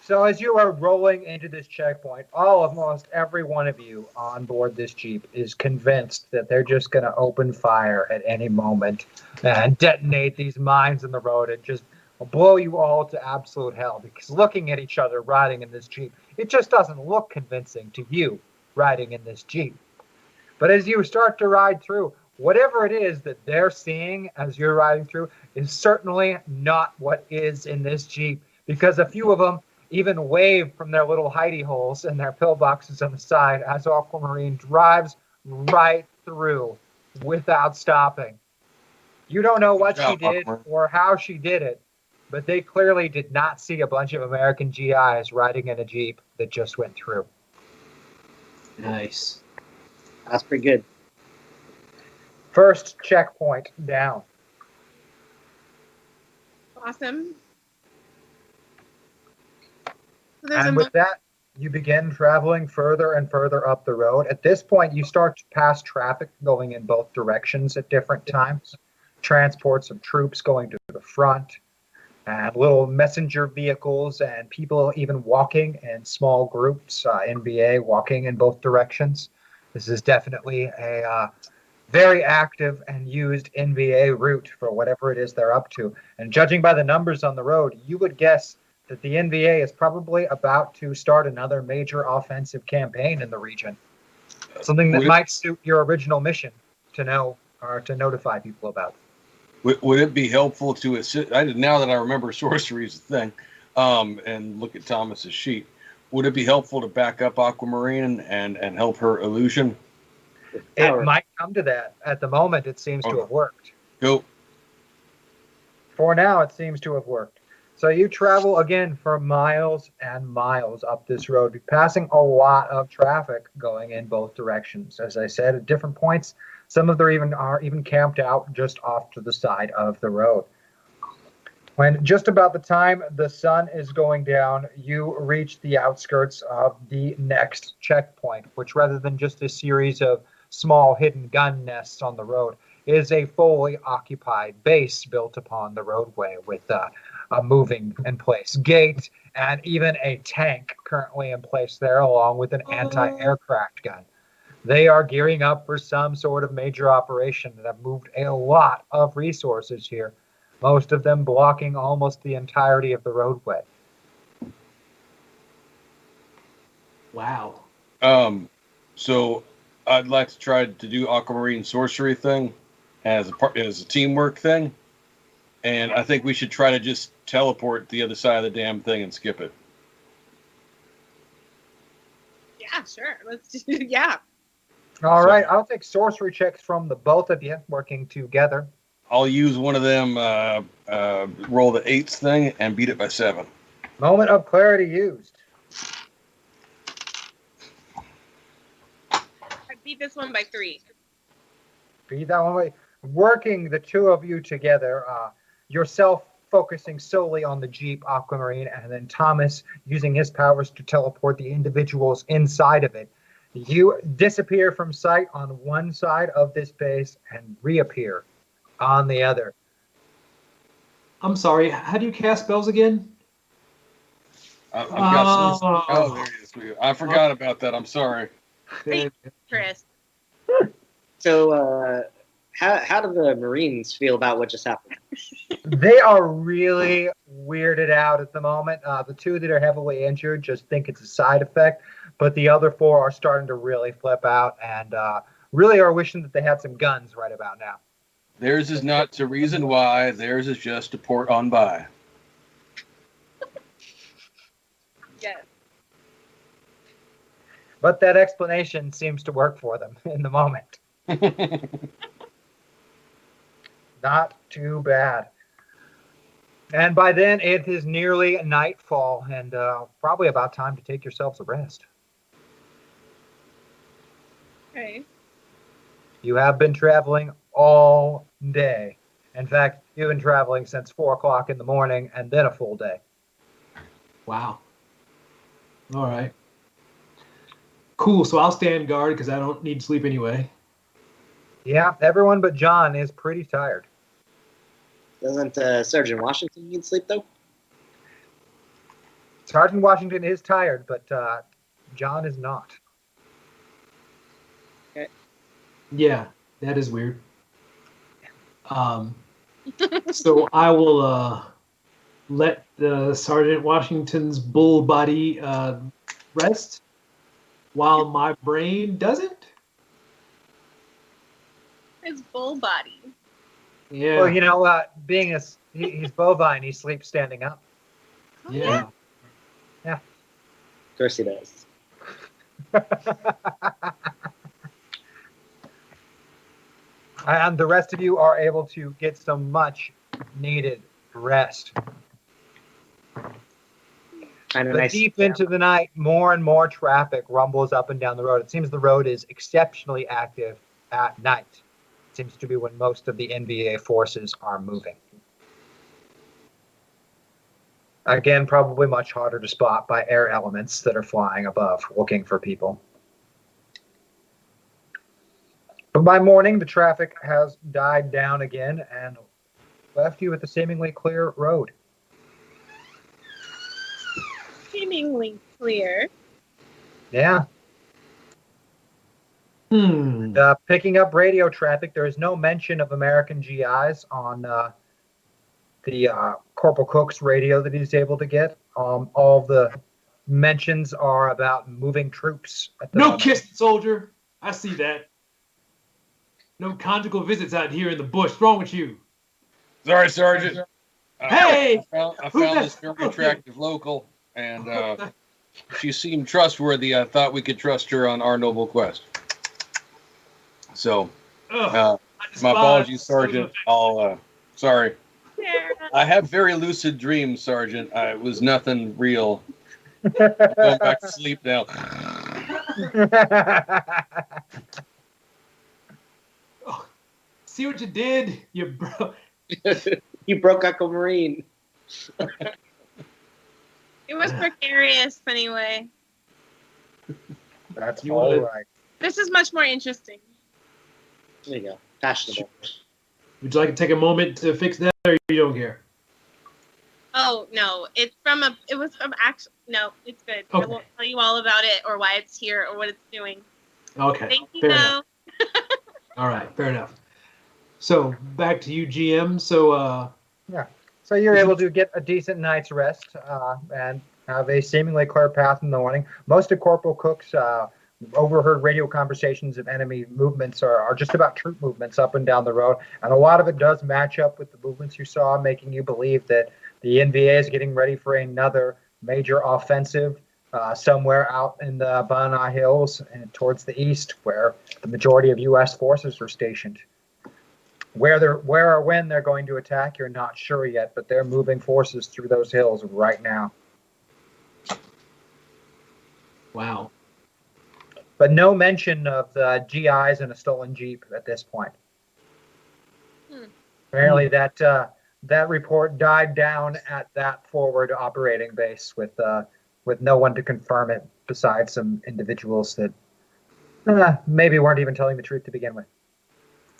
So as you are rolling into this checkpoint, all of almost every one of you on board this Jeep is convinced that they're just going to open fire at any moment and detonate these mines in the road and just blow you all to absolute hell. Because looking at each other riding in this Jeep, it just doesn't look convincing to you riding in this Jeep. But as you start to ride through, whatever it is that they're seeing as you're riding through is certainly not what is in this Jeep because a few of them even wave from their little hidey holes and their pillboxes on the side as Aquamarine drives right through without stopping. You don't know what she did or how she did it, but they clearly did not see a bunch of American GIs riding in a Jeep that just went through. Nice. That's pretty good. First checkpoint down. Awesome. So there's And mo- with that, you begin traveling further and further up the road. At this point, you start to pass traffic going in both directions at different times. Transports of troops going to the front, and little messenger vehicles, and people even walking in small groups, uh, NVA walking in both directions. This is definitely a uh, very active and used NVA route for whatever it is they're up to. And judging by the numbers on the road, you would guess that the NVA is probably about to start another major offensive campaign in the region. Something that Would it- might suit your original mission to know or to notify people about. Would, would it be helpful to assist? I did now that I remember <laughs> sorcery is a thing, um, and look at Thomas's sheet. Would it be helpful to back up Aquamarine and and help her illusion? It might come to that. At the moment, it seems to have worked. Go. For now, it seems to have worked. So you travel again for miles and miles up this road, passing a lot of traffic going in both directions. As I said, at different points, some of them even are even camped out just off to the side of the road. When just about the time the sun is going down, you reach the outskirts of the next checkpoint, which rather than just a series of small hidden gun nests on the road, is a fully occupied base built upon the roadway with uh, a moving in place gate and even a tank currently in place there, along with an anti aircraft gun. They are gearing up for some sort of major operation that have moved a lot of resources here, most of them blocking almost the entirety of the roadway. Wow. Um, so I'd like to try to do aquamarine sorcery thing as a part as a teamwork thing, and I think we should try to just teleport the other side of the damn thing and skip it. Yeah, sure. Let's do. <laughs> Yeah. All right, I'll take sorcery checks from the both of you working together. I'll use one of them uh, uh, roll the eights thing and beat it by seven. Moment of clarity used. I beat this one by three. Beat that one way. Working the two of you together, uh, yourself focusing solely on the Jeep Aquamarine, and then Thomas using his powers to teleport the individuals inside of it. You disappear from sight on one side of this base and reappear on the other. I'm sorry. How do you cast spells again? I, I've got some. Oh. Oh, there it is. I forgot about that. I'm sorry. Chris. So, uh, how how do the Marines feel about what just happened? They are really weirded out at the moment. Uh, the two that are heavily injured just think it's a side effect, but the other four are starting to really flip out and uh, really are wishing that they had some guns right about now. Theirs is not to reason why. Theirs is just to port on by. <laughs> Yes. But that explanation seems to work for them <laughs> in the moment. <laughs> Not too bad. And by then, it is nearly nightfall and uh, probably about time to take yourselves a rest. Okay. You have been traveling all day. In fact, you've been traveling since four o'clock in the morning and then a full day. Wow. All right. Cool. So I'll stand guard because I don't need sleep anyway. Yeah, everyone but John is pretty tired. Doesn't uh, Sergeant Washington need sleep though? Sergeant Washington is tired, but uh, John is not. Okay. Yeah, that is weird. Um, <laughs> so I will uh, let the Sergeant Washington's bull body uh, rest while my brain doesn't. His bull body. Yeah. Well, you know, uh, being a, s- he, he's bovine, he sleeps standing up. yeah. Yeah. Of course he does. <laughs> And the rest of you are able to get some much needed rest. Kind of But nice. deep into the night, more and more traffic rumbles up and down the road. It seems the road is exceptionally active at night. Seems to be when most of the NVA forces are moving. Again, probably much harder to spot by air elements that are flying above looking for people. But by morning, the traffic has died down again and left you with a seemingly clear road. Seemingly clear. Yeah. Hmm. Uh, picking up radio traffic, there is no mention of American GIs on uh, the uh, Corporal Cook's radio that he's able to get. Um, all the mentions are about moving troops. At the No moment. kiss, soldier. I see that. No conjugal visits out here in the bush. What's wrong with you? Sorry, Sergeant. Uh, Hey! I found, I found this very attractive local, and uh, <laughs> she seemed trustworthy. I thought we could trust her on our noble quest. So, Ugh, uh, my apologies, Sergeant. I'll. Uh, sorry. Sarah. I have very lucid dreams, Sergeant. I it was nothing real. Going back to sleep now. <laughs> See what you did? You broke. <laughs> you broke Uncle Marine. <laughs> It was precarious anyway. That's You all wanna- right. This is much more interesting. There you go. Fashionable. Would you like to take a moment to fix that, or you don't care? Oh no, it's from a. It was from actual. No, it's good. I won't tell you all about it or why it's here or what it's doing. Okay. Thank you fair though. All right, fair enough. So back to you, GM. So uh, Yeah. So you're able to get a decent night's rest uh, and have a seemingly clear path in the morning. Most of Corporal Cook's uh, overheard radio conversations of enemy movements are, are just about troop movements up and down the road. And a lot of it does match up with the movements you saw, making you believe that the NVA is getting ready for another major offensive uh, somewhere out in the Bana Hills and towards the east, where the majority of U.S. forces are stationed. Where they're where or when they're going to attack, you're not sure yet, but they're moving forces through those hills right now. wow. But no mention of the GIs and a stolen Jeep at this point. Hmm. Apparently, that uh, that report died down at that forward operating base with uh, with no one to confirm it besides some individuals that uh, maybe weren't even telling the truth to begin with.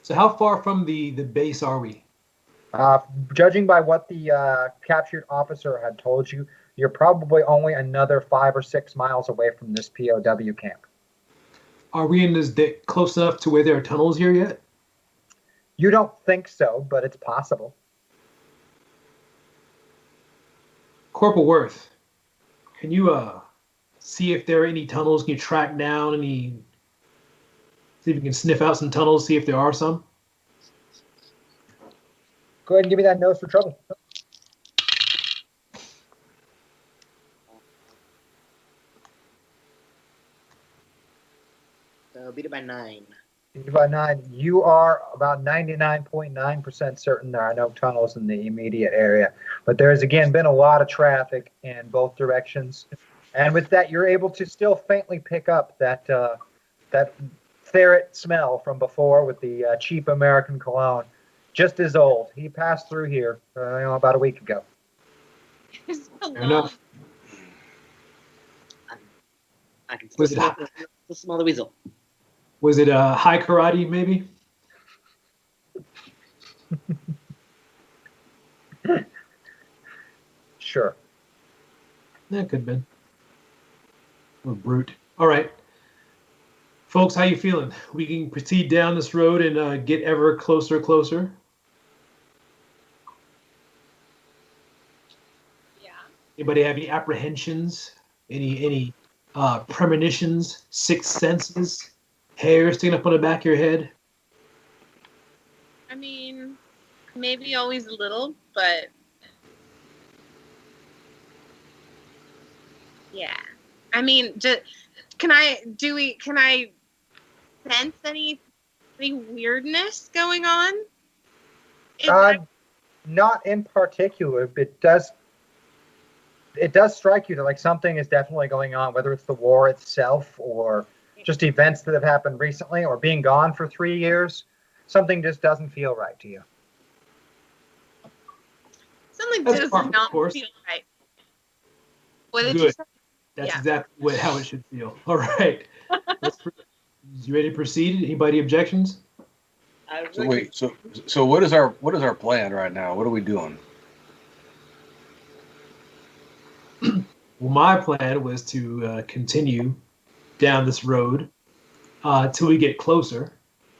So how far from the the base are we? Uh, judging by what the uh, captured officer had told you, you're probably only another five or six miles away from this POW camp. Are we in this di- close enough to where there are tunnels here yet? You don't think so, but it's possible. Corporal Worth, can you uh see if there are any tunnels? Can you track down any? See if you can sniff out some tunnels. See if there are some. Go ahead and give me that nose for trouble. Beat it by nine. By nine, you are about 99.9% certain there are no tunnels in the immediate area. But there's again been a lot of traffic in both directions. And with that, you're able to still faintly pick up that uh, that ferret smell from before with the uh, cheap American cologne. Just as old. He passed through here uh, you know, about a week ago. It's so long. enough. I can still it smell, still smell the weasel. Was it uh, Hai Karate maybe? Sure. That could have been. A brute. All right. Folks, how you feeling? We can proceed down this road and uh, get ever closer, closer. Yeah. Anybody have any apprehensions? Any any uh, premonitions, sixth senses, hair sticking up on the back of your head? I mean, maybe always a little, but yeah. I mean, just, can I do we can I sense any any weirdness going on? Uh, that- not in particular, but does it does strike you that like something is definitely going on, whether it's the war itself or just events that have happened recently or being gone for three years. Something just doesn't feel right to you. something That's does part not course. feel right. What did you say? That's Yeah. exactly how it should feel. <laughs> All right. Let's pr- you ready to proceed? Anybody objections? So wait, so so what is our what is our plan right now? What are we doing? <clears throat> Well, my plan was to uh, continue down this road uh, till we get closer,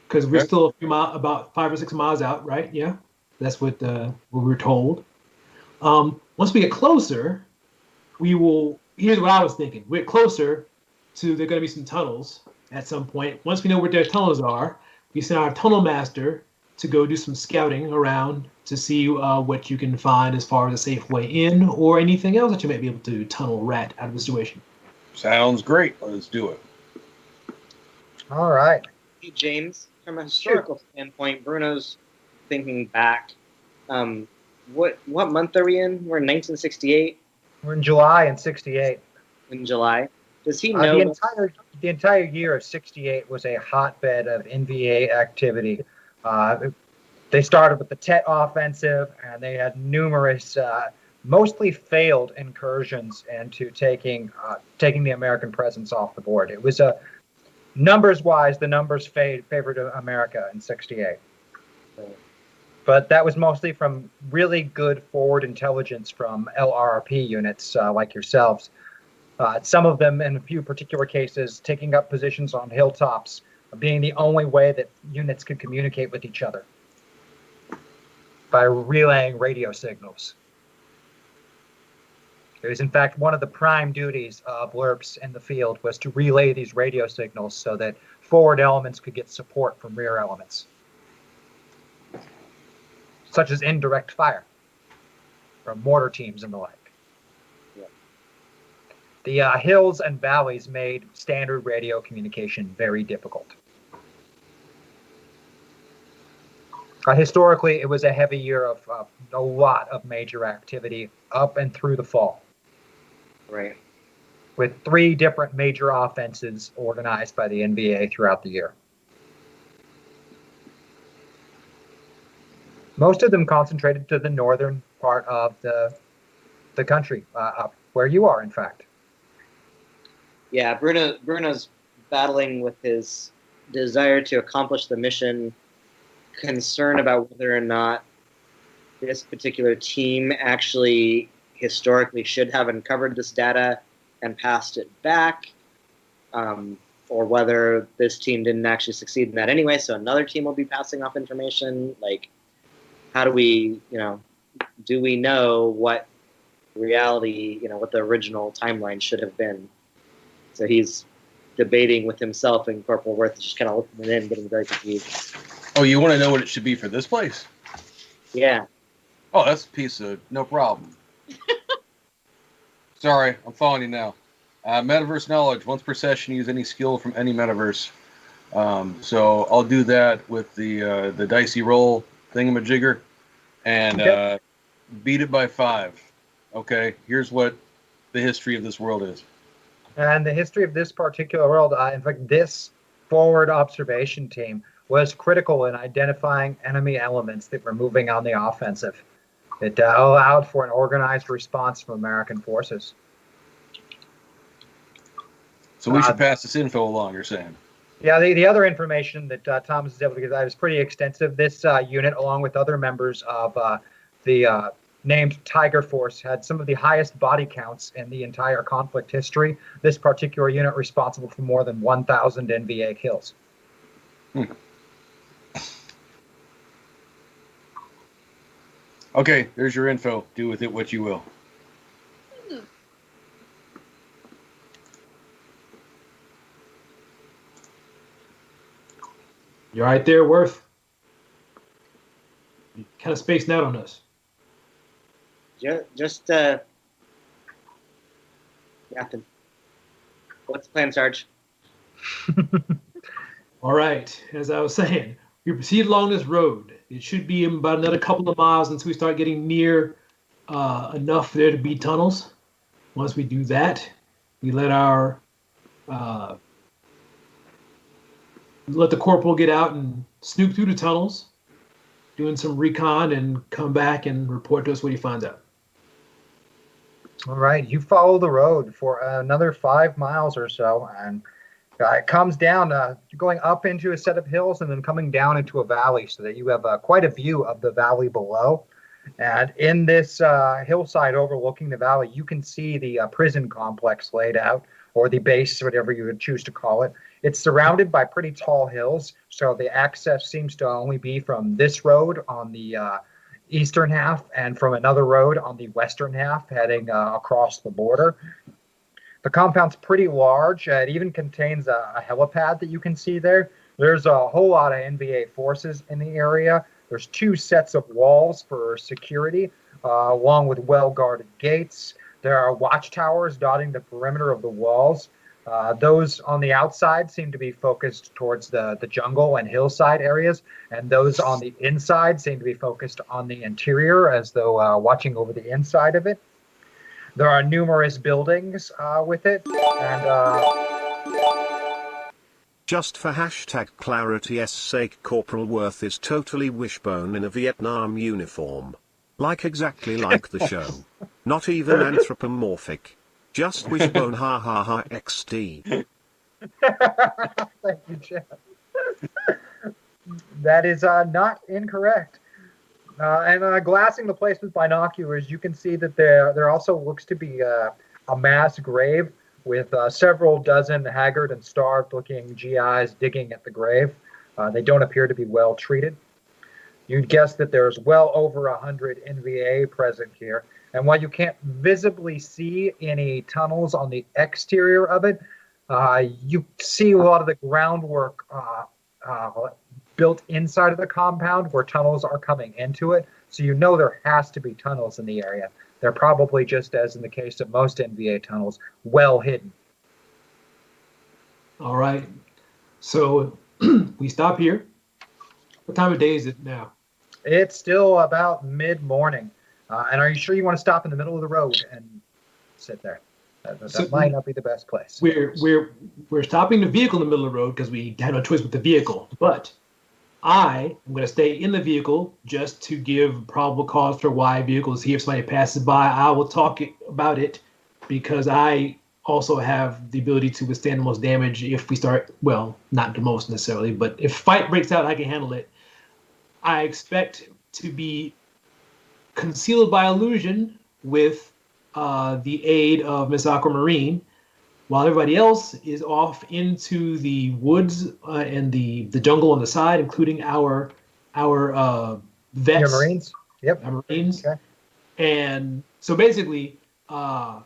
because we're Okay. still a few mile, about five or six miles out, right? Yeah, that's what uh, what we were told. Um, once we get closer, we will. Here's what I was thinking: we get closer to there going to be some tunnels at some point. Once we know where their tunnels are, we send our tunnel master to go do some scouting around to see uh, what you can find as far as a safe way in or anything else that you might be able to tunnel rat out of the situation. Sounds great. Let's do it. All right. Hey, James, from a historical standpoint, Bruno's thinking back. Um, what what month are we in? We're in 1968 We're in July in '68. in July. Does he Uh, know? the entire the entire year of '68 was a hotbed of NVA activity. Uh, they started with the Tet offensive, and they had numerous, uh, mostly failed incursions into taking uh, taking the American presence off the board. It was a numbers wise, the numbers fa- favored America in '68. But that was mostly from really good forward intelligence from LRRP units uh, like yourselves. Uh, some of them, in a few particular cases, taking up positions on hilltops, being the only way that units could communicate with each other by relaying radio signals. It was, in fact, one of the prime duties of LRRPs in the field was to relay these radio signals so that forward elements could get support from rear elements, such as indirect fire from mortar teams and the like. The uh, hills and valleys made standard radio communication very difficult. Uh, historically, it was a heavy year of uh, a lot of major activity up and through the fall, Right. with three different major offenses organized by the NVA throughout the year. Most of them concentrated to the northern part of the the country, uh, up where you are, in fact. Yeah, Bruno Bruno's battling with his desire to accomplish the mission, concern about whether or not this particular team actually historically should have uncovered this data and passed it back, um, or whether this team didn't actually succeed in that anyway, so another team will be passing off information. Like, how do we, you know, do we know what reality, you know, what the original timeline should have been? So he's debating with himself, and Corporal Worth is just kind of looking in, getting very confused. Oh, you want to know what it should be for this place? Yeah. Oh, that's a piece of no problem. <laughs> Sorry, I'm following you now. Uh, metaverse knowledge. Once per session, use any skill from any metaverse. Um, so I'll do that with the uh, the dicey roll thingamajigger, and Okay. uh, beat it by five. Okay, here's what the history of this world is. And the history of this particular world, uh, in fact, this forward observation team was critical in identifying enemy elements that were moving on the offensive. It uh, allowed for an organized response from American forces. So we Uh, should pass this info along. You're saying? Yeah, the, the other information that uh, Thomas is able to get out is pretty extensive. This uh, unit, along with other members of uh, the uh, named Tiger Force, had some of the highest body counts in the entire conflict history. This particular unit responsible for more than 1,000 NVA kills. Okay, there's your info. Do with it what you will. You're right there, Worth. You kind of spaced out on us. Just, just uh, nothing. What's the plan, Sarge? <laughs> All right, as I was saying, we proceed along this road. It should be about another couple of miles until we start getting near uh, enough there to be tunnels. Once we do that, we let our uh, let the corporal get out and snoop through the tunnels, doing some recon, and come back and report to us what he finds out. All right, you follow the road for another five miles or so, and uh, it comes down, uh, going up into a set of hills and then coming down into a valley so that you have uh, quite a view of the valley below. And in this uh, hillside overlooking the valley, you can see the uh, prison complex laid out, or the base, whatever you would choose to call it. It's surrounded by pretty tall hills, so the access seems to only be from this road on the uh, eastern half and from another road on the western half heading across the border. The compound's pretty large. Uh, it even contains a, a helipad that you can see there. There's a whole lot of NVA forces in the area. There's two sets of walls for security, uh, along with well guarded gates. There are watchtowers dotting the perimeter of the walls. Uh, those on the outside seem to be focused towards the, the jungle and hillside areas, and those on the inside seem to be focused on the interior as though uh, watching over the inside of it. There are numerous buildings uh, with it, and uh, Just for hashtag clarity's sake, Corporal Worth is totally wishbone in a Vietnam uniform. Like exactly like the <laughs> show. Not even anthropomorphic. Just wishbone ha ha ha XD. <laughs> Thank you, Jeff. that is uh, not incorrect. Uh, and uh, glassing the place with binoculars, you can see that there there also looks to be uh, a mass grave with uh, several dozen haggard and starved-looking GIs digging at the grave. Uh, they don't appear to be well treated. You'd guess that there's well over a hundred NVA present here, and while you can't visibly see any tunnels on the exterior of it, uh, you see a lot of the groundwork built inside of the compound where tunnels are coming into it. So you know there has to be tunnels in the area. They're probably just as in the case of most NVA tunnels, well hidden. All right. So <clears throat> we stop here. What time of day is it now? It's still about mid morning. Uh, and are you sure you want to stop in the middle of the road and sit there? That, that So- might not be the best place. We're we're we're stopping the vehicle in the middle of the road because we had no choice with the vehicle. But I am going to stay in the vehicle just to give probable cause for why a vehicle is here. If somebody passes by, I will talk about it because I also have the ability to withstand the most damage if we start. Well, not the most necessarily, but if fight breaks out, I can handle it. I expect to be concealed by illusion with uh, the aid of Miss Aquamarine, while everybody else is off into the woods uh, and the, the jungle on the side, including our our uh, vets. Your Marines? Yep. Our Marines. And so basically, uh,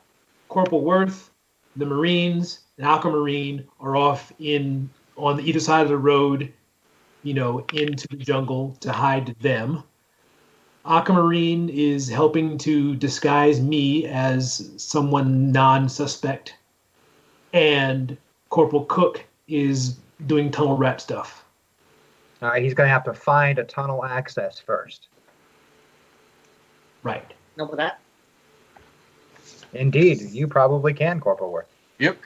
Corporal Worth, the Marines, and Aquamarine are off in on the either side of the road, you know, into the jungle to hide them. Aquamarine is helping to disguise me as someone non-suspect, and Corporal Cook is doing tunnel rat stuff. Uh, he's going to have to find a tunnel access first. Right. No, with that. Indeed, you probably can, Corporal Worth. Yep.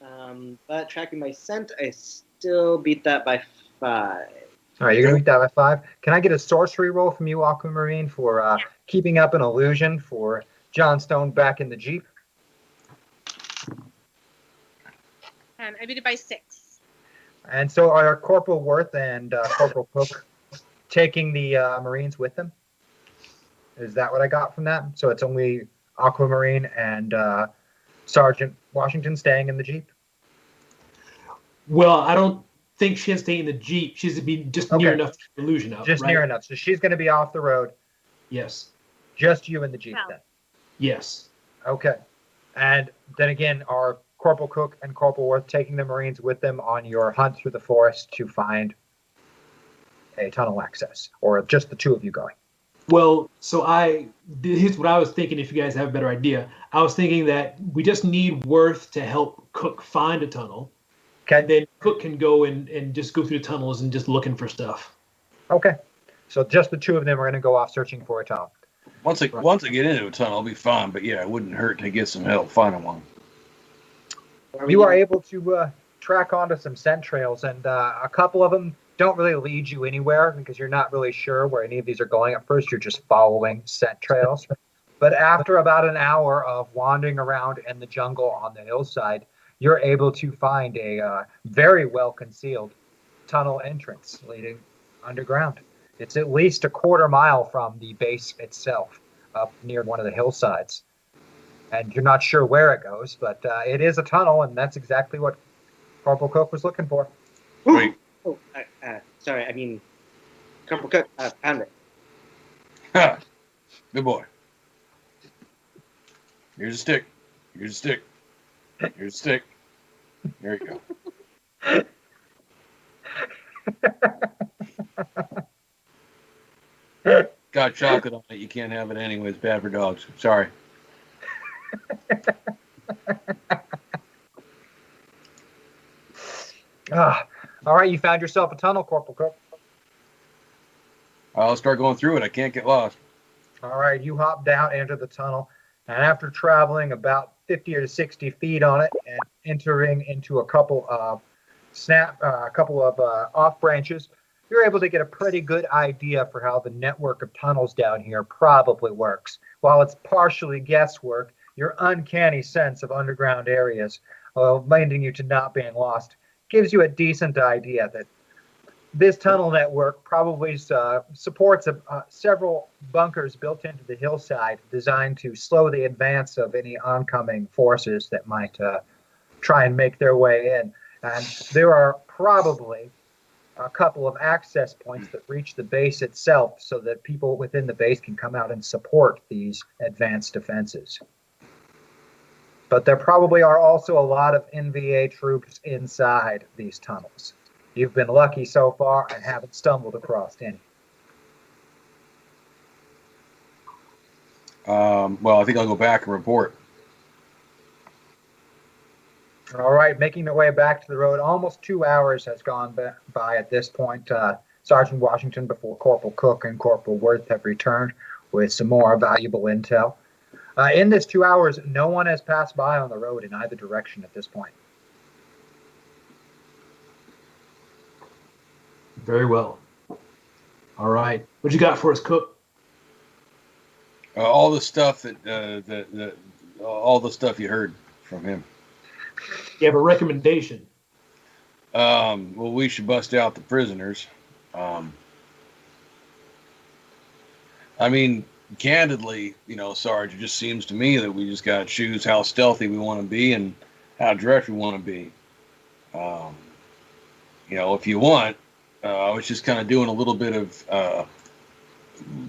Um, but tracking my scent, I still beat that by five. All right, you're going to beat that by five. Can I get a sorcery roll from you, Aquamarine, for uh, keeping up an illusion for John Stone back in the Jeep? Um, I beat it by six. And so are Corporal Worth and uh, Corporal Cook taking the uh, Marines with them? Is that what I got from that? So it's only Aquamarine and uh, Sergeant Washington staying in the Jeep? Well, I don't think she has to stay in the jeep. She has to be just near enough to the illusion of. Just right? near enough. So she's going to be off the road. Yes. Just you and the Jeep then. Yes. Okay. And then again, are Corporal Cook and Corporal Worth taking the Marines with them on your hunt through the forest to find a tunnel access, or just the two of you going? Well, so I here's what I was thinking. If you guys have a better idea, I was thinking that we just need Worth to help Cook find a tunnel, and then Cook can go and and just go through the tunnels and just looking for stuff. Okay. So just the two of them are going to go off searching for a tunnel. Once I once I get into a tunnel, I'll be fine. But yeah, it wouldn't hurt to get some help finding one. You are able to uh, track onto some scent trails, and uh, a couple of them don't really lead you anywhere because you're not really sure where any of these are going. At first, you're just following scent trails. but after about an hour of wandering around in the jungle on the hillside, you're able to find a uh, very well concealed tunnel entrance leading underground. It's at least a quarter mile from the base itself, up near one of the hillsides. And you're not sure where it goes, but uh, it is a tunnel, and that's exactly what Corporal Cook was looking for. Wait, Oh, uh, uh, sorry. I mean, Corporal Cook uh, found it. ha, good boy. Here's a stick. Here's a stick. Here's a stick. There you go. <laughs> got chocolate on it. You can't have it anyway. It's bad for dogs. Sorry. <laughs> Ah, all right, you found yourself a tunnel, Corporal Cook. I'll start going through it. I can't get lost. All right, you hop down into the tunnel, and after traveling about 50 or 60 feet on it and entering into a couple of snap, uh, a couple of uh, off branches, you're able to get a pretty good idea for how the network of tunnels down here probably works. While it's partially guesswork, your uncanny sense of underground areas, uh, lending you to not being lost, gives you a decent idea that this tunnel network probably uh, supports a, uh, several bunkers built into the hillside designed to slow the advance of any oncoming forces that might uh, try and make their way in. And there are probably a couple of access points that reach the base itself so that people within the base can come out and support these advanced defenses. But there probably are also a lot of NVA troops inside these tunnels. You've been lucky so far and haven't stumbled across any. Um, well, I think I'll go back and report. All right, making their way back to the road. Almost two hours has gone by at this point. Uh, Sergeant Washington, before Corporal Cook and Corporal Worth have returned with some more valuable intel. Uh, in this two hours, no one has passed by on the road in either direction at this point. Very well. All right. What you got for us, Cook? Uh, all the stuff that, uh, that, that, all the stuff you heard from him. You have a recommendation. Um, well, we should bust out the prisoners. Um, I mean, candidly, you know, Sarge, it just seems to me that we just got to choose how stealthy we want to be and how direct we want to be. Um, you know, if you want, uh, I was just kind of doing a little bit of, uh,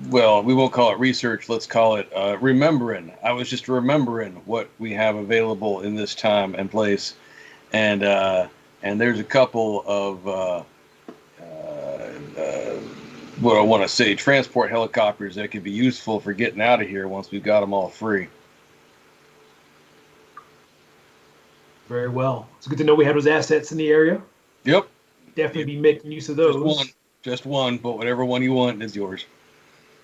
well, we won't call it research. Let's call it uh, remembering. I was just remembering what we have available in this time and place, and uh, and there's a couple of uh, uh, uh, what I want to say transport helicopters that could be useful for getting out of here once we've got them all free. Very well. It's good to know we have those assets in the area. Yep. Definitely be making use of those. Just one, just one, but whatever one you want is yours.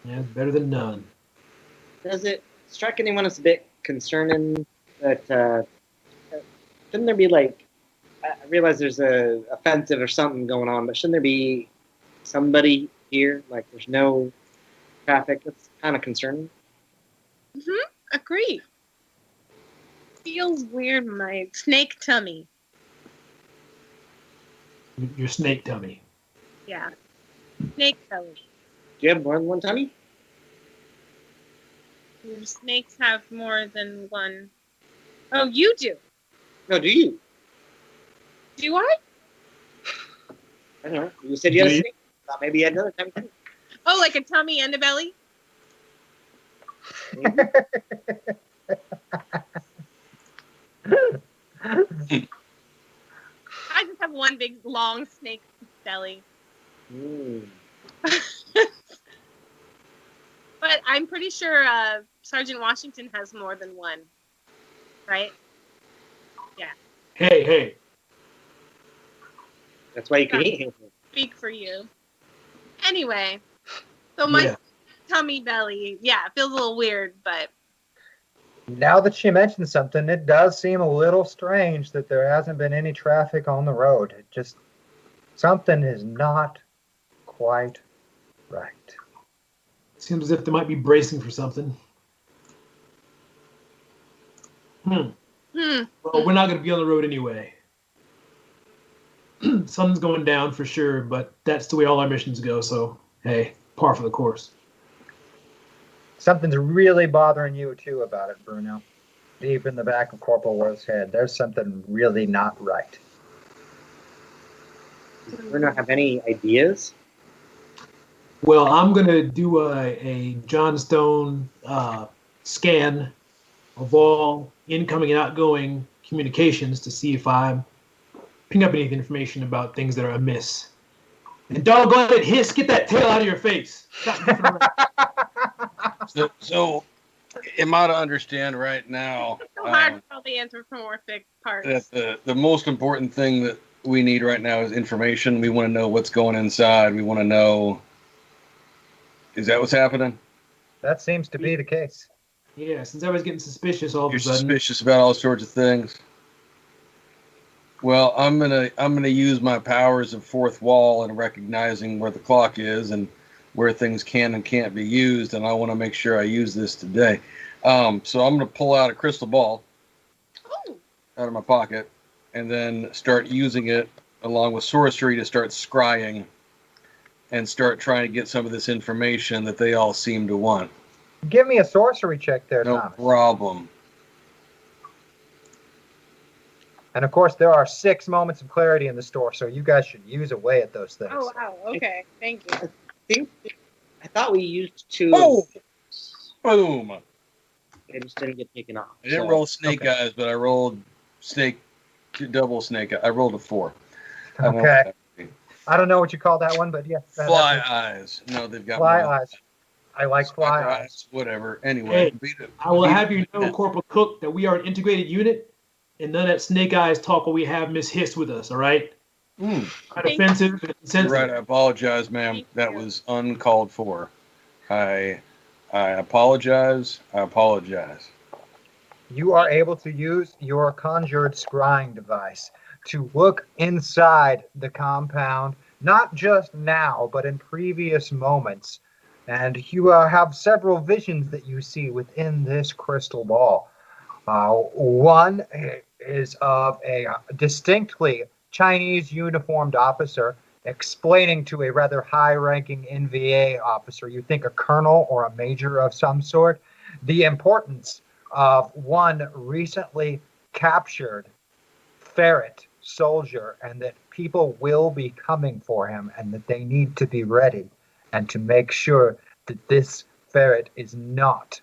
Yeah, better than none. Does it strike anyone as a bit concerning that uh, shouldn't there be like I realize there's a offensive or something going on, but shouldn't there be somebody here? Like there's no traffic. That's kind of concerning. Mm-hmm. Agree. Feels weird in my snake tummy. Your snake tummy. Yeah. Snake tummy. Do you have more than one tummy? Your snakes have more than one. Oh, you do. No, do you? Do I? I don't know. You said you had a you? snake. Thought maybe you had another tummy. too. Oh, like a tummy and a belly? <laughs> I just have one big long snake belly. Mm. But I'm pretty sure uh, Sergeant Washington has more than one. Right? Yeah. Hey, hey. That's why you can eat him. Speak for you. Anyway, so my Yeah. tummy belly, yeah, feels a little weird, but Now that she mentioned something, it does seem a little strange that there hasn't been any traffic on the road. It just something is not quite right. Seems as if they might be bracing for something. Hmm. hmm, Well, we're not going to be on the road anyway. <clears throat> Sun's going down for sure, but that's the way all our missions go. So, hey, par for the course. Something's really bothering you too about it, Bruno. Deep in the back of Corporal Worth's head, there's something really not right. Does Bruno have any ideas? Well, I'm going to do a, a John Stone uh, scan of all incoming and outgoing communications to see if I'm picking up any information about things that are amiss. And doggone it, hiss, get that tail out of your face. <laughs> Stop messing around. So, so am I to understand right now It's So hard um, for all the anthropomorphic parts. that the, the most important thing that we need right now is information? We want to know what's going inside. We want to know. Is that what's happening? That seems to be the case. Yeah, since I was getting suspicious all of You're a sudden. suspicious about all sorts of things. Well, I'm gonna I'm gonna use my powers of fourth wall and recognizing where the clock is and where things can and can't be used, and I want to make sure I use this today. Um, so I'm gonna pull out a crystal ball out of my pocket and then start using it along with sorcery to start scrying and start trying to get some of this information that they all seem to want. Give me a sorcery check there, No Thomas. problem. And of course, there are six moments of clarity in the store, so you guys should use away at those things. Oh wow. Okay. Thank you. I think I thought we used two. Oh! Boom! It just didn't get taken off. I didn't so- roll snake eyes, but I rolled snake double snake. I rolled a four. I Okay. I don't know what you call that one, but yeah. that- Fly that's- eyes. No, they've got Fly more. eyes. I like fly eyes. Whatever. Anyway, Hey, beat it. I will beat have it. you know, Corporal Cook, that we are an integrated unit, and none of that snake eyes talk when we have Miss Hiss with us. All right. Mm. Kind of offensive and You're right. I apologize, ma'am. That was uncalled for. I I apologize. I apologize. You are able to use your conjured scrying device to look inside the compound, not just now, but in previous moments. And you uh, have several visions that you see within this crystal ball. Uh, one is of a distinctly Chinese uniformed officer explaining to a rather high ranking NVA officer, you think a colonel or a major of some sort, the importance of one recently captured ferret soldier and that people will be coming for him and that they need to be ready and to make sure that this ferret is not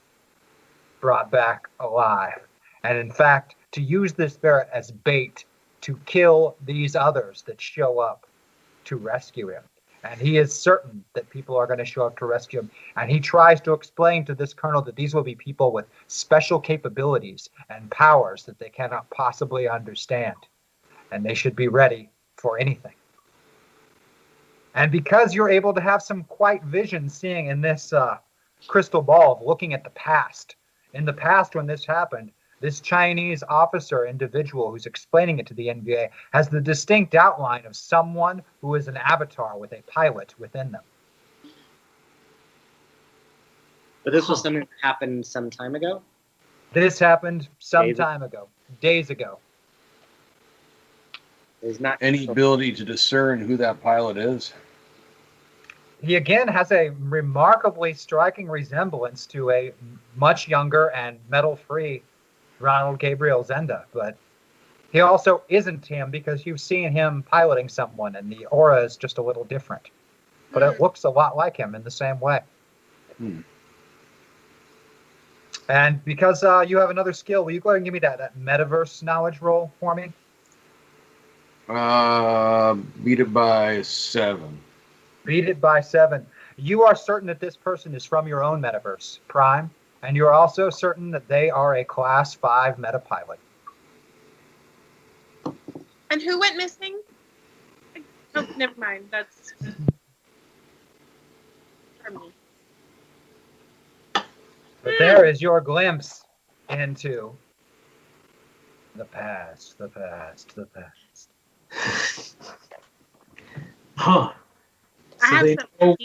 brought back alive. And in fact, to use this ferret as bait to kill these others that show up to rescue him. And he is certain that people are going to show up to rescue him. And he tries to explain to this colonel that these will be people with special capabilities and powers that they cannot possibly understand. And they should be ready for anything. And because you're able to have some quite vision seeing in this uh, crystal ball of looking at the past, in the past when this happened, this Chinese officer individual who's explaining it to the NVA has the distinct outline of someone who is an avatar with a pilot within them. But this was something that happened some time ago. This happened some Days- time ago, days ago. There's not Any ability to discern who that pilot is? He again has a remarkably striking resemblance to a much younger and metal free Ronald Gabriel Zenda, but he also isn't him because you've seen him piloting someone and the aura is just a little different. But it looks a lot like him in the same way. Hmm. And because uh, you have another skill, will you go ahead and give me that, that metaverse knowledge roll for me? Uh, beat it by seven. Beat it by seven. You are certain that this person is from your own metaverse, Prime, and you're also certain that they are a class five meta pilot. And who went missing? Oh, never mind. That's for me. But there is your glimpse into the past, the past, the past. Huh. I So have they some know,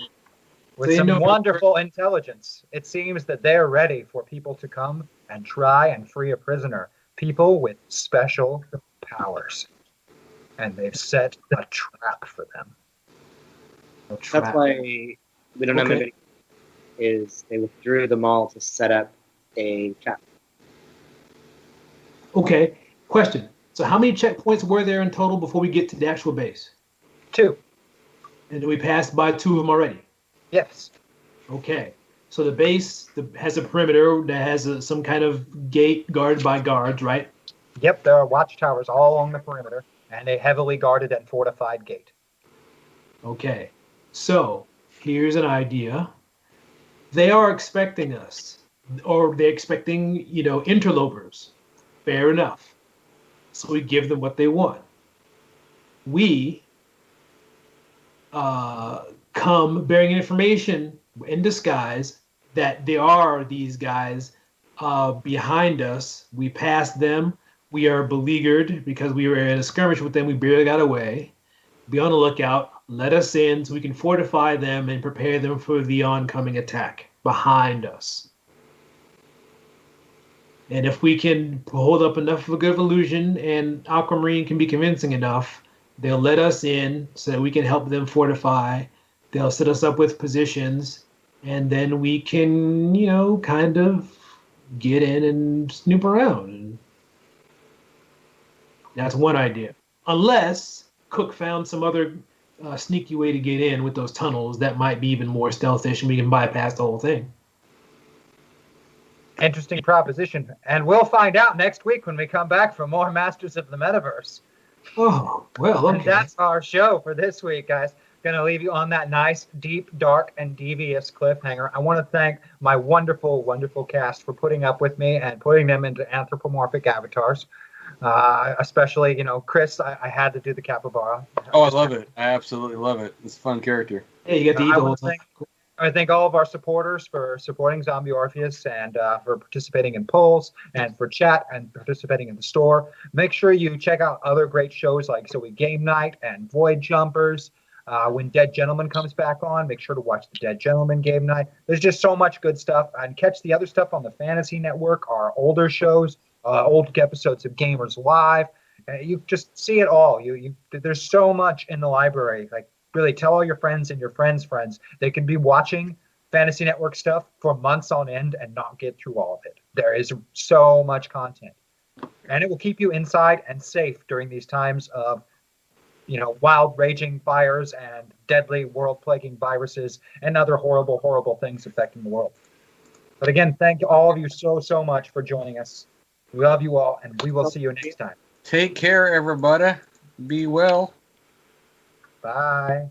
With They some wonderful intelligence, it seems that they're ready for people to come and try and free a prisoner. People with special powers. And they've set a trap for them. A That's why we don't have Okay. anybody. Is they withdrew them all to set up a trap. okay. Question. So, how many checkpoints were there in total before we get to the actual base? Two. And we passed by two of them already. Yes. Okay. So the base the, has a perimeter that has a, some kind of gate guarded by guards, right? Yep, there are watchtowers all along the perimeter and a heavily guarded and fortified gate. Okay, so here's an idea. They are expecting us, or they're expecting, you know, interlopers. Fair enough. So we give them what they want. We uh, come bearing information in disguise that there are these guys uh, behind us. We passed them. We are beleaguered because we were in a skirmish with them. We barely got away. Be on the lookout. Let us in so we can fortify them and prepare them for the oncoming attack behind us. And if we can hold up enough of a good illusion and Aquamarine can be convincing enough, they'll let us in so that we can help them fortify. They'll set us up with positions, and then we can, you know, kind of get in and snoop around. And that's one idea. Unless Cook found some other uh, sneaky way to get in with those tunnels that might be even more stealthish and we can bypass the whole thing. Interesting proposition. And we'll find out next week when we come back for more Masters of the Metaverse. Oh, well, And okay. that's our show for this week, guys. Gonna leave you on that nice, deep, dark, and devious cliffhanger. I want to thank my wonderful, wonderful cast for putting up with me and putting them into anthropomorphic avatars. Uh, especially, you know, Chris, I, I had to do the capybara. Oh, I love it. I absolutely love it. It's a fun character. Yeah, you get to eat I the wanna whole thing. thank- I thank all of our supporters for supporting Zombie Orpheus and uh, for participating in polls and for chat and participating in the store. Make sure you check out other great shows like So We Game Night and Void Jumpers. Uh, when Dead Gentlemen comes back on, make sure to watch the Dead Gentlemen Game Night. There's just so much good stuff. And catch the other stuff on the Fantasy Network, our older shows, uh, old episodes of Gamers Live. Uh, you just see it all. You, you, there's so much in the library. Like really tell all your friends and your friends' friends. They can be watching Fantasy Network stuff for months on end and not get through all of it. There is so much content. And it will keep you inside and safe during these times of, you know, wild raging fires and deadly world plaguing viruses and other horrible, horrible things affecting the world. But again, thank all of you so, so much for joining us. We love you all, and we will see you next time. Take care, everybody. Be well. Bye.